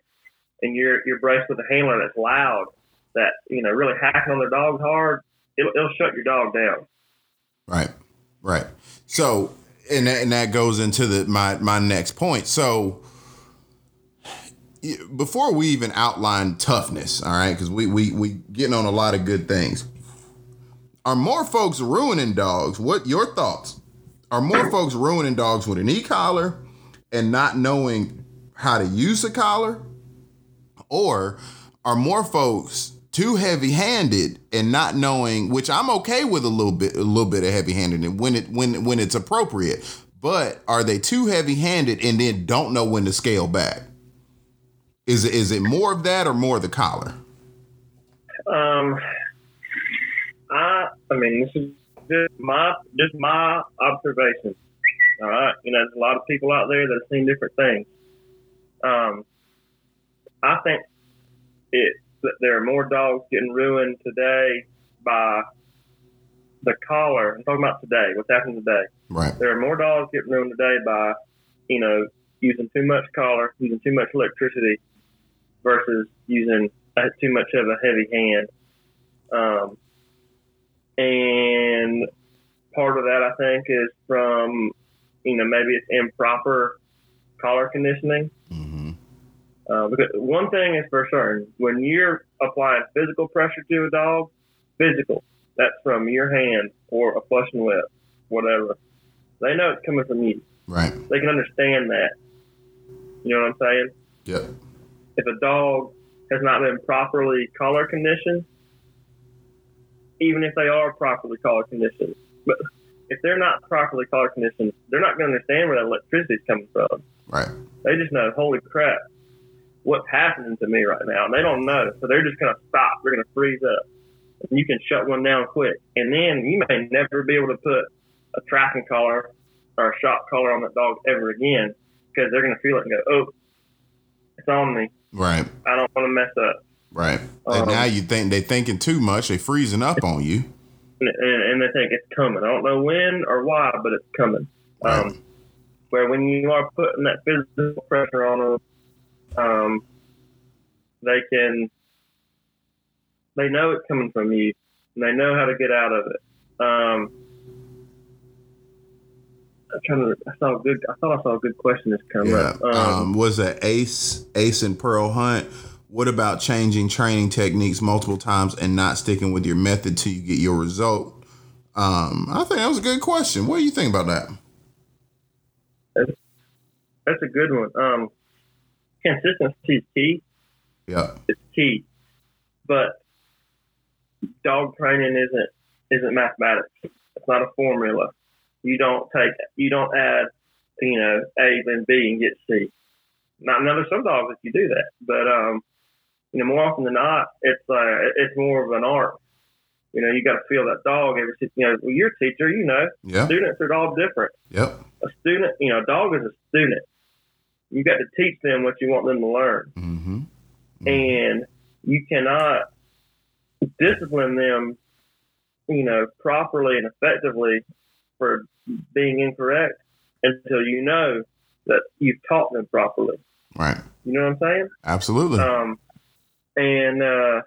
and you're you're braced with a handler that's loud, that you know really hacking on their dog hard. It'll, it'll shut your dog down. Right. Right. So, and that, and that goes into the my my next point. So, before we even outline toughness, all right, because we we we getting on a lot of good things. Are more folks ruining dogs? What your thoughts? Are more folks ruining dogs with an e collar and not knowing how to use a collar, or are more folks too heavy handed and not knowing? Which I'm okay with a little bit, a little bit of heavy handed when it when when it's appropriate. But are they too heavy handed and then don't know when to scale back? Is it is it more of that or more of the collar? Um, I mean this is just my just my observation. All right, you know, there's a lot of people out there that have seen different things. Um, I think it that there are more dogs getting ruined today by the collar. I'm talking about today. What's happening today? Right. There are more dogs getting ruined today by, you know, using too much collar, using too much electricity, versus using too much of a heavy hand. Um, and part of that, I think, is from, you know, maybe it's improper collar conditioning. Mm-hmm. Uh, because one thing is for certain, when you're applying physical pressure to a dog, physical, that's from your hand or a flushing whip, whatever. They know it's coming from you. Right. They can understand that. You know what I'm saying? Yep. If a dog has not been properly collar conditioned, even if they are properly collar conditioned, but if they're not properly collar conditioned, they're not going to understand where that electricity is coming from. Right. They just know, holy crap, what's happening to me right now? And they don't know. So they're just going to stop. They're going to freeze up. And you can shut one down quick. And then you may never be able to put a tracking collar or a shock collar on that dog ever again because they're going to feel it and go, oh, it's on me. Right. I don't want to mess up. Right. and Um, now you think they're thinking too much. They're freezing up on you. And, and, they think it's coming. I don't know when or why, but it's coming. Right. Um, where when you are putting that physical pressure on them, um, they can, they know it's coming from you, and they know how to get out of it. Um, I'm trying to. I saw a good. I thought I saw a good question that's come Yeah. up. Um, was that Ace, Ace and Pearl Hunt? What about changing training techniques multiple times and not sticking with your method till you get your result? Um, I think that was a good question. What do you think about that? that's a good one. Um, consistency is key. Yeah. it's key. But dog training isn't isn't mathematics. It's not a formula. You don't take you don't add you know A then B and get C. Not now there's some dogs that you do that, but um, you know more often than not it's uh, it's more of an art. You know you got to feel that dog every you know well, you're a teacher you know Yeah. students are all different. Yep. A student you know a dog is a student. You got to teach them what you want them to learn Mm-hmm. and you cannot discipline them, you know, properly and effectively for being incorrect until you know that you've taught them properly. Right. You know what I'm saying? Absolutely. Um, and uh,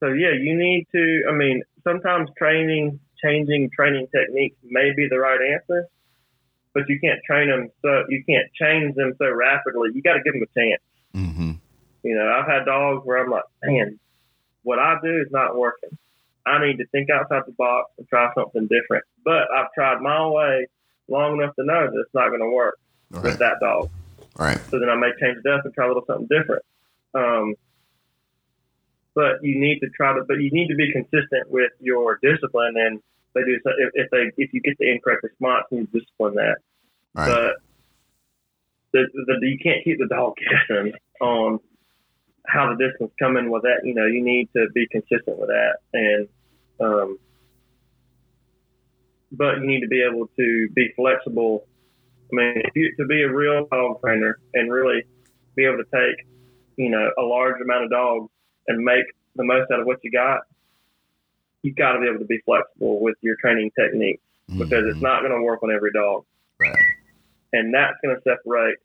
so, yeah, you need to. I mean, sometimes training, changing training techniques may be the right answer, but you can't train them so you can't change them so rapidly. You got to give them a chance. mm-hmm. You know, I've had dogs where I'm like, man, what I do is not working. I need to think outside the box and try something different. But I've tried my way long enough to know that it's not going to work Right. with that dog. Right. So then I may change it up and try a little something different. Um, but you need to try to, but you need to be consistent with your discipline. And they do, if, if they, if you get the incorrect response, you discipline that. Right. But the, the, you can't keep the dog guessing on how the discipline's coming with that. You know, you need to be consistent with that. And, um, but you need to be able to be flexible. I mean, if you, to be a real dog trainer and really be able to take, you know, a large amount of dogs and make the most out of what you got, you've got to be able to be flexible with your training technique because mm-hmm. it's not going to work on every dog. Right. And that's going to separate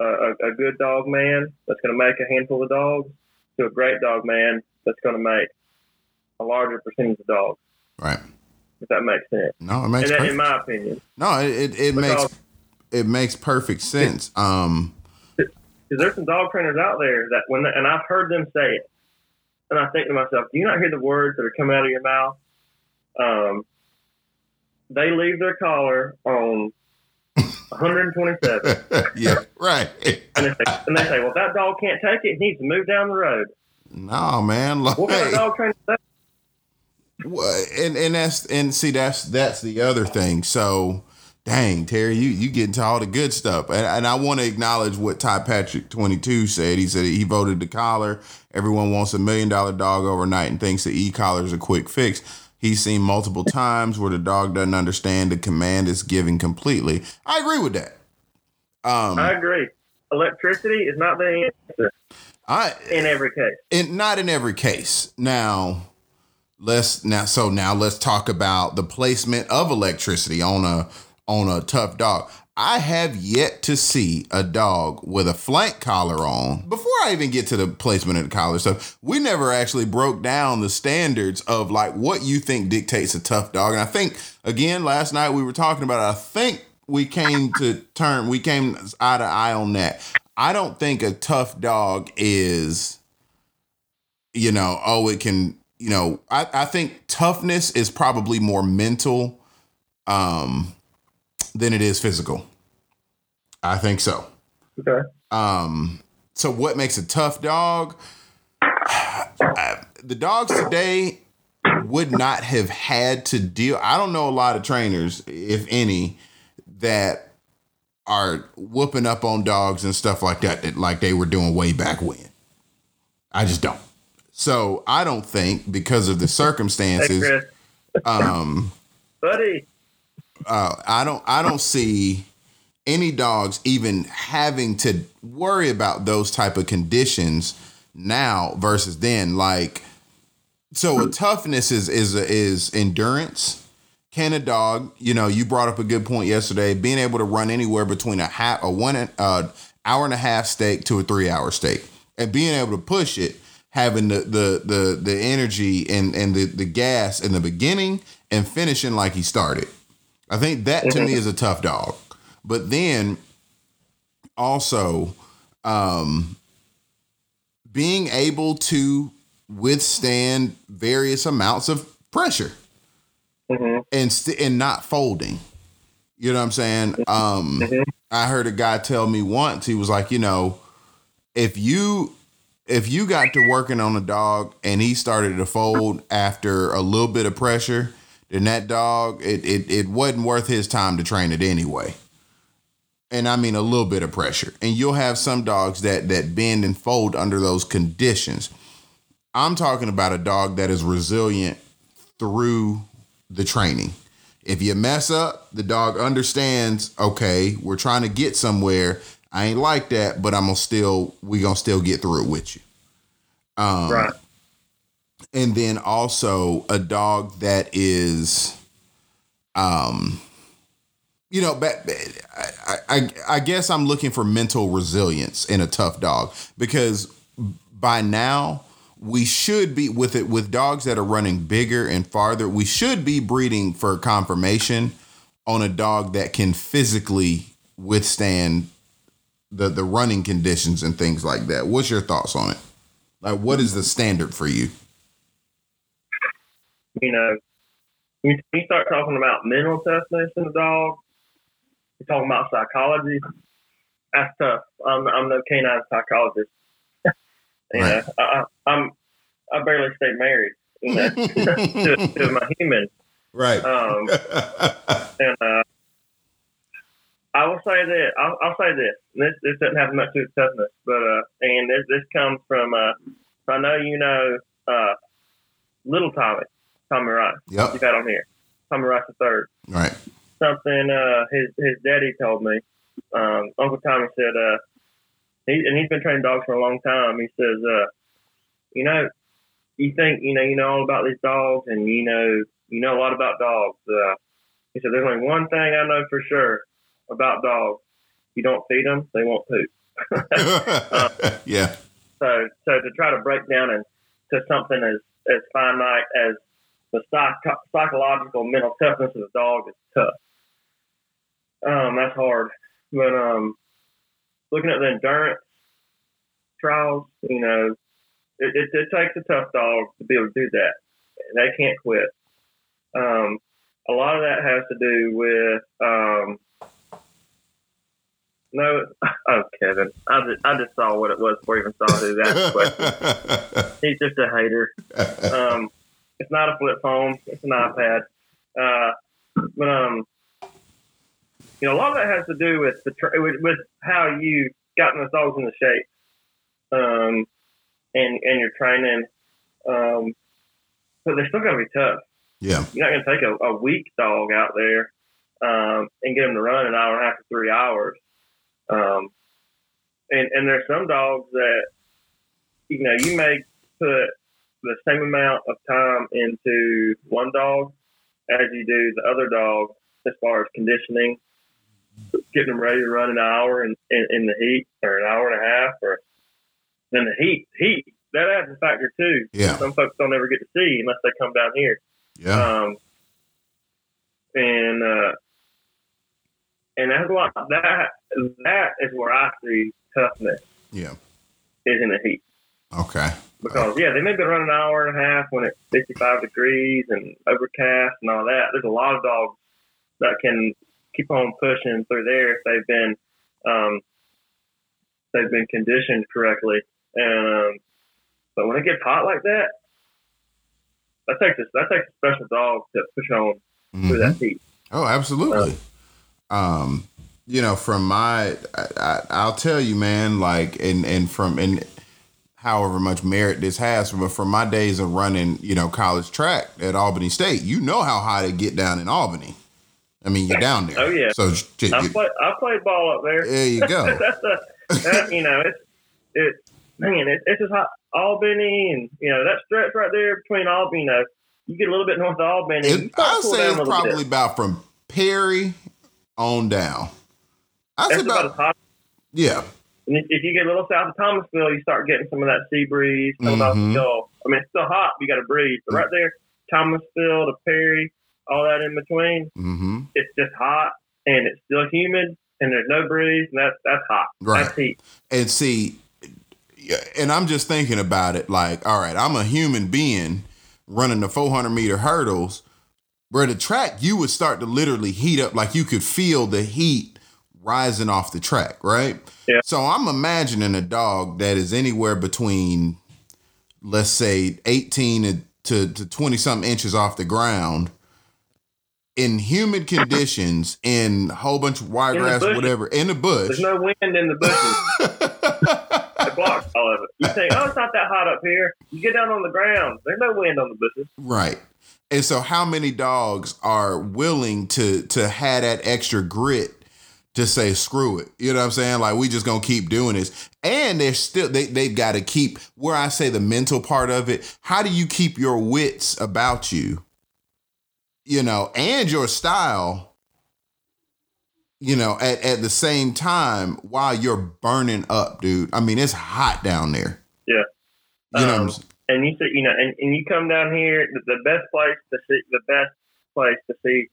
a, a, a good dog man that's going to make a handful of dogs to a great dog man that's going to make a larger percentage of dogs. Right. If that makes sense. No, it makes. That, in my opinion. No, it it, it makes it makes perfect sense. Um, because there's some dog trainers out there that when and I've heard them say it, and I think to myself, do you not hear the words that are coming out of your mouth? Um, they leave their collar on 127. yeah, right. and, they say, and they say, well, that dog can't take it. He needs to move down the road. No, man. Like, what kind of dog trainer well, and and that's and see that's that's the other thing. So, dang Terry, you you get into all the good stuff, and, and I want to acknowledge what Ty Patrick twenty two said. He said he voted the collar. Everyone wants a million dollar dog overnight and thinks the e collar is a quick fix. He's seen multiple times where the dog doesn't understand the command is given completely. I agree with that. Um, I agree. Electricity is not the answer. I in every case. In, not in every case. Now, let's now so now let's talk about the placement of electricity on a on a tough dog. I have yet to see a dog with a flank collar on. Before I even get to the placement of the collar stuff, we never actually broke down the standards of like what you think dictates a tough dog. And I think again last night we were talking about it, I think we came to term we came eye to eye on that. I don't think a tough dog is you know, oh it can you know, I, I think toughness is probably more mental um, than it is physical. I think so. Okay. Um, so what makes a tough dog? the dogs today would not have had to deal. I don't know a lot of trainers, if any, that are whooping up on dogs and stuff like that, that like they were doing way back when. I just don't. So I don't think because of the circumstances, hey, um, buddy, uh, I don't I don't see any dogs even having to worry about those type of conditions now versus then. Like, so a toughness is is is endurance. Can a dog, you know, you brought up a good point yesterday, being able to run anywhere between a half a one uh, hour and a half stake to a three hour stake, and being able to push it having the the the the energy and and the the gas in the beginning and finishing like he started. I think that to me mm-hmm. is a tough dog. But then also um being able to withstand various amounts of pressure mm-hmm. and st- and not folding. You know what I'm saying? Um mm-hmm. I heard a guy tell me once he was like, you know, if you if you got to working on a dog and he started to fold after a little bit of pressure, then that dog it, it it wasn't worth his time to train it anyway. And I mean a little bit of pressure. And you'll have some dogs that that bend and fold under those conditions. I'm talking about a dog that is resilient through the training. If you mess up, the dog understands, okay, we're trying to get somewhere I ain't like that, but I'm gonna still we gonna still get through it with you. Um, right. And then also a dog that is, um, you know, I, I, I guess I'm looking for mental resilience in a tough dog because by now we should be with it with dogs that are running bigger and farther. We should be breeding for conformation on a dog that can physically withstand the the running conditions and things like that. What's your thoughts on it? Like, what is the standard for you? You know, when you start talking about mental toughness in a dog, you're talking about psychology. that's tough. I'm I'm no canine psychologist. you right. know, I, I'm I barely stay married. You know, to, to my human. Right. Um, and uh, I will say that I'll, I'll, say this. This this doesn't have much to do with toughness, but uh, and this this comes from uh, I know you know uh, little Tommy, Tommy Rice. Yep. You've had on here, Tommy Rice the third. Right. Something uh, his his daddy told me. Um, Uncle Tommy said, uh, he, and he's been training dogs for a long time. He says, uh, you know, you think you know you know all about these dogs, and you know you know a lot about dogs. Uh, he said, there's only one thing I know for sure about dogs. You don't feed them, they won't poop. yeah. So, so to try to break down and to something as as finite as the psych- psychological mental toughness of the dog is tough. Um, that's hard. But um, looking at the endurance trials, you know, it, it, it, takes a tough dog to be able to do that. They can't quit. Um, a lot of that has to do with um, no, oh Kevin, I just, I just saw what it was before I even saw who the question. He's just a hater. Um, it's not a flip phone. It's an iPad. Uh, but um, you know, a lot of that has to do with the tra- with, with how you gotten those dogs into shape, um, and and your training. Um, but they're still gonna be tough. Yeah, you're not gonna take a, a weak dog out there um, and get them to run an hour and a half to three hours. Um, and and there's some dogs that you know you may put the same amount of time into one dog as you do the other dog as far as conditioning, getting them ready to run an hour in, in, in the heat or an hour and a half or then the heat heat that adds a factor too. Yeah. Some folks don't ever get to see unless they come down here. Yeah. Um, and uh, and that's what that that is where I see toughness. Yeah, is in the heat. Okay. Because yeah, they may be running an hour and a half when it's 55 degrees and overcast and all that. There's a lot of dogs that can keep on pushing through there if they've been um, they've been conditioned correctly. And um, but when it gets hot like that, that takes a, that takes a special dog to push on mm-hmm. through that mm-hmm. heat. Oh, absolutely. Um, um, you know, from my, I, will tell you, man, like, and and from and however much merit this has, but from my days of running, you know, college track at Albany State, you know how high they get down in Albany. I mean, you're down there. Oh yeah. So I play, I played ball up there. There you go. That's a, that, you know, it's it's man, it, it's just hot. Albany and you know that stretch right there between Albany. You know, you get a little bit north of Albany. It, I'll say it's probably bit. about from Perry on down. That's, That's about, about, as hot. Yeah. And if you get a little south of Thomasville, you start getting some of that sea breeze coming mm-hmm. off the Gulf. I mean, it's still hot. You got to breathe. But right there, Thomasville to Perry, all that in between, mm-hmm. it's just hot and it's still humid and there's no breeze and that's that's hot. Right. That's heat. And see, and I'm just thinking about it like, all right, I'm a human being running the 400 meter hurdles where the track you would start to literally heat up like you could feel the heat rising off the track right? Yeah. so i'm imagining a dog that is anywhere between let's say 18 to, to 20 something inches off the ground in humid conditions in a whole bunch of wiregrass whatever in the bush. There's no wind in the bushes. It blocks all of it. You think oh it's not that hot up here. You get down on the ground. There's no wind on the bushes. Right. And so how many dogs are willing to to have that extra grit to say screw it. You know what I'm saying? Like we just gonna keep doing this. And they're still they they've got to keep where I say the mental part of it. How do you keep your wits about you? You know, and your style, you know, at, at the same time while you're burning up, dude. I mean, it's hot down there. Yeah. You know um, and you see, you know, and, and you come down here, the, the best place to see, the best place to see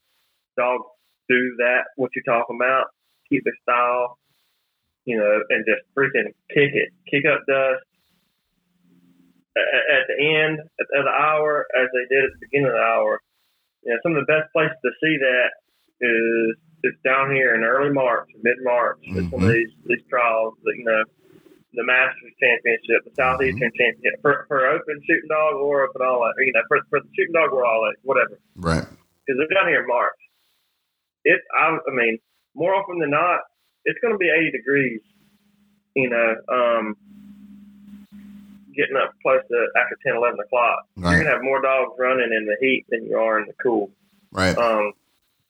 dogs do that, what you're talking about, keep their style, you know, and just freaking kick it, kick up dust. At, at the end of the hour, as they did at the beginning of the hour, you know, some of the best places to see that is is down here in early March, mid March. It's one Mhm. of these these trials that you know, the Masters Championship, the Southeastern Championship for for open shooting dog or open all or, you know, for for the shooting dog or all out, whatever. Right. Because they're down here in March. It, I, I mean, more often than not, it's going to be 80 degrees. You know, um, getting up close to after 10, 11 o'clock. You're going to have more dogs running in the heat than you are in the cool. Right. Um,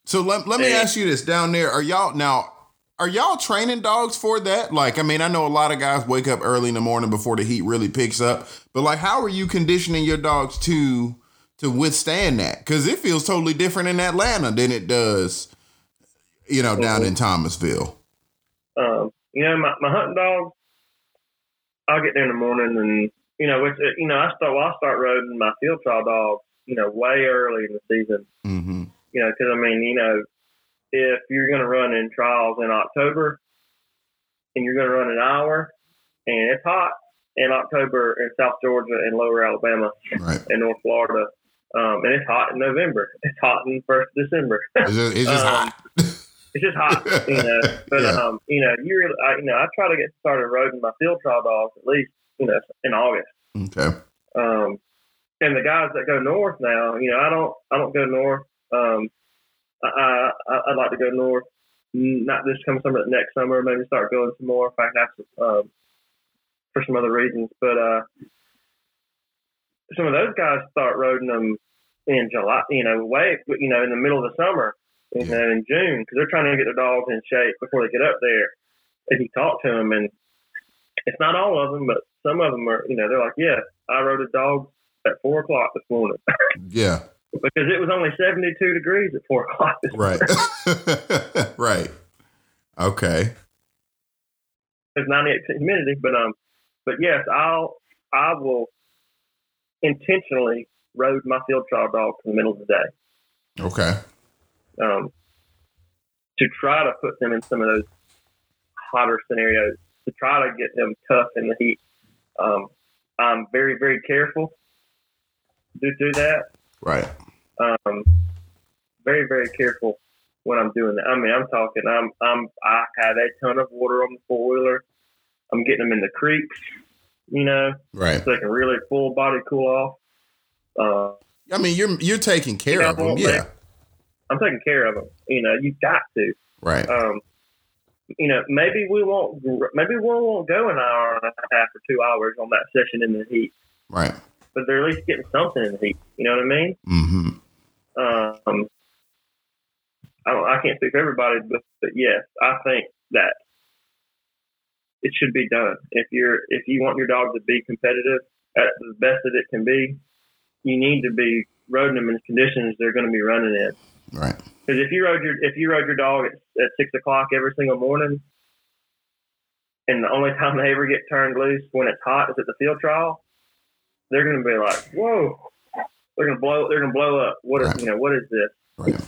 So let, let me ask you this down there. Are y'all now are y'all training dogs for that? Like, I mean, I know a lot of guys wake up early in the morning before the heat really picks up, but like how are you conditioning your dogs to to withstand that? Because it feels totally different in Atlanta than it does, you know, down in Thomasville. um, you know, my, my hunting dogs, I'll get there in the morning and, you know, it's, you know, I start, well, I start roading my field trial dogs, you know, way early in the season. Mm-hmm. you know, because I mean, you know, if you're going to run in trials in October and you're going to run an hour and it's hot in October in South Georgia and lower Alabama Right. and North Florida, um, and it's hot in November, it's hot in first December. It's just, it's just Um, hot. It's just hot, you know. But Yeah. um, you know, you really, I, you know, I try to get started roading my field trial dogs at least, you know, in August. Okay. Um, and the guys that go north now, you know, I don't, I don't go north. Um, I, I, I'd like to go north, not this come summer, but next summer, maybe start going some more if I have some, um, for some other reasons. But uh, some of those guys start roading them in July, you know, way, you know, in the middle of the summer, you know, in June, because they're trying to get their dogs in shape before they get up there. And you talk to them, and it's not all of them, but some of them are, you know, they're like, yeah, I rode a dog at four o'clock this morning Yeah. because it was only 72 degrees at four o'clock this Right. morning. right. Okay. There's 98% humidity, but um, but yes, I'll I will intentionally road my field trial dog in the middle of the day Okay. Um, to try to put them in some of those hotter scenarios to try to get them tough in the heat. Um, I'm very very careful to do that. Right. um, very very careful when I'm doing that. I mean, I'm talking. I'm I'm I have a ton of water on the four wheeler. I'm getting them in the creeks, you know, Right. so they can really full body cool off. Uh, I mean, you're you're taking care Yeah, of them. Yeah. I'm taking care of them. You know, you've got to. Right. Um, you know, maybe we won't. Maybe we won't go an hour and a half or two hours on that session in the heat, Right. but they're at least getting something in the heat. You know what I mean? Mm-hmm. Um, I, I can't speak for everybody, but, but yes, I think that it should be done. If you're if you want your dog to be competitive at the best that it can be, you need to be roading them in conditions they're going to be running in. Right. Because if you rode your if you rode your dog at, at six o'clock every single morning, and the only time they ever get turned loose when it's hot is at the field trial, they're going to be like, "Whoa!" They're going to blow. They're going to blow up. What is Right. you know? What is this? Right.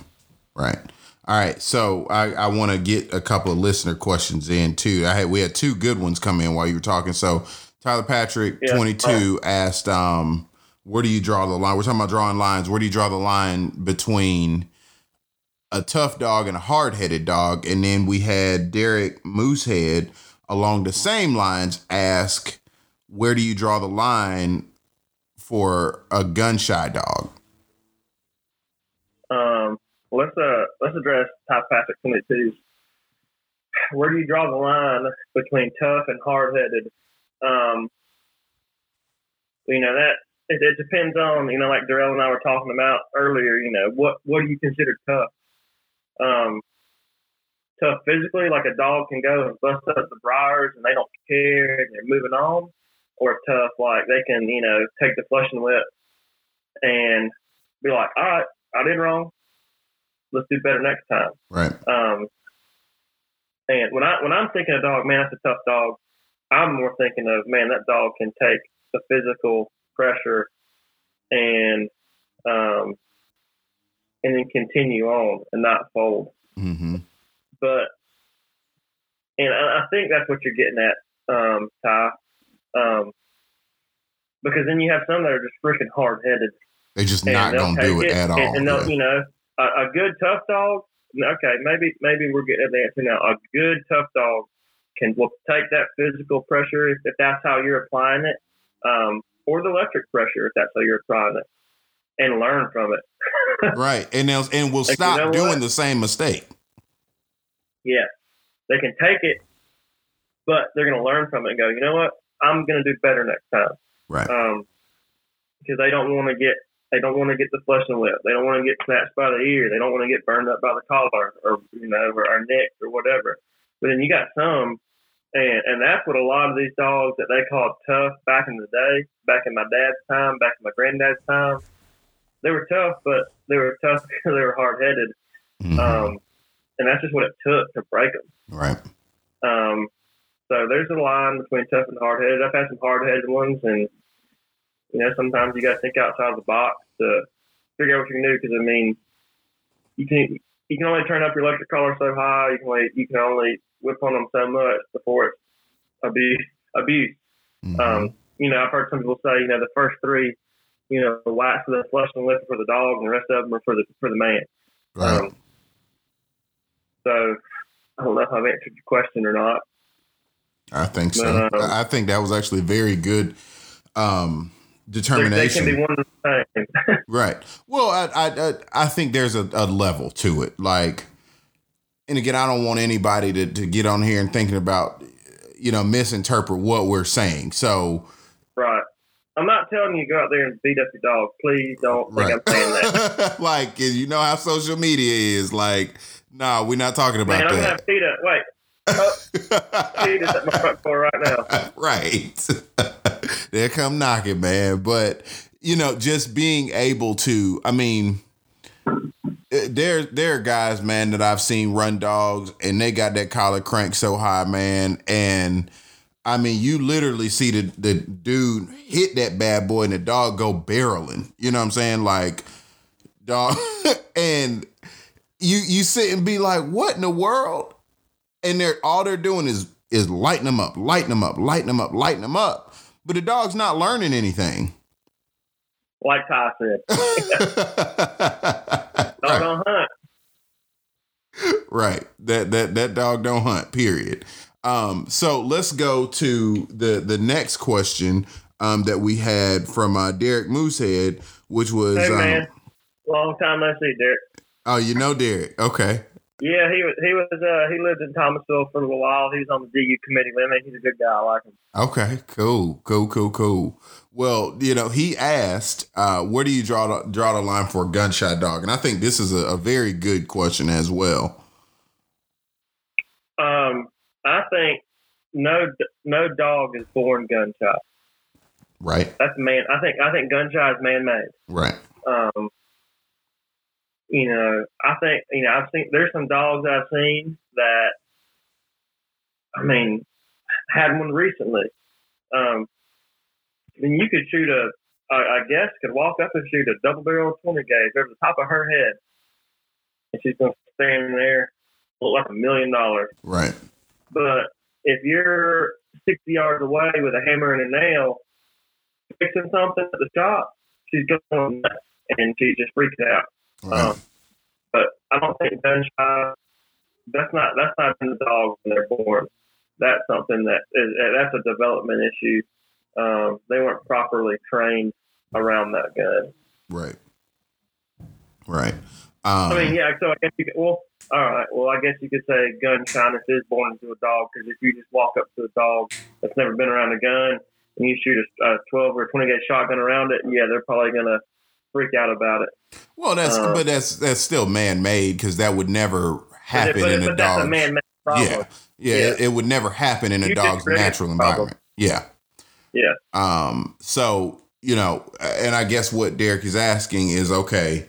Right. All right. So I, I want to get a couple of listener questions in too. I had we had two good ones come in while you were talking. So Tyler Patrick, Yeah. 22, asked, um, where do you draw the line? We're talking about drawing lines. Where do you draw the line between a tough dog and a hard headed dog? And then we had Derek Moosehead along the same lines ask, where do you draw the line for a gun shy dog? Um, let's uh let's address Ty Patrick 22's. Where do you draw the line between tough and hard headed? Um, you know that it, it depends on you know like Darrell and I were talking about earlier. You know what what do you consider tough? Um, tough physically, like a dog can go and bust up the briars and they don't care and they're moving on, or tough like they can you know take the flushing whip and be like, all right, I did wrong. Let's do better next time. Right. Um, and when I when I'm thinking of dog, man, that's a tough dog. I'm more thinking of man, that dog can take the physical pressure and um, and then continue on and not fold. Mm-hmm. But and I, think that's what you're getting at, um, Ty. Um, because then you have some that are just freaking hard headed They just not gonna do it, at all. And, and yeah. you know, a, a good tough dog, okay, maybe maybe we're getting at the answer now. A good tough dog can will take that physical pressure if, if that's how you're applying it, um, or the electric pressure if that's how you're applying it, and learn from it. right, and they'll, and will Like, you stop know doing what? the same mistake. yeah, they can take it, but they're going to learn from it and go, you know what, I'm going to do better next time. Right. Um, because they don't want to get they don't want to get the flushing whip. They don't want to get snatched by the ear. They don't want to get burned up by the collar or you know or, or neck or whatever. But then you got some, and and that's what a lot of these dogs that they called tough back in the day, back in my dad's time, back in my granddad's time. They were tough, but they were tough because they were hard headed. Mhm. Um, and that's just what it took to break them. right. Um, so there's a line between tough and hard headed. I've had some hard headed ones, and you know sometimes you got to think outside the box to figure out what you can do. Because I mean, you can you can only turn up your electric collar so high. You can only you can only whip on them so much before it's abuse. Abuse. Mhm. Um, you know, I've heard some people say, you know, the first three, you know, for the flush and lift for the dog, and the rest of them are for the for the man. right. Um, so I don't know if I've answered your question or not. I think so. No. I think that was actually very good um, They- They determination. can be one the same. Right. Well, I I I- I think there's a, a level to it. Like, and again, I don't want anybody to to get on here and thinking about, you know, misinterpret what we're saying. So, right. I'm not telling you to go out there and beat up your dog. Please don't think right. I'm saying that. like, you know how social media is. Like, nah, we're not talking about Man, I'm gonna that. have PETA. Wait, PETA's at my front door right now. right. They'll come knocking, man. But you know, just being able to, I mean, eh, there there are guys, man, that I've seen run dogs and they got that collar crank so high, man. And I mean, you literally see the the dude hit that bad boy and the dog go barreling. You know what I'm saying? Like dog and you you sit and be like, what in the world? And they're all they're doing is is lighting them up, lighting them up, lighting them up, lighting them up. But the dog's not learning anything. Like Ty said, dog right, don't hunt. right. That that that dog don't hunt. Period. Um, so let's go to the the next question um, that we had from uh, Derek Moosehead, which was Hey um, long time no see, Derek. oh, you know Derek. Okay, Yeah, he was. He was. Uh, he lived in Thomasville for a little while. He was on the DU committee. I mean, he's a good guy. I like him. okay, cool, cool, cool, cool. Well, you know, he asked, uh, where do you draw the, draw the line for a gunshot dog? And I think this is a, a very good question as well. Um, I think no no dog is born gunshot. Right, That's man. I think I think gunshot is man made. right, Um, you know, I think you know I've seen there's some dogs I've seen that I mean had one recently. Um, then you could shoot a I I guess could walk up and shoot a double barrel twenty gauge over the top of her head, and she's gonna stand there look like a million dollars. right. But if you're 60 yards away with a hammer and a nail fixing something at the shop, she's going nuts and she just freaks out. Right. Um, but I don't think gunshot. That's not that's not in the dogs when they're born. That's something that is that's a development issue. Um, they weren't properly trained around that gun. Right. Right. Um, I mean, yeah. So I guess you could. Well, all right. Well, I guess you could say gun shyness is born into a dog because if you just walk up to a dog that's never been around a gun and you shoot a, a 12 or 20 gauge shotgun around it, yeah, they're probably gonna freak out about it. well, that's uh, but that's that's still man made because that would never happen but, in a but a dog. man-made problem. Yeah, yeah, Yeah. It, it would never happen in a You dog's natural environment. Yeah. Yeah. Um. So you know, and I guess what Derek is asking is, okay,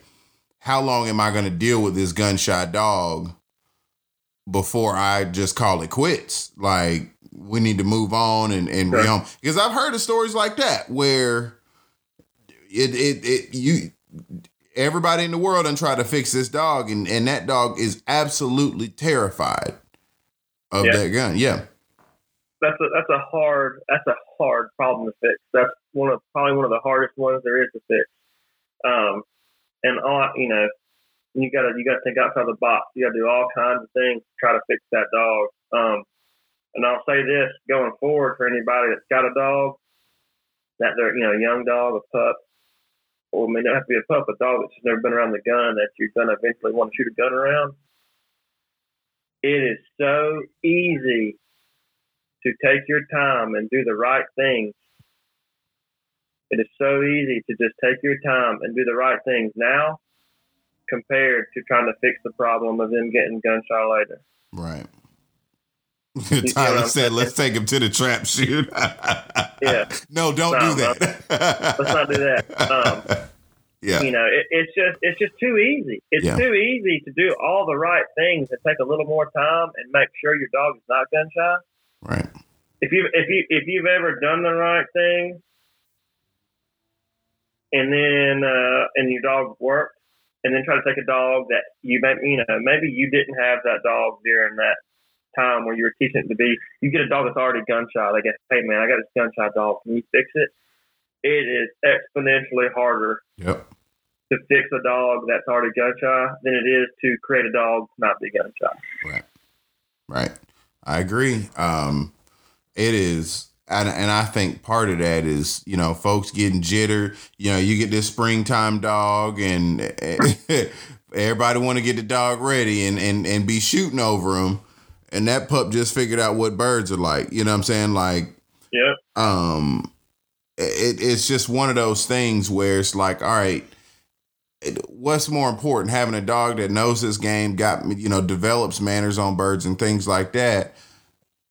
how long am I going to deal with this gunshot dog before I just call it quits? Like we need to move on and and Sure. rehome because I've heard of stories like that where it it it you everybody in the world and try to fix this dog and and that dog is absolutely terrified of Yeah. that gun. Yeah. That's a that's a hard that's a hard problem to fix. That's one of probably one of the hardest ones there is to fix. Um, and all you know, you gotta you gotta think outside the box. You gotta do all kinds of things to try to fix that dog. Um, and I'll say this going forward for anybody that's got a dog, that they're you know a young dog, a pup, or may not have to be a pup, a dog that's never been around the gun that you're gonna eventually want to shoot a gun around. It is so easy to take your time and do the right things. It is so easy to just take your time and do the right things now compared to trying to fix the problem of them getting gunshot later. Right. Tyler said, "Let's take him to the trap shoot." yeah. No, don't no, do that. let's not do that. Um, yeah. You know, it, it's just it's just too easy. It's yeah. too easy to do all the right things and take a little more time and make sure your dog is not gun shy. Right. If you if you if you've ever done the right thing and then uh, and your dog worked and then try to take a dog that you maybe you know maybe you didn't have that dog during that time where you were teaching it to be. You get a dog that's already gun shy. They guess, hey man, I got this gun shy dog. Can you fix it? It is exponentially harder. Yep. To fix a dog that's already gun shy than it is to create a dog to not be gun shy. Right. Right. I agree. Um, it is and, and I think part of that is you know folks getting jitter. You know, you get this springtime dog, and everybody want to get the dog ready and and and be shooting over him. And that pup just figured out what birds are like. You know what I'm saying? Like, yeah. Um, it, it's just one of those things where it's like, all right, what's more important, having a dog that knows this game, got you know, develops manners on birds and things like that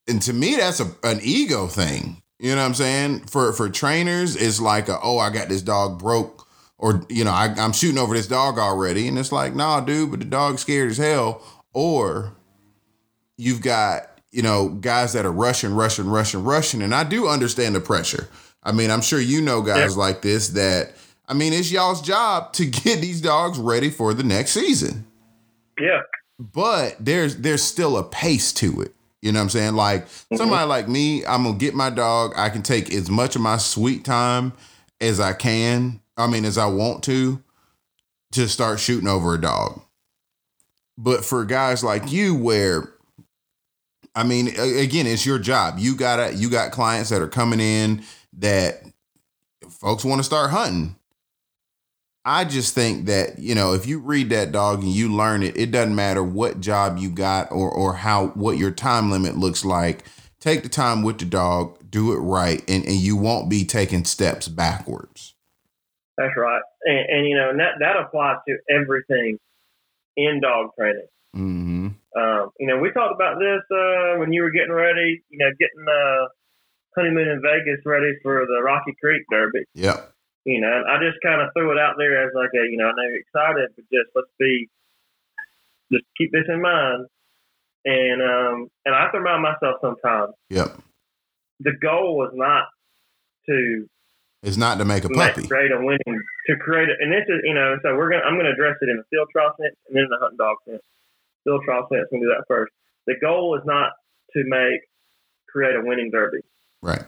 and to me that's a, an ego thing. You know what i'm saying? For for trainers it's like a, oh i got this dog broke or you know I, i'm shooting over this dog already and it's like nah dude but the dog's scared as hell. Or you've got you know guys that are rushing rushing rushing rushing and i do understand the pressure. I mean i'm sure you know guys yeah. like this that i mean it's y'all's job to get these dogs ready for the next season. Yeah. But there's there's still a pace to it you know what I'm saying? Like mm-hmm. somebody like me, I'm gonna get my dog. I can take as much of my sweet time as I can. I mean, as I want to, to start shooting over a dog. But for guys like you, where I mean, again, it's your job. You gotta you got clients that are coming in that folks want to start hunting. I just think that, you know, if you read that dog and you learn it, it doesn't matter what job you got or or how what your time limit looks like. Take the time with the dog, do it right, and, and you won't be taking steps backwards. That's right. And, and you know, and that, that applies to everything in dog training. Mm-hmm. Um, you know, we talked about this uh, when you were getting ready, you know, getting uh, honeymoon in Vegas ready for the Rocky Creek Derby. Yep you know, I just kind of threw it out there as like a, you know, I know you're excited, but just let's be, just keep this in mind. And um, and I have to remind myself sometimes. Yep. The goal was not to. It's not to make a puppy. Make, create a winning to create it, and this is you know so we're gonna I'm gonna address it in the field trial sense and then in a hunting dog sense. Field trial sense, we're do that first. The goal is not to make create a winning derby. Right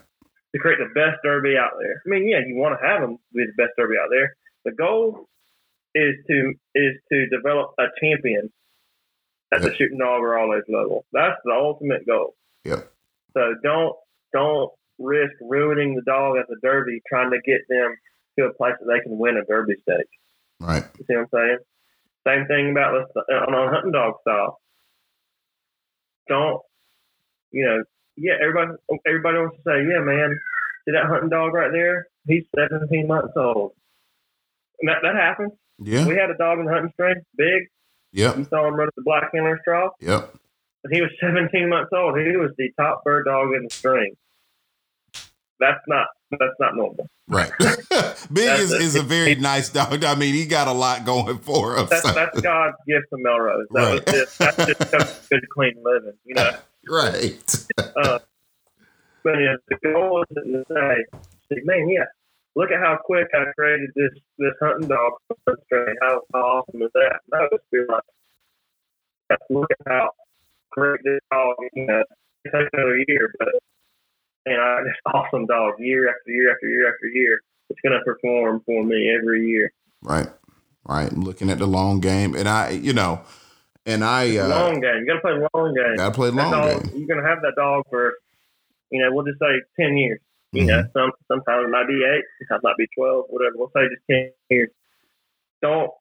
to create the best derby out there. I mean, yeah, you want to have them be the best derby out there. The goal is to is to develop a champion at yep. the shooting dog or all age level. That's the ultimate goal. Yep. So don't don't risk ruining the dog at the derby trying to get them to a place that they can win a derby stake. Right. You see what I'm saying? Same thing about the, on a hunting dog style. Don't you know? Yeah, everybody everybody wants to say, yeah, man, see that hunting dog right there? He's 17 months old. And that that happens. Yeah, we had a dog in the hunting string, big. Yep. You saw him run at the Black Handler's Trough. Yep. And he was 17 months old. He was the top bird dog in the string. That's not that's not normal. Right. Big is, is a very nice dog. I mean, he got a lot going for him. That's, so. that's God's gift to Melrose. That right. was just that's just good, clean living. You know. Right. uh, but you the goal is to say, man, yeah, look at how quick I created this this hunting dog. How, how awesome is that? And I was feel like, look at how great this dog. You know, it another year, but and I this awesome dog year after year after year after year. It's going to perform for me every year. Right. right? I'm Looking at the long game, and I, you know, and I uh, long game. You got to play long game. Got to play long dog, game. You're gonna have that dog for, you know, we'll just say ten years. You Mm-hmm. know, some sometimes it might be eight, sometimes it might be twelve, whatever. We'll say just ten years. Don't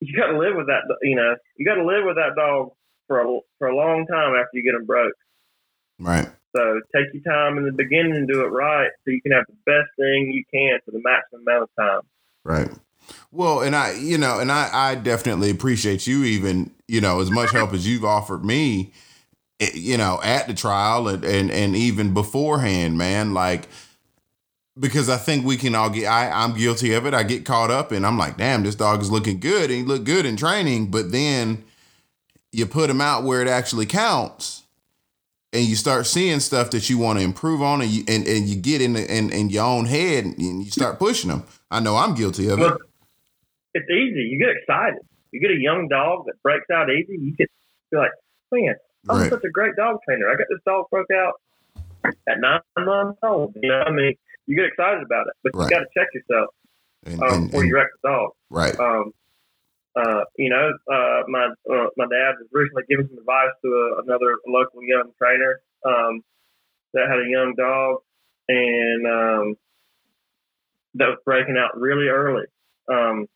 you got to live with that? You know, you got to live with that dog for a for a long time after you get them broke. Right. So take your time in the beginning and do it right, so you can have the best thing you can for the maximum amount of time. Right. Well, and I, you know, and I, I definitely appreciate you even, you know, as much help as you've offered me, eh, you know, at the trial and, and, and even beforehand, man, like, because I think we can all get, I, I'm guilty of it. I get caught up and I'm like, damn, this dog is looking good and he looked good in training. But then you put him out where it actually counts and you start seeing stuff that you want to improve on and you, and, and you get in, the, in, in your own head and you start pushing them. I know I'm guilty of it. It's easy. You get excited. You get a young dog that breaks out easy. You get be like, man, I'm Right. such a great dog trainer. I got this dog broke out at nine months old. You know, what I mean, you get excited about it, but Right. you got to check yourself And, um, and- before you wreck the dog. right. Um, uh, you know, uh, my uh, my dad was recently giving some advice to a, another local young trainer um, that had a young dog, and um, that was breaking out really early. Um,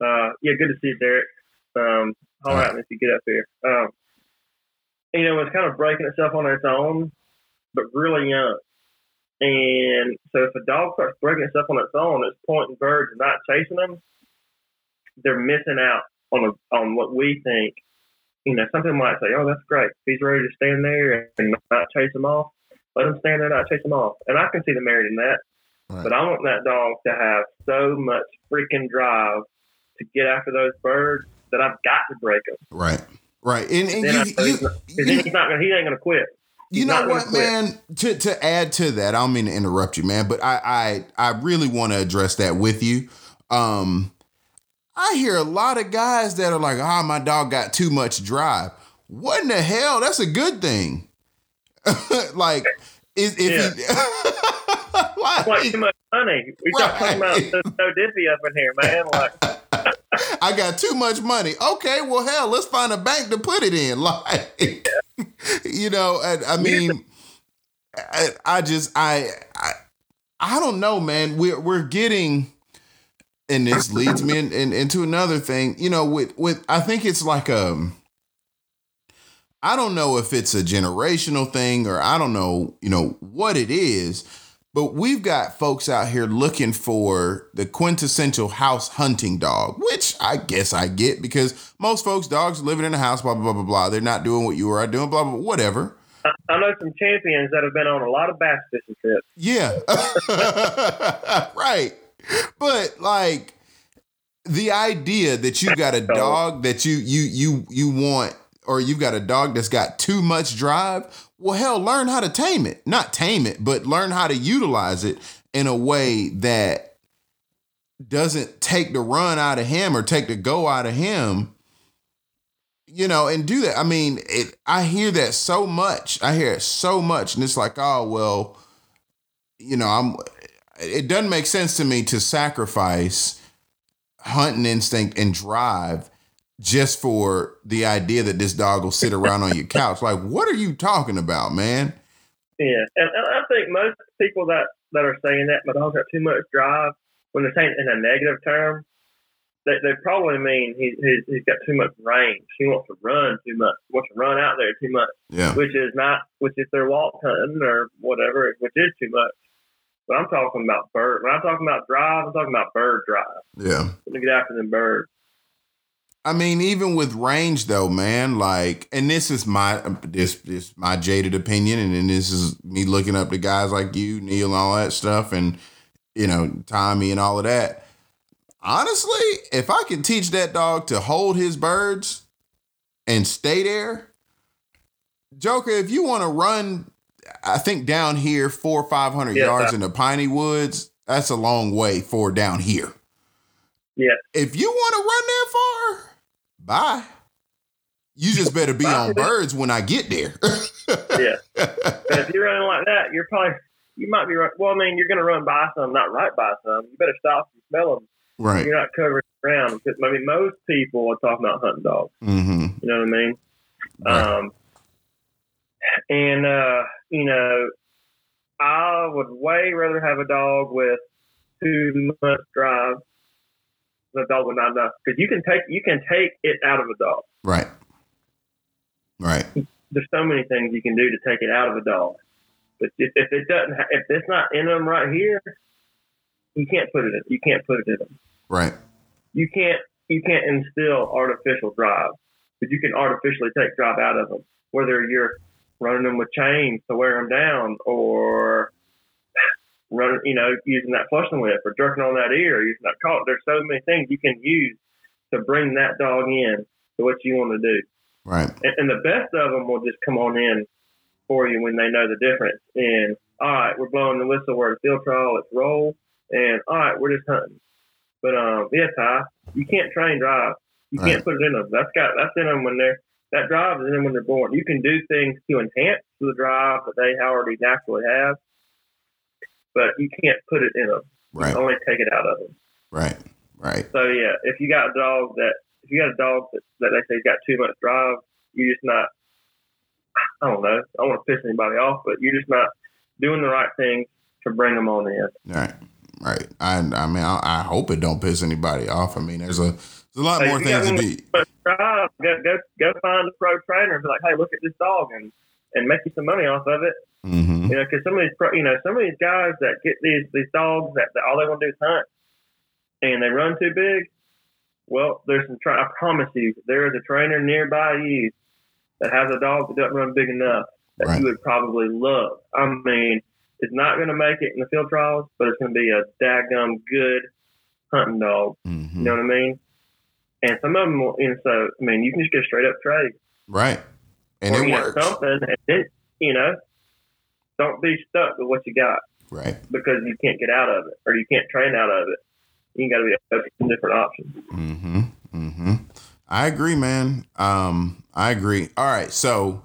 uh, yeah, good to see you, Derek. Um, holler at me if you get up here. Um, you know, it's kind of breaking itself on its own, but really young. And so if a dog starts breaking itself on its own, it's pointing birds and not chasing them, they're missing out on a, on what we think. You know, some people might say, "Oh, that's great. He's ready to stand there and not chase them off, let him stand there, and not chase them off." And I can see the merit in that. Right. But I want that dog to have so much freaking drive to get after those birds that I've got to break them. Right. Right. And, and Then I you, you, you, then he's not gonna, he ain't gonna quit. you he's know what, man? To to add to that, I don't mean to interrupt you, man, but I I, I really want to address that with you. Um I hear a lot of guys that are like, ah, my dog got too much drive. What in the hell? That's a good thing. like, is if he why? Like too much money. We Right. talking about there's no dippy up in here, man. Like I got too much money. Okay, well, hell, let's find a bank to put it in. Like, you know, and, I mean, I, I just, I, I, I don't know, man. We're we're getting, and this leads me in, in, into another thing. You know, with with I think it's like um. I don't know if it's a generational thing or I don't know, you know, what it is, but we've got folks out here looking for the quintessential house hunting dog, which I guess I get because most folks' dogs living in a house, blah, blah, blah, blah, blah. They're not doing what you or I doing, blah, blah, blah, whatever. I, I know some champions that have been on a lot of bass fishing trips. Yeah. right. But like the idea that you got a dog that you you you you want or you've got a dog that's got too much drive, well hell, learn how to tame it. Not tame it, but learn how to utilize it in a way that doesn't take the run out of him or take the go out of him. You know, and do that. I mean, it, I hear that so much. I hear it so much, and it's like, oh well, you know, I'm it doesn't make sense to me to sacrifice hunting instinct and drive just for the idea that this dog will sit around on your couch. Like, what are you talking about, man? Yeah, and, and I think most people that that are saying that my dog's got too much drive, when they're saying it in a negative term, they, they probably mean he, he's, he's got too much range. He wants to run too much. He wants to run out there too much, Yeah. which is not, which is their walk hunting or whatever, which is too much. But I'm talking about bird. When I'm talking about drive, I'm talking about bird drive. Yeah. Let me get after them birds. I mean, even with range though, man, like, and this is my this this my jaded opinion, and then this is me looking up to guys like you, Neil, and all that stuff, and you know, Tommy and all of that. Honestly, if I can teach that dog to hold his birds and stay there, Joker, if you want to run, I think down here four or five hundred Yeah. yards in the piney woods, that's a long way for down here. Yeah. If you want to run that far, bye. You just better be Bye. on birds when I get there. Yeah. If you're running like that, you're probably you might be right. well. I mean, you're going to run by some, not right by some. You better stop and smell them Right. You're not covering ground. I mean, most people are talking about hunting dogs. Mm-hmm. You know what I mean? Right. Um, and uh, you know, I would way rather have a dog with two months drive than a dog with not enough because you can take you can take it out of a dog. right. Right. There's so many things you can do to take it out of a dog, but if, if it doesn't, if it's not in them right here, you can't put it in. You can't put it in them. Right. You can't you can't instill artificial drive, but you can artificially take drive out of them. Whether you're running them with chains to wear them down, or running, you know, using that flushing whip, or jerking on that ear, or using that collar. There's so many things you can use to bring that dog in to what you want to do. Right. And, and the best of them will just come on in for you when they know the difference. And all right, we're blowing the whistle. We're at field trial. Let's roll. And all right, we're just hunting. But um, yeah, Ty, you can't train drive. You Right. can't put it in them. That's got that's in them when they're that drive is in them when they're born. You can do things to enhance the drive that they already naturally have, but you can't put it in them. You Right. can only take it out of them. Right. Right. So yeah, if you got a dog that if you got a dog that, that they say's got too much drive, you're just not. I don't know. I don't want to piss anybody off, but you're just not doing the right thing to bring them on in. Right. Right. I I mean I, I hope it don't piss anybody off. I mean there's a there's a lot Hey, more if you got things to be But drive, go go go find a pro trainer and be like, hey, look at this dog and and make you some money off of it. mm-hmm. You know, because some of these you know some of these guys that get these these dogs that, that all they want to do is hunt and they run too big. Well, there's some. Tra- I promise you, there is a trainer nearby you that has a dog that doesn't run big enough that Right. you would probably love. I mean, it's not going to make it in the field trials, but it's going to be a daggum good hunting dog. Mm-hmm. You know what I mean? And some of them, will, you know, so I mean, you can just get straight up trade Right. And or it works. something, and then you know, don't be stuck with what you got Right. because you can't get out of it or you can't train out of it. You got to be open to different options. Mm-hmm. Mm-hmm. I agree, man. Um, I agree. All right, so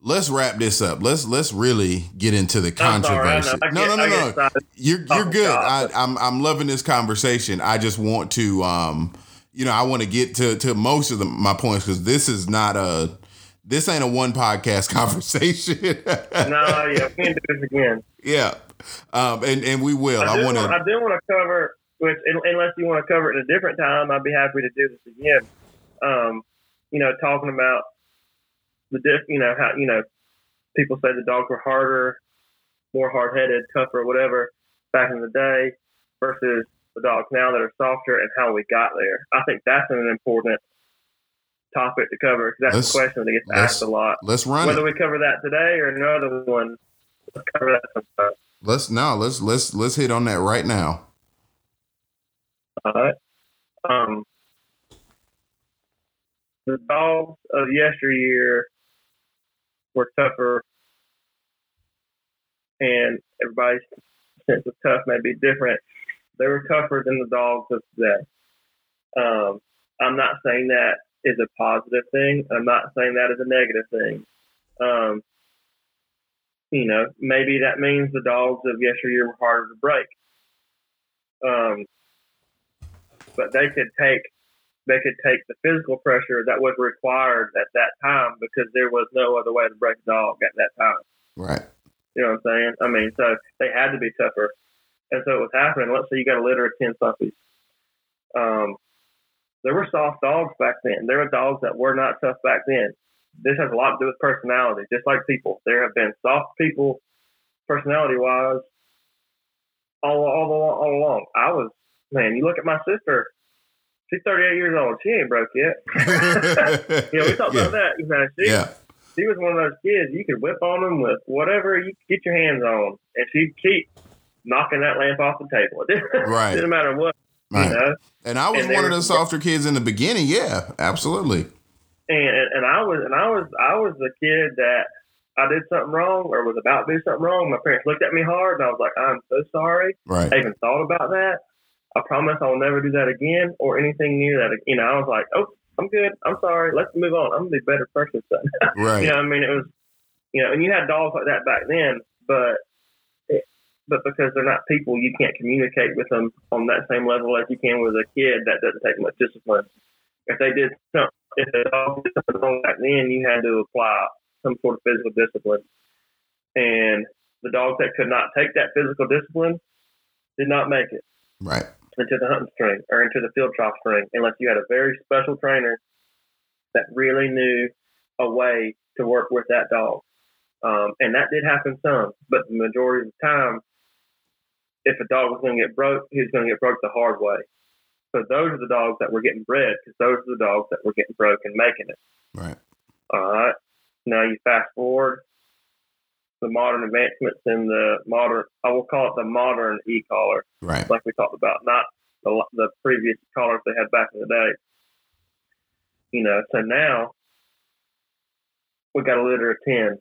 let's wrap this up. Let's let's really get into the I'm sorry, I controversy. I no, get- no, no, no. You're you're Oh, good. I, I'm I'm loving this conversation. I just want to um, you know, I want to get to to most of the, my points because this is not a this ain't a one podcast conversation. No, yeah, we can do this again. yeah. Um, and and we will. I want want, I to. do want to cover, which unless you want to cover it at a different time, I'd be happy to do this again. Um, you know, talking about the diff, you know how you know people say the dogs were harder, more hard headed, tougher, whatever back in the day versus the dogs now that are softer and how we got there. I think that's an important topic to cover because that's Let's- a question that gets asked a lot. Let's run Whether it. we cover that today or another one, let's cover that sometime. Let's now. Let's let's let's hit on that right now. All right. Um, the dogs of yesteryear were tougher, and everybody's sense of tough may be different. They were tougher than the dogs of today. Um, I'm not saying that is a positive thing. I'm not saying that is a negative thing. Um, you know, maybe that means the dogs of yesteryear were harder to break. Um, but they could take they could take the physical pressure that was required at that time because there was no other way to break a dog at that time. Right. You know what I'm saying? I mean, so they had to be tougher. And so it was happening. Let's say you got a litter of 10 puppies. Um, there were soft dogs back then. There were dogs that were not tough back then. This has a lot to do with personality, just like people. There have been soft people, personality wise, all, all, all, all along. I was, man, you look at my sister, she's 38 years old. She ain't broke yet. You know, we talked yeah. about that. You know, she, yeah. she was one of those kids you could whip on them with whatever you could get your hands on, and she'd keep knocking that lamp off the table. It didn't, Right. didn't matter what, Right. you know. And I was And one of the softer kids in the beginning. Yeah, absolutely. And and I was and I was I was the kid that I did something wrong or was about to do something wrong. My parents looked at me hard, and I was like, "I'm so sorry." Right. I even thought about that. I promise I'll never do that again or anything near that. You know, I was like, "Oh, I'm good. I'm sorry. Let's move on. I'm gonna be a better person." Right. You know, I mean, it was, you know, and you had dogs like that back then, but it, but because they're not people, you can't communicate with them on that same level as you can with a kid. That doesn't take much discipline. If they did something, if the dog did something wrong back then, you had to apply some sort of physical discipline. And the dogs that could not take that physical discipline did not make it. Right. Into the hunting string or into the field trial string, unless you had a very special trainer that really knew a way to work with that dog. Um, and that did happen some, but the majority of the time, if a dog was going to get broke, he was going to get broke the hard way. So those are the dogs that were getting bred because those are the dogs that were getting broke and making it. Right. All right. Now you fast forward the modern advancements in the modern, I will call it the modern e collar, Right. like we talked about, not the, the previous collars they had back in the day. You know, so now we got a litter of 10.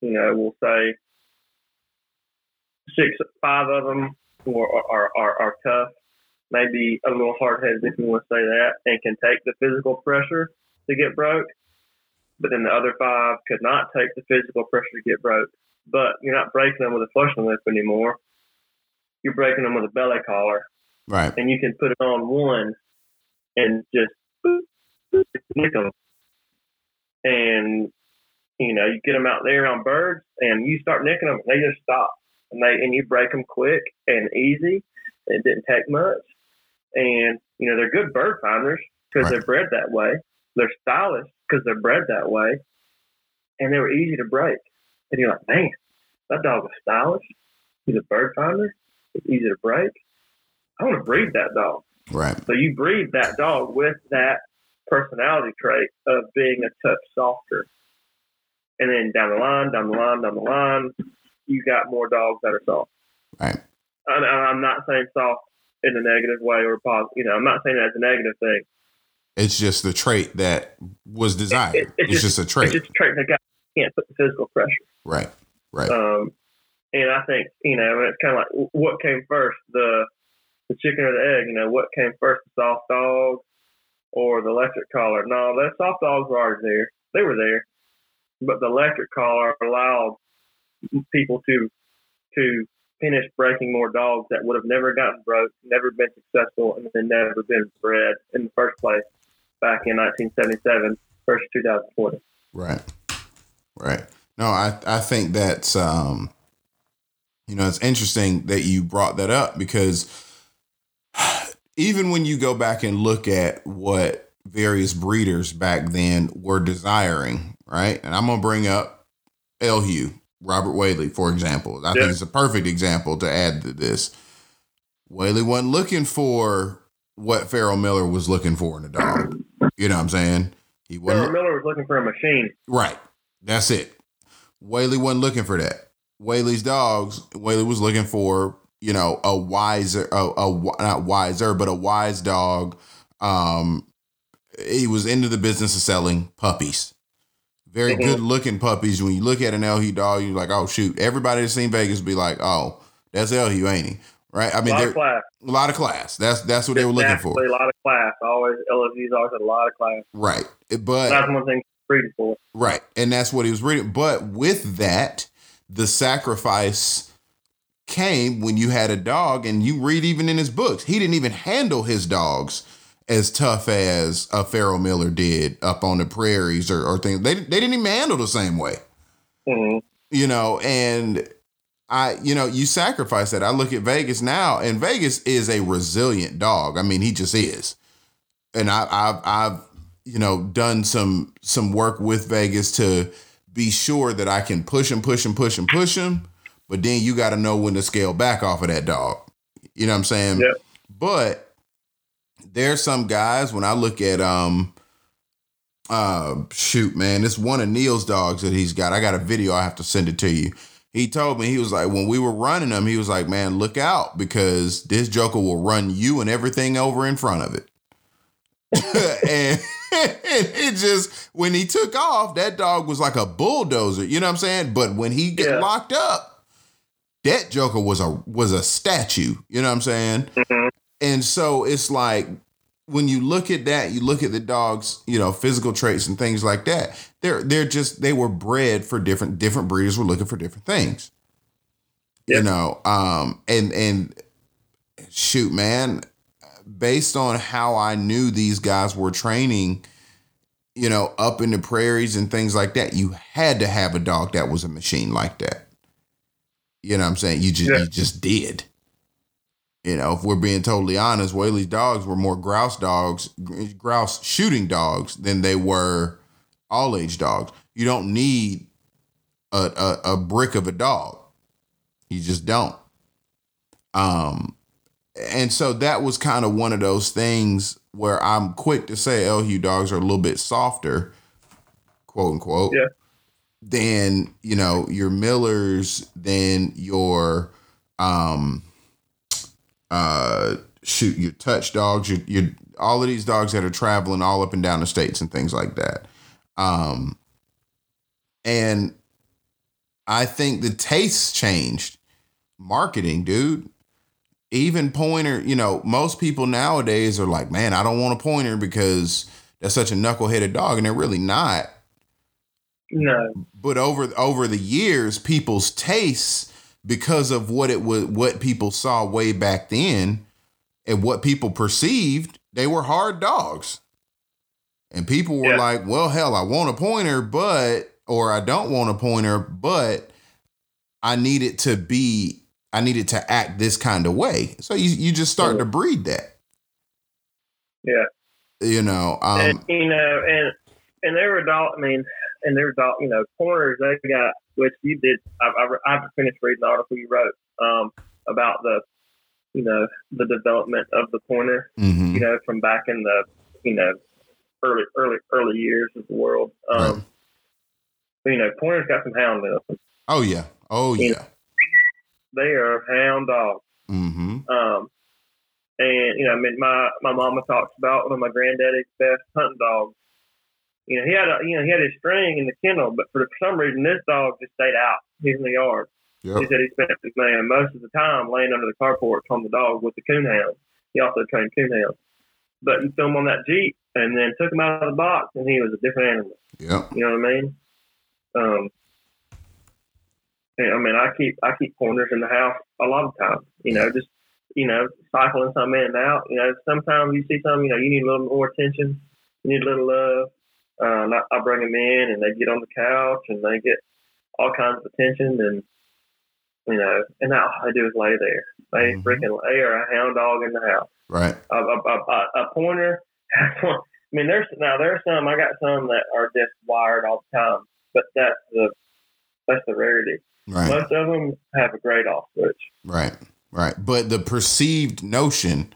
You know, we'll say six, five of them are, are, are, are tough, maybe a little hard headed if you want to say that, and can take the physical pressure to get broke. But then the other five could not take the physical pressure to get broke. But you're not breaking them with a flushing whip anymore. You're breaking them with a belly collar, Right. and you can put it on one and just nick them. And you know, you get them out there on birds, and you start nicking them, and they just stop, and they and you break them quick and easy. It didn't take much, and you know they're good bird finders because Right. they're bred that way. They're stylish because they're bred that way, and they were easy to break. And you're like, man, that dog is stylish. He's a bird finder. It's easy to break. I want to breed that dog. Right. So you breed that dog with that personality trait of being a touch softer. And then down the line, down the line, down the line, you got more dogs that are soft. Right. And and I'm not saying soft in a negative way or positive. You know, I'm not saying that as a negative thing. It's just the trait that was desired. It- it's, it's just, a trait. It's just a trait that guy can't put the physical pressure. right. Right. Um, and I think you know, it's kind of like what came first, the the chicken or the egg. You know, what came first, the soft dog or the electric collar? No, the soft dogs were already there. They were there, but the electric collar allowed people to to finish breaking more dogs that would have never gotten broke, never been successful, and then never been bred in the first place back in 1977 versus 2020. Right. Right. No, I, I think that's um you know, it's interesting that you brought that up because even when you go back and look at what various breeders back then were desiring, right? And I'm gonna bring up Elhew, Robert Wehle, for example. I Yeah. think it's a perfect example to add to this. Wehle wasn't looking for what Ferrel Miller was looking for in a dog. You know what I'm saying? He wasn't Ferrel Miller was looking for a machine. Right. That's it. Wehle wasn't looking for that. Wehle's dogs, Wehle was looking for, you know, a wiser, a, a not wiser, but a wise dog. Um, he was into the business of selling puppies. Very Mhm. good looking puppies. When you look at an Elhew dog, you're like, oh shoot. Everybody that's seen Vegas be like, oh, that's Elhew, ain't he? Right? I mean, lot of class. a lot of class. That's that's what they were looking for. A lot of class. Always LSU's always had a lot of class. Right. But That's one thing breeding for. Right. And that's what he was reading. But with that, the sacrifice came when you had a dog, and you read even in his books, he didn't even handle his dogs as tough as a Ferrel Miller did up on the prairies or, or things. They, they didn't even handle the same way, hmm you know, and I, you know, you sacrifice that. I look at Vegas now, and Vegas is a resilient dog. I mean, he just is. And I, I've, I've, you know, done some some work with Vegas to be sure that I can push him, push him, push him, push him. But then you got to know when to scale back off of that dog. You know what I'm saying? Yeah. But there's some guys when I look at um uh shoot man, it's one of Neil's dogs that he's got. I got a video, I have to send it to you. He told me he was like when we were running him, he was like, "Man, look out because this joker will run you and everything over in front of it." and it just when he took off, that dog was like a bulldozer. You know what I'm saying? But when he get Yeah. locked up, that joker was a was a statue. You know what I'm saying? hmm And so it's like when you look at that, you look at the dog's, you know, physical traits and things like that. They're they're just they were bred for different different breeders were looking for different things. Yeah. You know, um, and and shoot, man, based on how I knew these guys were training, you know, up in the prairies and things like that, you had to have a dog that was a machine like that. You know what I'm saying? You just yeah. you just did. You know, if we're being totally honest, Wehle's dogs were more grouse dogs, grouse shooting dogs than they were all age dogs. You don't need a, a, a brick of a dog. You just don't. Um, and so that was kind of one of those things where I'm quick to say Elhew dogs are a little bit softer, quote unquote, yeah. than you know your Millers, than your um uh shoot your touch dogs, your your all of these dogs that are traveling all up and down the states and things like that. Um, and I think the tastes changed. Marketing, dude even pointer, you know, most people nowadays are like, man, I don't want a pointer because that's such a knuckleheaded dog, and they're really not. No. But over over the years, people's tastes, because of what it was, what people saw way back then, and what people perceived, they were hard dogs. And people were yeah. like, well, hell, I want a pointer, but or I don't want a pointer, but I need it to be I needed to act this kind of way. So you you just start to breed that. Yeah. You know, um, and, you know, and and they were adult. I mean, and there's all. You know, corners they got which you did. I, I, I finished reading the article you wrote um, about the, you know, the development of the pointer. Mm-hmm. You know, from back in the, you know, early early early years of the world. Um, right. You know, corners got some hound in them. Oh yeah. Oh yeah they are hound dogs. Mm-hmm. Um, and you know, I mean, my my mama talks about one of my granddaddy's best hunting dogs. You know, he had a you know he had his string in the kennel, but for some reason this dog just stayed out. He's in the yard. Yep. He said he spent man most of the time laying under the carport on the dog with the coonhound. He also trained coonhounds. But you threw him on that jeep and then took him out of the box, and he was a different animal. Yeah, you know what I mean. Um, I mean, I keep I keep corners in the house a lot of times. You know, just you know, cycling some in and out. You know, sometimes you see something, you know, you need a little more attention, you need a little love. Um, I, I bring them in, and they get on the couch, and they get all kinds of attention, and you know, and all they do is lay there. They mm-hmm. freaking lay are a hound dog in the house. Right. A, a, a, a pointer. I mean, there's now there's some. I got some that are just wired all the time, but that's the that's the rarity. Right. Most of them have a great off switch. Right. Right. But the perceived notion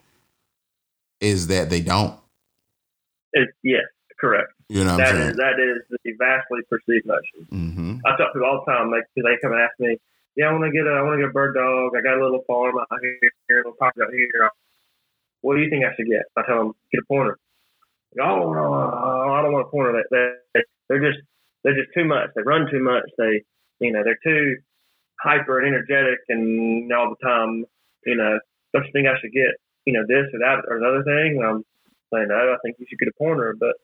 is that they don't. It, yes, correct. You know, that is, that is the vastly perceived notion. Mm-hmm. I talk to people all the time. Like they come and ask me, "Yeah, I want to get a, I want to get a bird dog. I got a little farm out here, a little property out here. What do you think I should get?" I tell them, "Get a pointer." Like, oh I don't want a pointer. They, they're just they're just too much. They run too much. They you know, they're too hyper and energetic and all the time, you know, don't you think I should get, you know, this or that or another thing? And I'm saying, no, I think you should get a pointer, but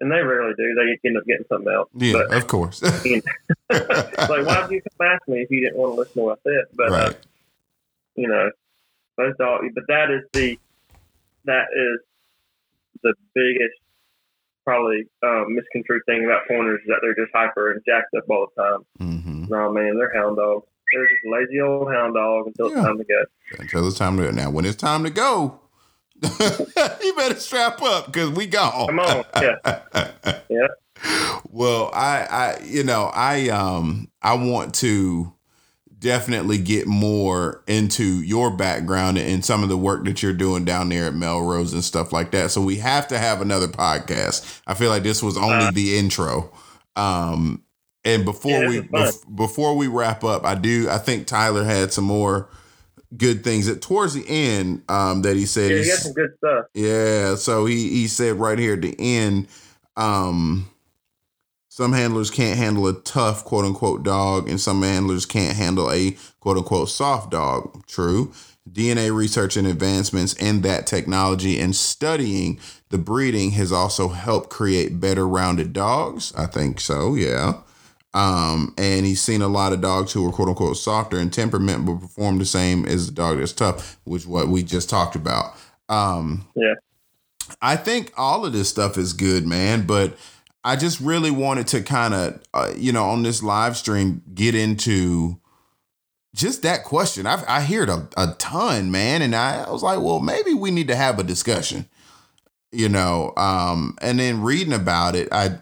and they rarely do. They end up getting something else. Yeah, but, of course. you know, like, why did you come ask me if you didn't want to listen to what I said? But, uh, right. uh, you know, most all, but that is the, that is the biggest probably um, misconstrued thing about pointers is that they're just hyper and jacked up all the time. Mm-hmm. No, man, they're hound dogs. They're just lazy old hound dogs until yeah. it's time to go. Until it's time to go. Now, when it's time to go, you better strap up because we gone. Come on, yeah, yeah. Well, I, I, you know, I, um, I want to definitely get more into your background and some of the work that you're doing down there at Melrose and stuff like that. So we have to have another podcast. I feel like this was only uh, the intro. Um, and before yeah, we bef- before we wrap up, I do I think Tyler had some more good things that towards the end um, that he said. Yeah, he had some good stuff. Yeah, so he he said right here at the end. Um, some handlers can't handle a tough quote unquote dog, and some handlers can't handle a quote unquote soft dog. True. DNA research and advancements in that technology and studying the breeding has also helped create better rounded dogs. I think so, yeah. Um, and he's seen a lot of dogs who are quote unquote softer in temperament but perform the same as a dog that's tough, which what we just talked about. Um, yeah. I think all of this stuff is good, man, but I just really wanted to kind of, uh, you know, on this live stream, get into just that question. I've, I hear it a, a ton, man. And I, I was like, well, maybe we need to have a discussion, you know, um, and then reading about it, I,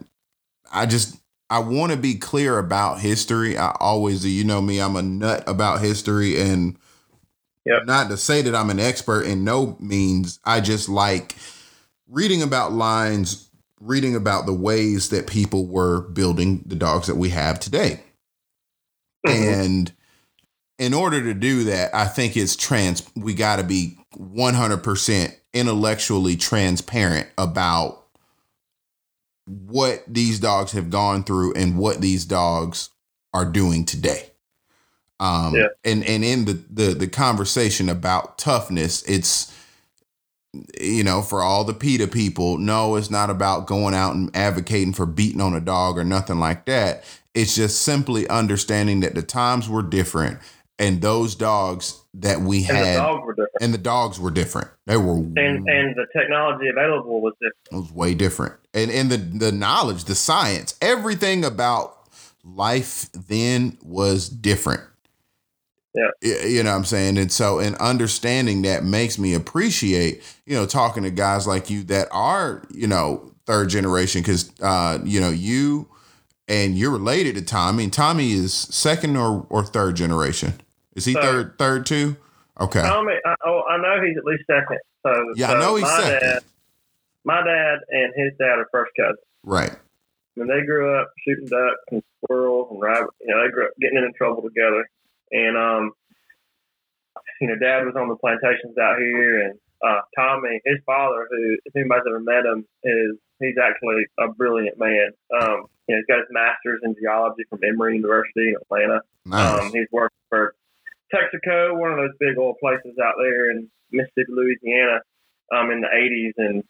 I just, I want to be clear about history. I always do. You know me, I'm a nut about history and yep. not to say that I'm an expert in no means. I just like reading about lines, reading about the ways that people were building the dogs that we have today. Mm-hmm. And in order to do that, I think it's trans we got to be 100% intellectually transparent about what these dogs have gone through and what these dogs are doing today. Um, yeah. and and in the, the the conversation about toughness, it's you know for all the PETA people, no, it's not about going out and advocating for beating on a dog or nothing like that. It's just simply understanding that the times were different and those dogs that we and had the dogs were different. and the dogs were different. They were and and the technology available was different. It was way different. And and the the knowledge, the science, everything about life then was different. Yeah. You know what I'm saying? And so and understanding that makes me appreciate, you know, talking to guys like you that are, you know, third generation cuz uh you know, you and you're related to Tommy. And Tommy is second or, or third generation. Is he third? Third, third too? Okay. Tommy, I, oh, I know he's at least second. So yeah, so I know he's my second. Dad, my dad and his dad are first cousins. Right. When they grew up shooting ducks and squirrels and rabbits, you know, they grew up getting into trouble together. And um, you know, dad was on the plantations out here, and uh, Tommy, his father, who if anybody's ever met him, is he's actually a brilliant man. Um, you know, he's got his master's in geology from Emory University in Atlanta. Nice. Um, he's worked for Texaco, one of those big old places out there in Mississippi, Louisiana, um, in the 80s, and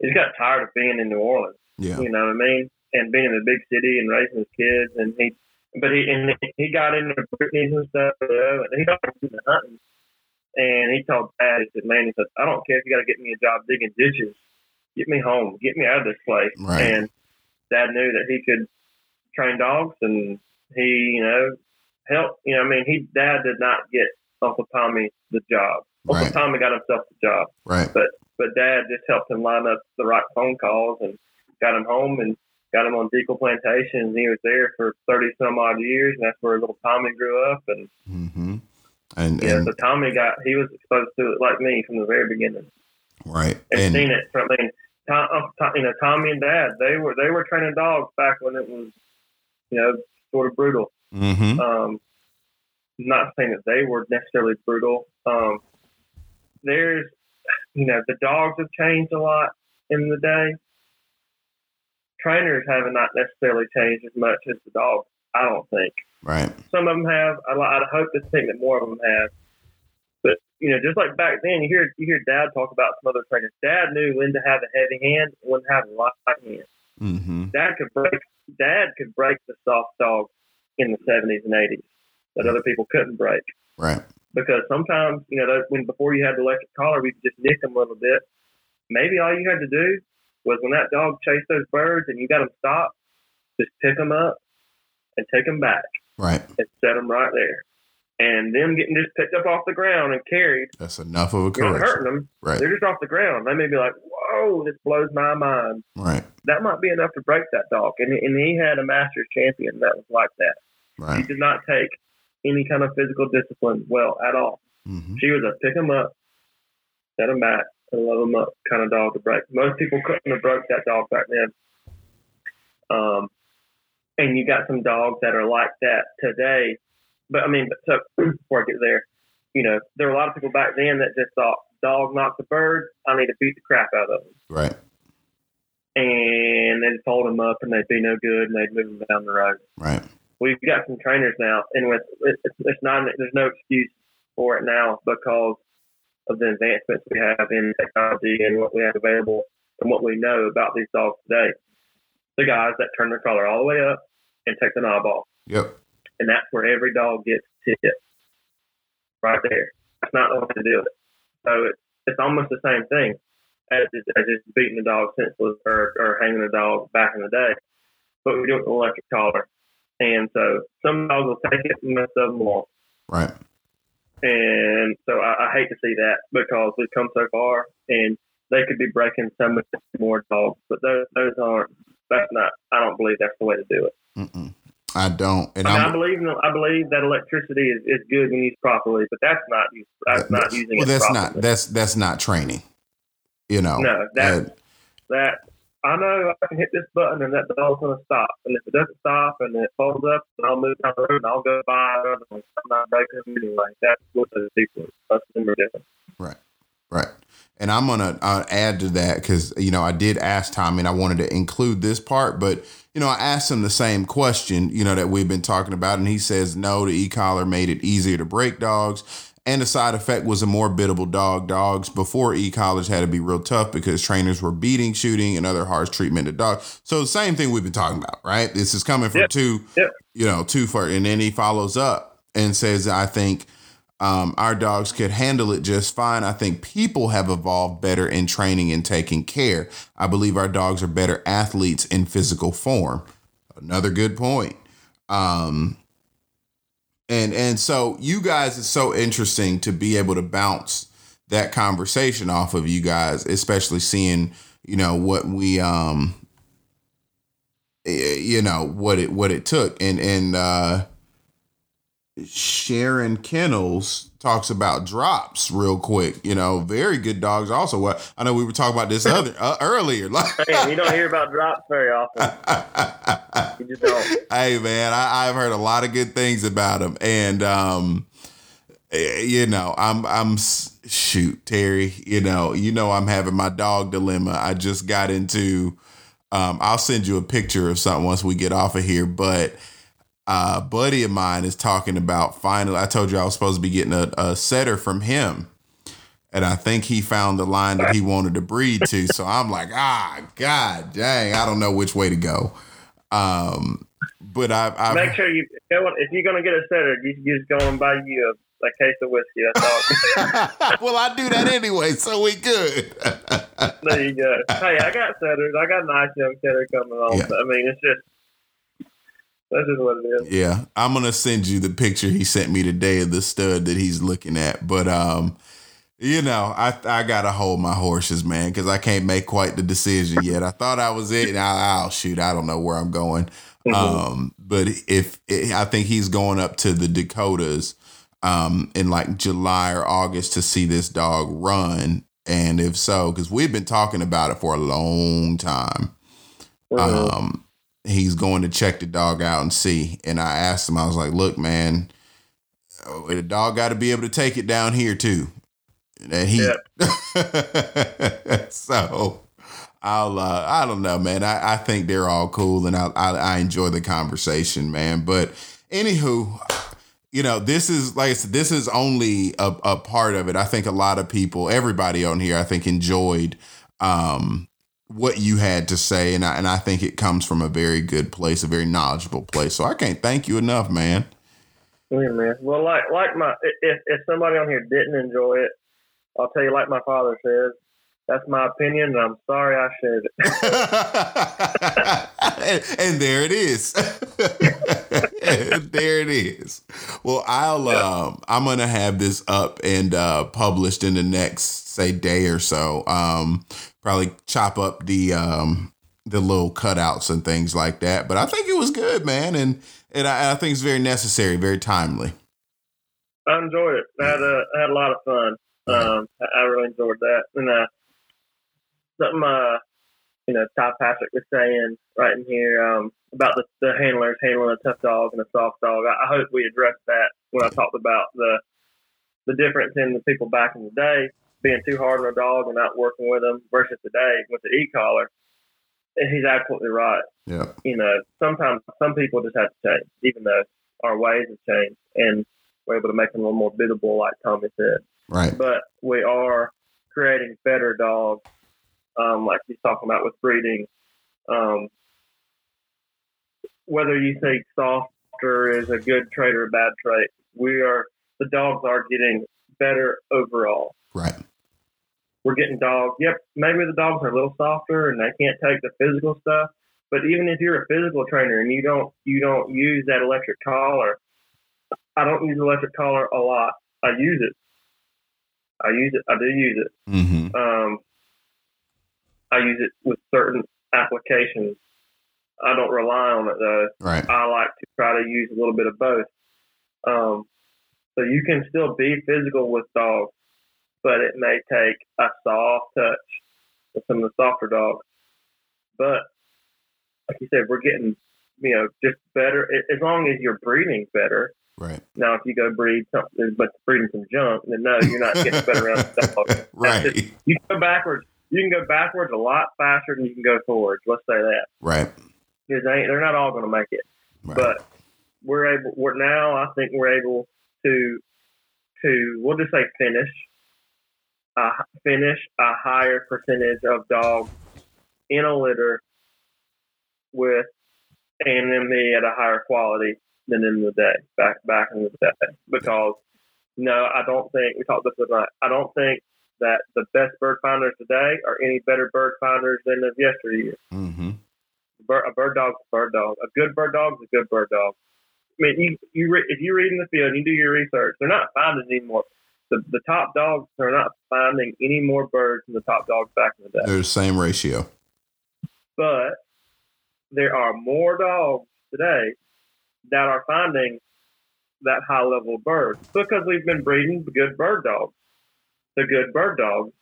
he's got tired of being in New Orleans. Yeah. You know what I mean? And being in the big city and raising his kids, and he, but he and he got into Brittany's and stuff, you know, and he got into hunting. And he told Dad, he said, "Man, he said, I don't care if you got to get me a job digging ditches. Get me home. Get me out of this place." Right. And Dad knew that he could train dogs, and he, you know, helped. You know, I mean, he Dad did not get Uncle Tommy the job. Uncle Right. Tommy got himself the job, Right. but but Dad just helped him line up the right phone calls and got him home and got him on Deacle Plantation. And he was there for thirty some odd years, and that's where little Tommy grew up. And Mm-hmm. And yeah, and so Tommy got he was exposed to it like me from the very beginning right. and, And seen it. From, I mean, Tom, uh, Tom, you know, Tommy and Dad they were they were training dogs back when it was you know sort of brutal. Mm-hmm. Um, not saying that they were necessarily brutal. Um, there's, you know, the dogs have changed a lot in the day. Trainers haven't not necessarily changed as much as the dogs. I don't think Right. some of them have. I, I'd hope to think that more of them have. But you know, just like back then, you hear you hear Dad talk about some other trainers. Dad knew when to have a heavy hand and when to have a light hand. Mm-hmm. Dad could break. Dad could break the soft dogs in the seventies and eighties that other people couldn't break Right. because sometimes you know that when before you had the electric collar, we could just nick them a little bit. Maybe all you had to do was when that dog chased those birds and you got them stopped, just pick them up and take them back Right. and set them right there. And them getting just picked up off the ground and carried, That's enough of a you're correction. hurting them. Right. They're just off the ground. They may be like, "Whoa, this blows my mind." Right. That might be enough to break that dog. And and he had a Masters champion that was like that. Right. did not take any kind of physical discipline well at all. Mm-hmm. She was a pick 'em up, set 'em back, and love 'em up kind of dog to break. Most people couldn't have broke that dog back then. Um, and you got some dogs that are like that today. But I mean, so before I get there, you know, there were a lot of people back then that just thought, dog knocked a bird, I need to beat the crap out of him. Right. And they'd fold him up and they'd be no good and they'd move him down the road. Right. We've got some trainers now, and with it's, it's not there's no excuse for it now because of the advancements we have in technology and what we have available and what we know about these dogs today. The guys that turn their collar all the way up and take the knob off. Yep. And that's where every dog gets hit. Right there. That's not the way to do it. So it's, it's almost the same thing as, as just beating the dog senseless or, or hanging the dog back in the day. But we do it with an electric collar. And so some dogs will take it and most of them won't. Right. And so I, I hate to see that because we've come so far and they could be breaking so much more dogs. But those, those aren't, that's not, I don't believe that's the way to do it. Mm-mm. I don't, and I, mean, I'm, believe I believe that electricity is, is good when used properly, but that's not that's not using well, it that's properly. not that's that's not training. You know. No, that that I know I can hit this button and that dog's gonna stop. And if it doesn't stop and it folds up, I'll move down the road and I'll go buy another one. I'm not breaking them anyway. That's what those people us and them are different. Right. Right. And I'm gonna uh, add to that because you know I did ask Tommy and I wanted to include this part, but you know I asked him the same question you know that we've been talking about, and he says no. The e-collar made it easier to break dogs, and the side effect was a more biddable dog. Dogs before e college had to be real tough because trainers were beating, shooting, and other harsh treatment to dogs. So the same thing we've been talking about, right? This is coming from Yep. two, Yep. you know, two for, and then he follows up and says, I think um, our dogs could handle it just fine. I think people have evolved better in training and taking care. I believe our dogs are better athletes in physical form. Another good point. Um, and and so you guys, it's so interesting to be able to bounce that conversation off of you guys, especially seeing you know what we um you know what it what it took. And and uh Sharon Kennels talks about drops real quick. You know, very good dogs. Also, what I know we were talking about this other uh, earlier. Like, Man, you don't hear about drops very often. You just don't. hey man, I, I've heard a lot of good things about him, and um, eh, you know, I'm I'm shoot Terry. You know, you know, I'm having my dog dilemma. I just got into. Um, I'll send you a picture of something once we get off of here, but uh, buddy of mine is talking about finally. I told you I was supposed to be getting a, a setter from him, and I think he found the line that he wanted to breed to. So I'm like, ah, god dang, I don't know which way to go. Um, but I've, I've Make sure you if you're gonna get a setter, you, you just go and buy you a, a case of whiskey. That's all. well, I do that anyway, so we good. there you go. Hey, I got setters. I got a nice young setter coming on. Yeah. I mean, it's just that's just what it is. yeah, I'm gonna send you the picture he sent me today of the stud that he's looking at. But um, you know, I I gotta hold my horses, man, because I can't make quite the decision yet. I thought I was it. Now, I'll shoot. I don't know where I'm going. Mhm. Um, but if I think he's going up to the Dakotas um in like July or August to see this dog run, and if so, because we've been talking about it for a long time. Mhm. Um, he's going to check the dog out and see. And I asked him, I was like, "Look, man, uh, the dog got to be able to take it down here too." And he, so I'll, uh, I don't know, man. I, I think they're all cool, and I, I, I enjoy the conversation, man. But anywho, you know, this is like I said, this is only a, a part of it. I think a lot of people, everybody on here, I think enjoyed um, what you had to say, and I, and I think it comes from a very good place, a very knowledgeable place. So I can't thank you enough, man. Yeah, man. Well, like like my if if somebody on here didn't enjoy it, I'll tell you, like my father says, that's my opinion, and I'm sorry I shared it. and, and there it is. there it is. Well, I'll um I'm gonna have this up and uh published in the next say day or so. Um probably chop up the um the little cutouts and things like that. But I think it was good, man, and and I, I think it's very necessary, very timely. I enjoyed it. I had a I had a lot of fun. Um, I, I really enjoyed that, and uh, something uh, you know, Ty Patrick was saying right in here um, about the, the handlers handling a tough dog and a soft dog. I, I hope we addressed that when I talked about the the difference in the people back in the day being too hard on a dog and not working with them versus today with the e-collar. And he's absolutely right. Yeah. You know, sometimes some people just have to change, even though our ways have changed and we're able to make them a little more biddable, like Tommy said. Right. But we are creating better dogs, um, like he's talking about with breeding. Um, whether you say softer is a good trait or a bad trait, we are the dogs are getting better overall. Right. We're getting dogs. Yep, maybe the dogs are a little softer and they can't take the physical stuff. But even if you're a physical trainer and you don't you don't use that electric collar, I don't use electric collar a lot. I use it. I use it. I do use it. Mm-hmm. Um, I use it with certain applications. I don't rely on it though. Right. I like to try to use a little bit of both. Um, so you can still be physical with dogs, but it may take a soft touch with some of the softer dogs. But like you said, we're getting you know just better as long as you're breeding better. Right. Now, if you go breed something, but breeding some junk, then no, you're not getting better around the dog. right. Just, you go backwards. You can go backwards a lot faster than you can go forwards. Let's say that. Right. Because they, they're not all going to make it. Right. But we're able. We're now. I think we're able to to we'll just say finish uh, finish a higher percentage of dogs in a litter with ANME at a higher quality than in the day back back in the day because no, I don't think we talked this tonight. I don't think that the best bird finders today are any better bird finders than of yesteryear. mm-hmm. A bird dog's a bird dog. A good bird dog is a good bird dog. I mean, you, you re, if you read in the field and you do your research, they're not finding anymore. The, the top dogs are not finding any more birds than the top dogs back in the day. They're the same ratio. But there are more dogs today that are finding that high level of birds because we've been breeding good bird dogs, the good bird dogs,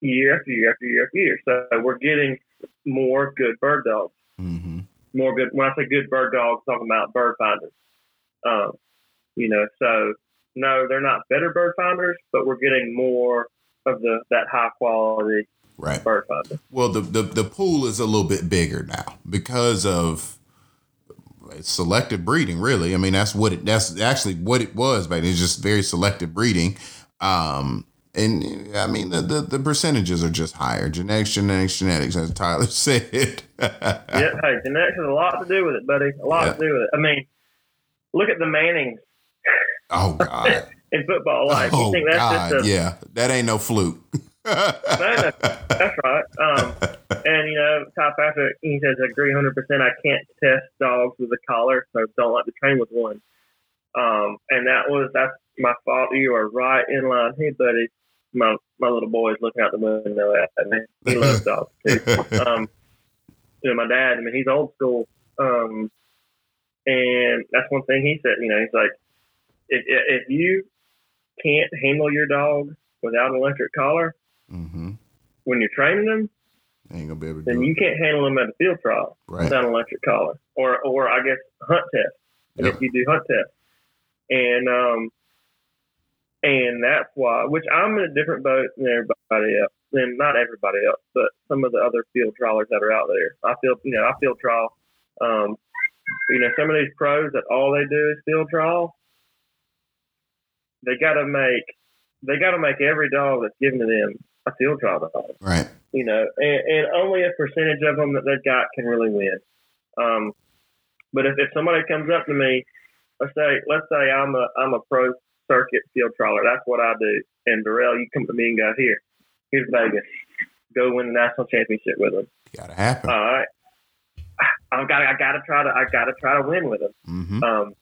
year after year after year after year. So we're getting more good bird dogs. Mm-hmm. More good. When I say good bird dogs, I'm talking about bird finders. Um, you know, so no, they're not better bird finders, but we're getting more of the that high quality Right. bird finder. Well, the, the the pool is a little bit bigger now because of selective breeding. Really, I mean that's what it that's actually what it was, but it's just very selective breeding. Um, and I mean the, the the percentages are just higher. Genetics, genetics, genetics, as Tyler said. yeah, hey, genetics has a lot to do with it, buddy. A lot Yeah. to do with it. I mean, look at the Mannings Oh God. in football. Like, oh you think that's God. just a yeah, that ain't no fluke. no, that's right. Um, and you know, Ty Patrick, he says, I agree 100. percent I can't test dogs with a collar, so don't like to train with one. Um, and that was that's my fault. You are right in line. Hey, buddy, my my little boy is looking out the window at me. He loves dogs too. um, you know, my dad, I mean, he's old school. Um, and that's one thing he said, you know, he's like, if, if you can't handle your dog without an electric collar mm-hmm. when you're training them, Ain't gonna be able to then you it. can't handle them at a field trial Right. without an electric collar. Or, or I guess hunt test. I Yep. guess you do hunt test. And, um, and that's why, which I'm in a different boat than everybody else. Than not everybody else, but some of the other field trialers that are out there. I feel, you know, I field trial. Um, you know, some of these pros that all they do is field trial. They got to make, they got to make every dog that's given to them a field trial dog Right. you know, and, and only a percentage of them that they've got can really win. Um, but if, if somebody comes up to me, let's say let's say I'm a I'm a pro circuit field trialer, that's what I do. And Darrell, you come to me and go here, here's Vegas, go win the national championship with them. Gotta happen. All right, I've got I got to try to I got to try to win with him. mm-hmm. Um,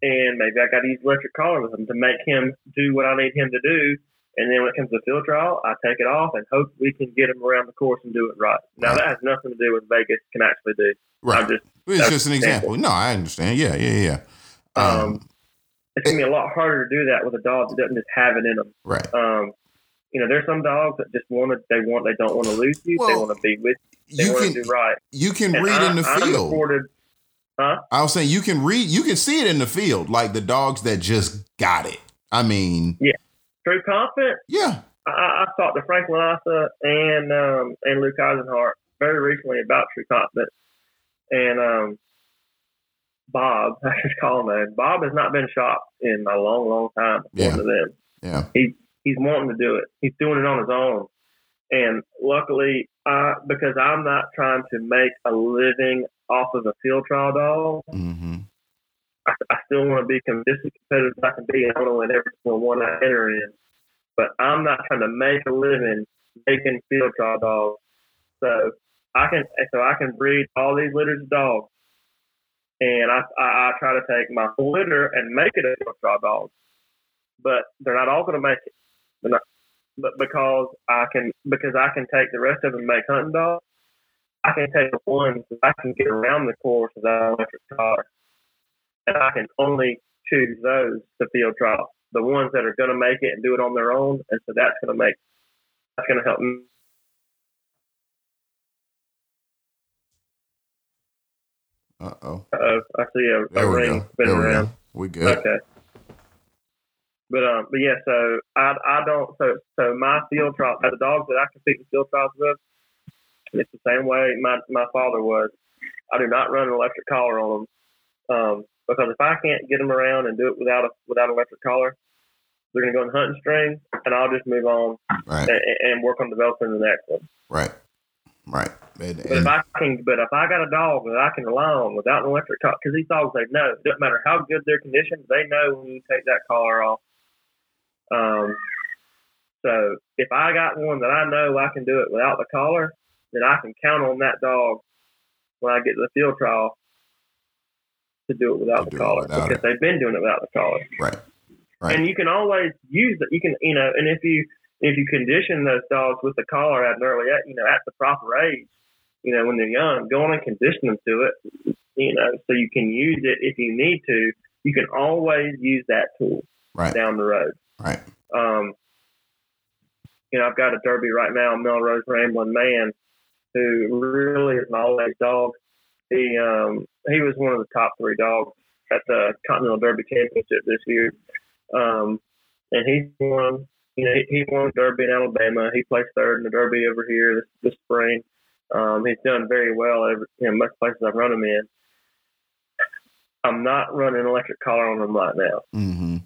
and maybe I got to use electric collar with him to make him do what I need him to do. And then when it comes to the field trial, I take it off and hope we can get them around the course and do it right. Now Right. that has nothing to do with Vegas can actually do. Right. I'm just It's just an example. No, I understand. Yeah, yeah, yeah. Um, Um, it's gonna be a lot harder to do that with a dog that doesn't just have it in them. right. Um, you know, there's some dogs that just want to. They want. They don't want to lose you. they want to be with. You. They You want can to do right. you can And read I, in the I'm field. afforded. Huh? I was saying you can read. You can see it in the field, like the dogs that just got it. I mean, True confidence. yeah. I, I talked to Frank Lanasa and um, and Luke Eisenhart very recently about True Confidence, and um, Bob, I just call him that. Bob has not been shot in a long, long time. Yeah. To them, Yeah. He he's wanting to do it. He's doing it on his own, and luckily, I because I'm not trying to make a living off of a field trial dog. Mm-hmm. I, I still want to be as competitive as I can be. I want to win every single one I enter in. But I'm not trying to make a living making field trial dogs. So I can so I can breed all these litters of dogs, and I I, I try to take my litter and make it a field trial dog. But they're not all going to make it. Not, but because I can because I can take the rest of them and make hunting dogs. I can take the ones I can get around the course without electric collar and I can only choose those to field trial. The ones that are going to make it and do it on their own, and so that's going to make that's going to help me. Uh oh. Uh, oh. I see a, a ring spinning around. Go. We good. Okay. But um, but yeah, so I I don't so so my field trial the dogs that I can compete in field trials with, it's the same way my my father was. I do not run an electric collar on them. Um, because if I can't get them around and do it without a without an electric collar, they're going to go in hunting string, and I'll just move on right. and, and, work on developing the next one. Right, right. And, but if I can, but if I got a dog that I can rely on without an electric collar, because these dogs they know, it doesn't matter how good their condition, they know when you take that collar off. Um, so if I got one that I know I can do it without the collar, then I can count on that dog when I get to the field trial to do it without the collar without because it. they've been doing it without the collar. Right. Right. And you can always use it. You can, you know, and if you if you condition those dogs with the collar at an early, you know, at the proper age, you know, when they're young, go on and condition them to it, you know, so you can use it if you need to. You can always use that tool right. down the road. Right. Um, you know, I've got a Derby right now, Melrose Rambling Man, who really is an all-age dog. He um, he was one of the top three dogs at the Continental Derby Championship this year, um, and he won. You know, he, he won Derby in Alabama. He placed third in the Derby over here this, this spring. Um, he's done very well every you know, most places I've run him in. I'm not running electric collar on him right now. Mm-hmm.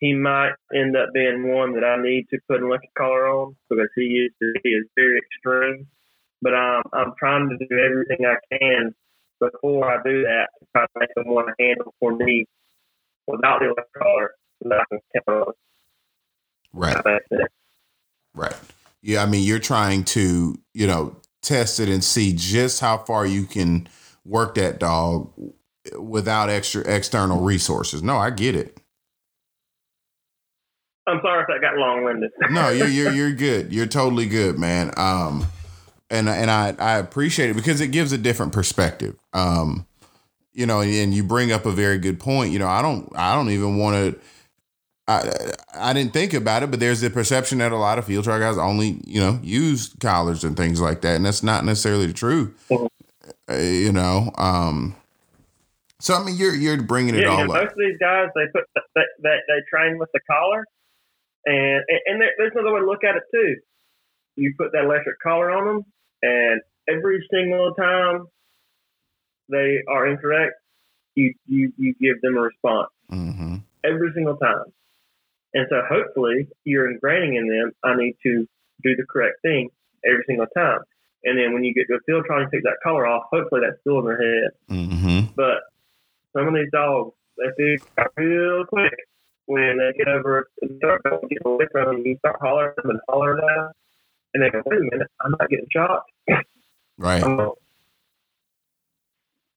He might end up being one that I need to put an electric collar on because he is he is very extreme. But I'm I'm trying to do everything I can before I do that to try to make them want to handle for me without the electric collar that I can count on. Right. Right. Yeah, I mean, you're trying to, you know, test it and see just how far you can work that dog without extra external resources. No, I get it. I'm sorry if I got long winded. no, you're you're you're good. You're totally good, man. Um, and and I I appreciate it because it gives a different perspective. Um, you know, and you bring up a very good point. You know, I don't I don't even want to. I I didn't think about it, but there's the perception that a lot of field trial guys only you know use collars and things like that, and that's not necessarily the truth. Mm-hmm. Uh, you know, um, so I mean, you're you're bringing it yeah, all you know, up. Most of these guys, they put they, they, they train with the collar, and and there's another way to look at it too. You put that electric collar on them, and every single time they are incorrect, you you you give them a response mm-hmm. every single time. And so hopefully you're ingraining in them, I need to do the correct thing every single time. And then when you get to a field trying to take that color off, hopefully that's still in their head. Mm-hmm. But some of these dogs, they figure out real quick when they get over and start going get away from them. You start hollering and hollering at them, and they go, "Wait a minute, I'm not getting shot." Right. Um,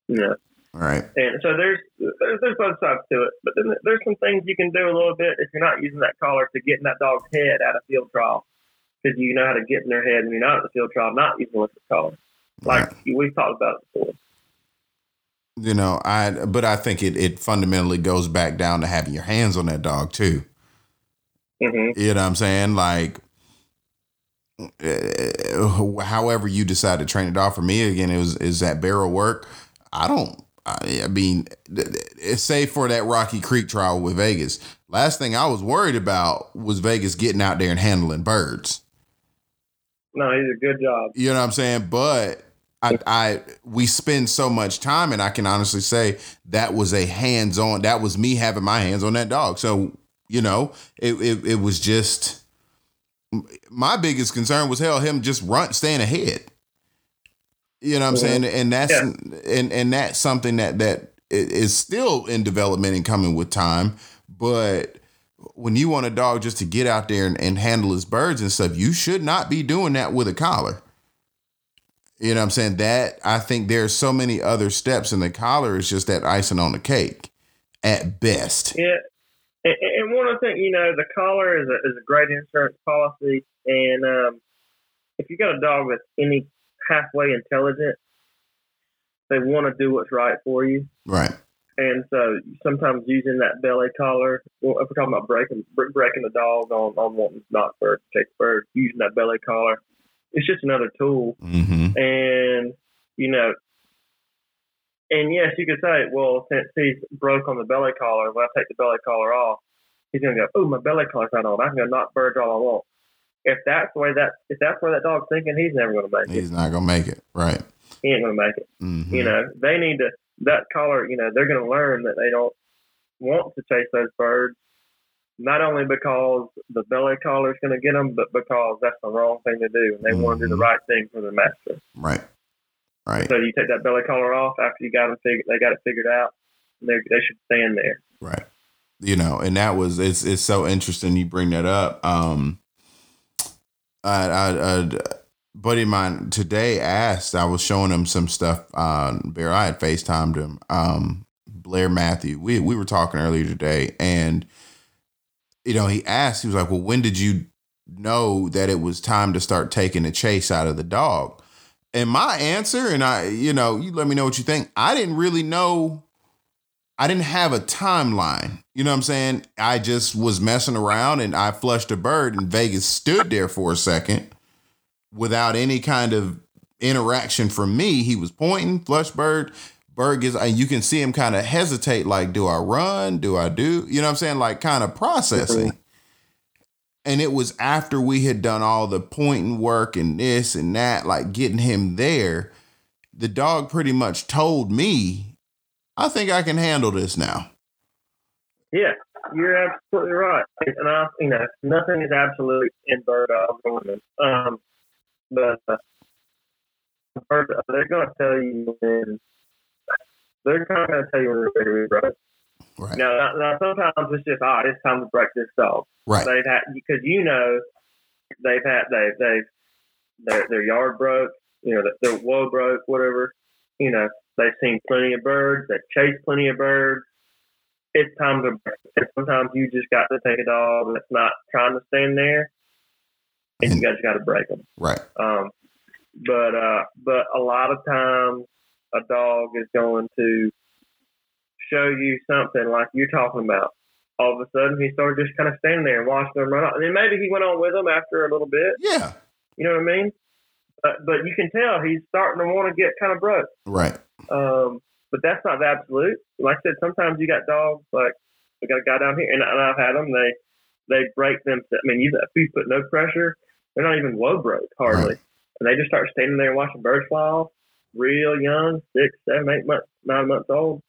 yeah. Right. And so there's, there's there's both sides to it, but then there's some things you can do a little bit if you're not using that collar to get in that dog's head at a field trial, because you know how to get in their head when you're not at the field trial, not using a collar. Like right. we've talked about before. You know, I but I think it it fundamentally goes back down to having your hands on that dog too. Mm-hmm. You know what I'm saying? Like, uh, however you decide to train it off. For me, again, it was is that barrel work. I don't I, mean, say for that Rocky Creek trial with Vegas, last thing I was worried about was Vegas getting out there and handling birds. No, he's a good job. You know what I'm saying? But I, I, we spend so much time, and I can honestly say that was a hands on. That was me having my hands on that dog. So you know, it, it, it was just my biggest concern was hell him just run staying ahead. You know what I'm mm-hmm. saying? And that's yeah. and and that's something that that is still in development and coming with time. But when you want a dog just to get out there and, and handle his birds and stuff, you should not be doing that with a collar. You know what I'm saying? That I think there's so many other steps, and the collar is just that icing on the cake at best. Yeah. And, and one of the things, you know, the collar is a, is a great insurance policy. And um, if you got a dog that's any halfway intelligent, they want to do what's right for you. Right. And so sometimes using that belly collar, well, if we're talking about breaking breaking the dog on, on wanting not bird to take bird, using that belly collar, it's just another tool. Mm-hmm. And you know, and yes, you could say, well, since he's broke on the belly collar, when I take the belly collar off, he's gonna go, oh, my belly collar's not on. I can go knock birds all I want. If that's the way that if that's where that dog's thinking, he's never gonna make he's it. He's not gonna make it, right? He ain't gonna make it. Mm-hmm. You know, they need to that collar, you know, they're going to learn that they don't want to chase those birds, not only because the belly collar is going to get them, but because that's the wrong thing to do, and they mm-hmm. want to do the mm-hmm. right thing for their master. Right. Right. So you take that belly collar off after you got them figured, they got it figured out. They they should stand there. Right. You know, and that was it's it's so interesting you bring that up. Um, I I. I buddy of mine today asked, I was showing him some stuff on Bear. I had FaceTimed him. Um, Blair Matthew. We we were talking earlier today, and you know, he asked, he was like, Well, when did you know that it was time to start taking the chase out of the dog? And my answer, and I, you know, you let me know what you think. I didn't really know. I didn't have a timeline. You know what I'm saying? I just was messing around and I flushed a bird and Vegas stood there for a second without any kind of interaction from me. He was pointing, flush bird. Bird is, and you can see him kind of hesitate, like, do I run? Do I do? You know what I'm saying? Like, kind of processing. And it was after we had done all the pointing work and this and that, like getting him there. The dog pretty much told me, I think I can handle this now. Yeah, you're absolutely right. And I, you know, nothing is absolute in bird dog. Um, but uh, they're going to tell you when they're kind of going to tell you when they're ready to break. Right. Now, now, sometimes it's just, oh, it's time to break this dog. Right. They've had because you know they've had they've, they've their their yard broke, you know, their whoa broke, whatever. You know, they've seen plenty of birds. They've chased plenty of birds. It's time to break. And sometimes you just got to take a dog that's not trying to stand there and you guys got to break them. Right. Um, but uh, but a lot of times a dog is going to show you something like you're talking about. All of a sudden, he started just kind of standing there and watching them run off. And then maybe he went on with them after a little bit. Yeah. You know what I mean? But, but you can tell he's starting to want to get kind of broke. Right. Um, but that's not the absolute. Like I said, sometimes you got dogs like we got a guy down here, and, and I've had them. They they break them. I mean, you if you put no pressure, they're not even low broke hardly, right. and they just start standing there and watching birds fly off, real young, six, seven, eight months, nine months old.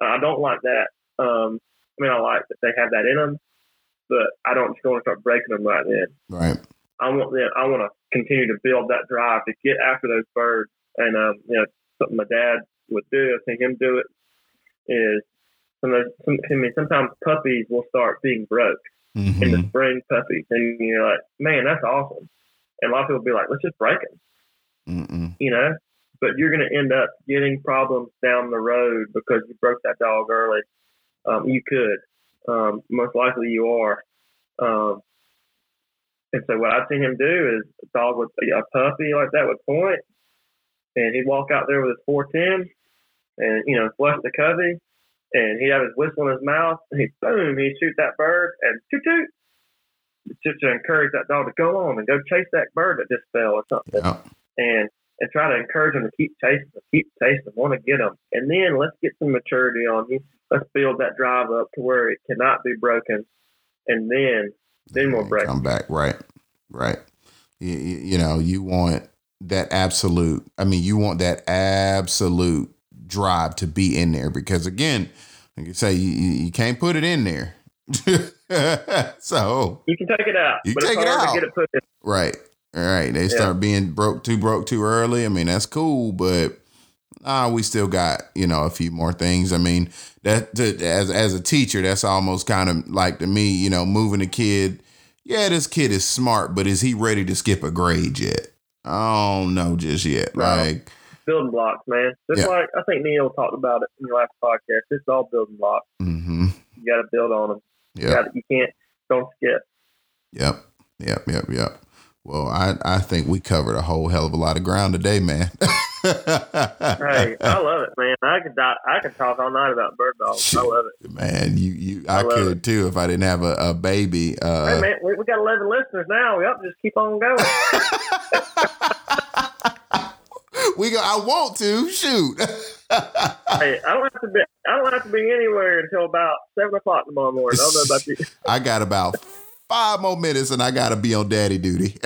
Uh, I don't like that. Um, I mean, I like that they have that in them, but I don't just go and start breaking them right then. Right. I want them. I want to continue to build that drive to get after those birds, and um, you know, something my dad would do. I've seen him do it. Is some, some I mean, sometimes puppies will start being broke mm-hmm. in the spring puppies, and you're like, man, that's awesome. And a lot of people will be like, let's just break them, you know. But you're going to end up getting problems down the road because you broke that dog early. Um, you could, um, most likely, you are. Um, and so what I've seen him do is a dog with a puppy like that would point, and he'd walk out there with his 410, and you know flush the covey, and he'd have his whistle in his mouth, and he'd boom, he'd shoot that bird, and toot toot, just to encourage that dog to go on and go chase that bird that just fell or something, yeah. and and try to encourage them to keep chasing, them, keep chasing, them, want to get them. and then let's get some maturity on you. Let's build that drive up to where it cannot be broken, and then then we'll break. Come back, right, right. You, you know, you want that absolute. I mean, you want that absolute drive to be in there because again, like you say, you, you can't put it in there. so you can take it out. You take it out. It right. All right, they start being broke too broke too early. I mean, that's cool, but uh, we still got you know a few more things. I mean, that to, as as a teacher, that's almost kind of like to me, you know, moving a kid. Yeah, this kid is smart, but is he ready to skip a grade yet? I don't know just yet. No. Like building blocks, man. Just Yeah. like I think Neil talked about it in your last podcast. It's all building blocks. Mm-hmm. You got to build on them. You, you can't don't skip. Yep. Yep. Yep. Yep. Well, I, I think we covered a whole hell of a lot of ground today, man. Hey, I love it, man. I could I could talk all night about bird dogs. I love it. man, you you I, I could too if I didn't have a, a baby. Uh, hey, man, we, we got 11 listeners now. We Yep, just keep on going. we go. I want to shoot. hey, I don't have to be. I don't have to be anywhere until about seven o'clock tomorrow morning. I don't know about you. I got about five more minutes, and I got to be on daddy duty.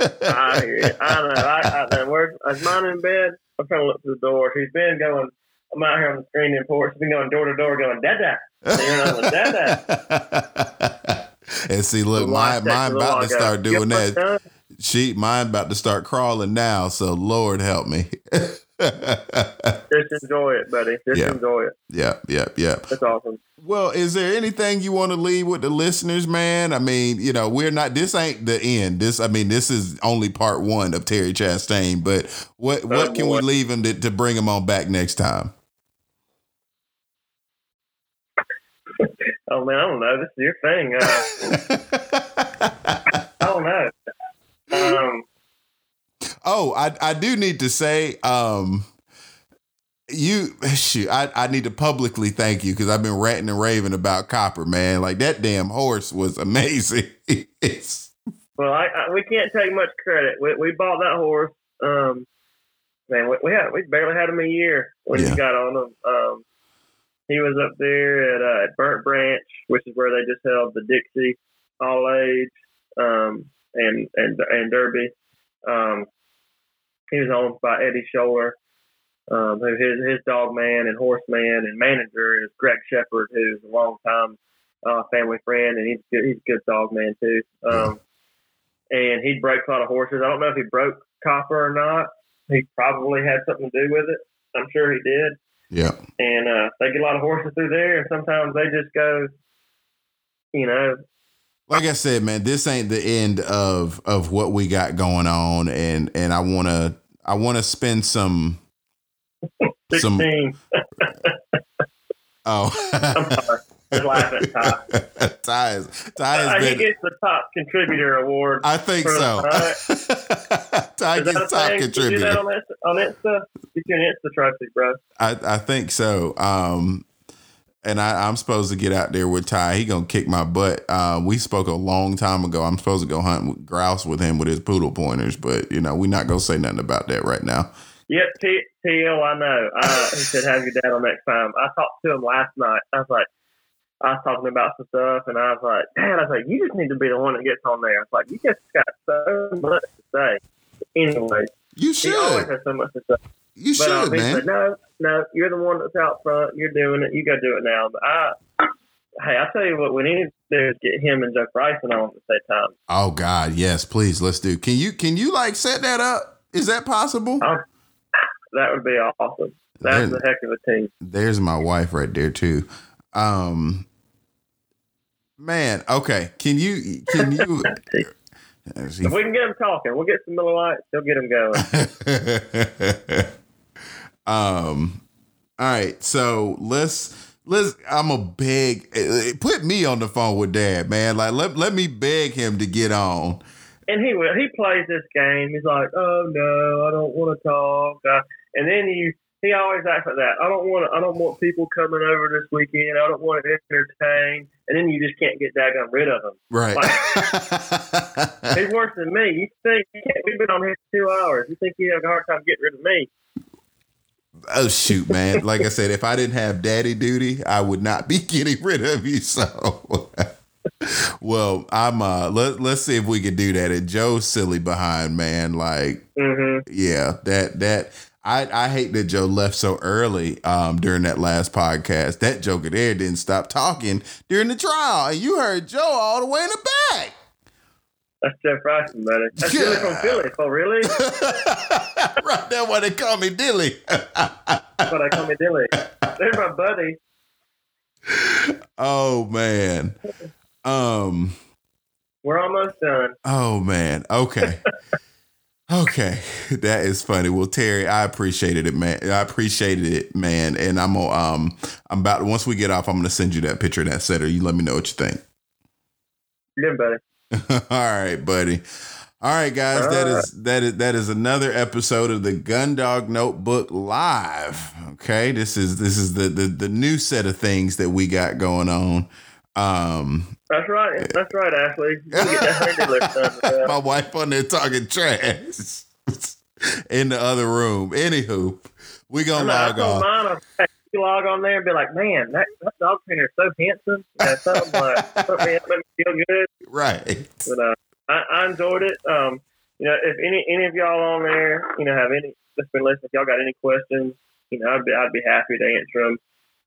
I. I know. I, I know. Where, is mine in bed? I'm trying to look through the door. She's been going. I'm out here on the screen in porch. She's been going door to door, going dad dad. You know, dad dad. and see, look, mine, mine about to start doing that. She, mine about to start crawling now. So Lord help me. Just enjoy it, buddy. Just Yeah. enjoy it. Yep, yep, yep. That's awesome. Well, is there anything you want to leave with the listeners, man? I mean, you know, we're not. This ain't the end. This, I mean, this is only part one of Terry Chastain. But what what can we leave him to, to bring him on back next time? Oh man, I don't know. This is your thing. Uh, I don't know. Um, oh, I I do need to say, um, you shoot, I, I need to publicly thank you because I've been ranting and raving about Copper, man. Like that damn horse was amazing. well, I, I, we can't take much credit. We, we bought that horse. Um, man, we, we had we barely had him a year when Yeah. he got on him. Um, he was up there at, uh, at Burnt Branch, which is where they just held the Dixie All Age um, and and and Derby. Um, he was owned by Eddie Scholler, um, who his his dog man and horse man and manager is Greg Shepard, who's a long time uh, family friend, and he's good, he's a good dog man too. Um, and he breaks a lot of horses. I don't know if he broke Copper or not. He probably had something to do with it. I'm sure he did. yeah, And uh, they get a lot of horses through there, and sometimes they just go, you know, like I said, man, this ain't the end of of what we got going on, and and I wanna I wanna spend some some 16. oh. I'm sorry. Just laughing, Ty. Ty is Ty Uh, has he been. gets the top contributor award. I think so. uh, Ty Is gets top thing? You do that on Insta? On Insta? You can Insta trophy, bro. I, I think so. Um, and I, I'm supposed to get out there with Ty. He gonna kick my butt. Uh, we spoke a long time ago. I'm supposed to go hunt with grouse with him with his pudelpointers, but you know we're not gonna say nothing about that right now. Yep, T- TL, I know. Uh, he said, have your dad on next time. I talked to him last night. I was like, I was talking about some stuff, and I was like, Dad, I was like, you just need to be the one that gets on there. I was like, you just got so much to say. Anyway, You he always should. has so much to say. You But um, should, he man. said, no, no, you're the one that's out front. You're doing it. You got to do it now. But I, hey, I tell you what, we need to do is get him and Joe Bryson on at the same time. Oh God, yes, please, let's do. Can you can you like set that up? Is that possible? Oh. That would be awesome. That's a heck of a team. There's my wife right there too. Um, man, okay. Can you can you? If we can get him talking, we'll get some Miller Lites. He'll get him going. um all right so let's let's i'm a beg eh, put me on the phone with dad man like let, let me beg him to get on And he will. He plays this game. He's like, "Oh no, I don't want to talk." Uh, and then you, he always acts like that. I don't want. I don't want people coming over this weekend. I don't want to entertain. And then you just can't get daggone rid of him. right He's worse than me. You think we've been on here for two hours? You think you have a hard time getting rid of me? Oh shoot man. Like i said if i didn't have daddy duty i would not be getting rid of you so. Well i'm uh let, let's see if we can do that. And joe's silly behind man. Like hmm yeah that that I, I hate that Joe left so early um, during that last podcast. That joker there didn't stop talking during the trial, and you heard Joe all the way in the back. That's Jeff Bryson, buddy. That's yeah. Dilly from Philly. Oh, really? right there, why they call me Dilly. That's why they call me Dilly. They're my buddy. Oh man. Um. We're almost done. Oh man. Okay. okay, that is funny. Well, Terry, I appreciated it, man. I appreciated it, man. And I'm gonna, um, I'm about once we get off, I'm gonna send you that picture of that setter. You let me know what you think. Good, buddy. All right, buddy. All right, guys. All that right. is that is that is another episode of the Gundog Notebook Live. Okay, this is this is the the the new set of things that we got going on. Um, that's right. That's right, Ashley. That My wife on there talking trash in the other room. Anywho, we gonna log on. Log on there and be like, man, that, that dog trainer is so handsome. That something like something make me feel good. Right. But uh, I, I enjoyed it. Um, you know, if any any of y'all on there, you know, have any just been listening, if y'all got any questions, you know, I'd be I'd be happy to answer them.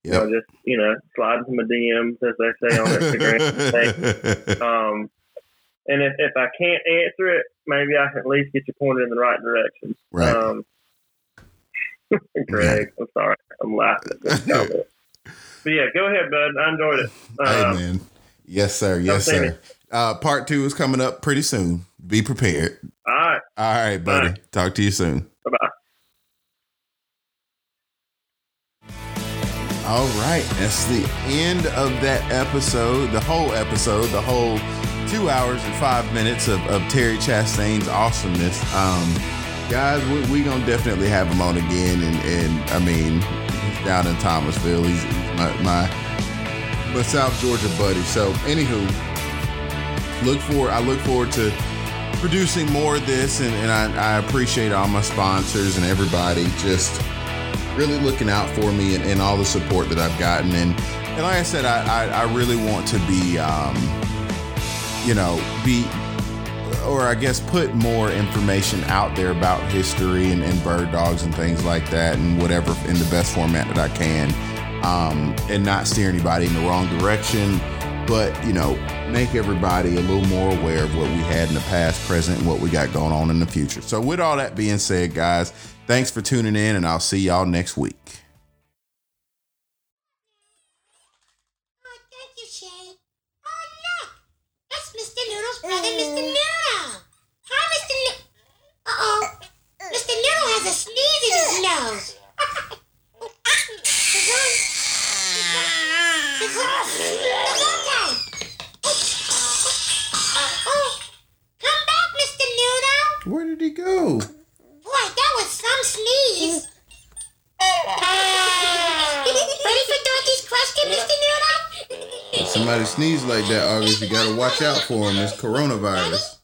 Yep. You know, just you know, slide into my DMs as they say on Instagram. um, and if, if I can't answer it, maybe I can at least get you pointed in the right direction. Right. Um, Greg, I'm sorry, I'm laughing. but yeah, go ahead, bud. I enjoyed it. Um, hey, man. Yes, sir. Yes, sir. Uh, part two is coming up pretty soon. Be prepared. All right. All right, buddy. Talk to you soon. Bye bye. All right, that's the end of that episode, the whole episode, the whole two hours and five minutes of, of Terry Chastain's awesomeness. Um, guys, we're we gonna definitely have him on again, and, and I mean, he's down in Thomasville. He's, he's my, my my South Georgia buddy. So, anywho, look for I look forward to producing more of this, and, and I, I appreciate all my sponsors and everybody just really looking out for me and, and all the support that I've gotten. And, and like I said, I, I, I really want to be, um, you know, be, or I guess put more information out there about history and, and bird dogs and things like that, and whatever in the best format that I can, um, and not steer anybody in the wrong direction. But you know, make everybody a little more aware of what we had in the past, present, and what we got going on in the future. So, with all that being said, guys, Thanks for tuning in, and I'll see y'all next week. Oh, thank you, Shay. Oh, look. That's Mr. Noodle's brother, Mr. Noodle. Hi, Mr. Noodle. Uh-oh. Mr. Noodle has a sneeze in his nose. Come back, Mr. Noodle. Where did he go? Boy, that was some sneeze. Ready for Dorothy's question, Mr. Noodle? If somebody sneezes like that, August, you gotta watch out for him. It's coronavirus.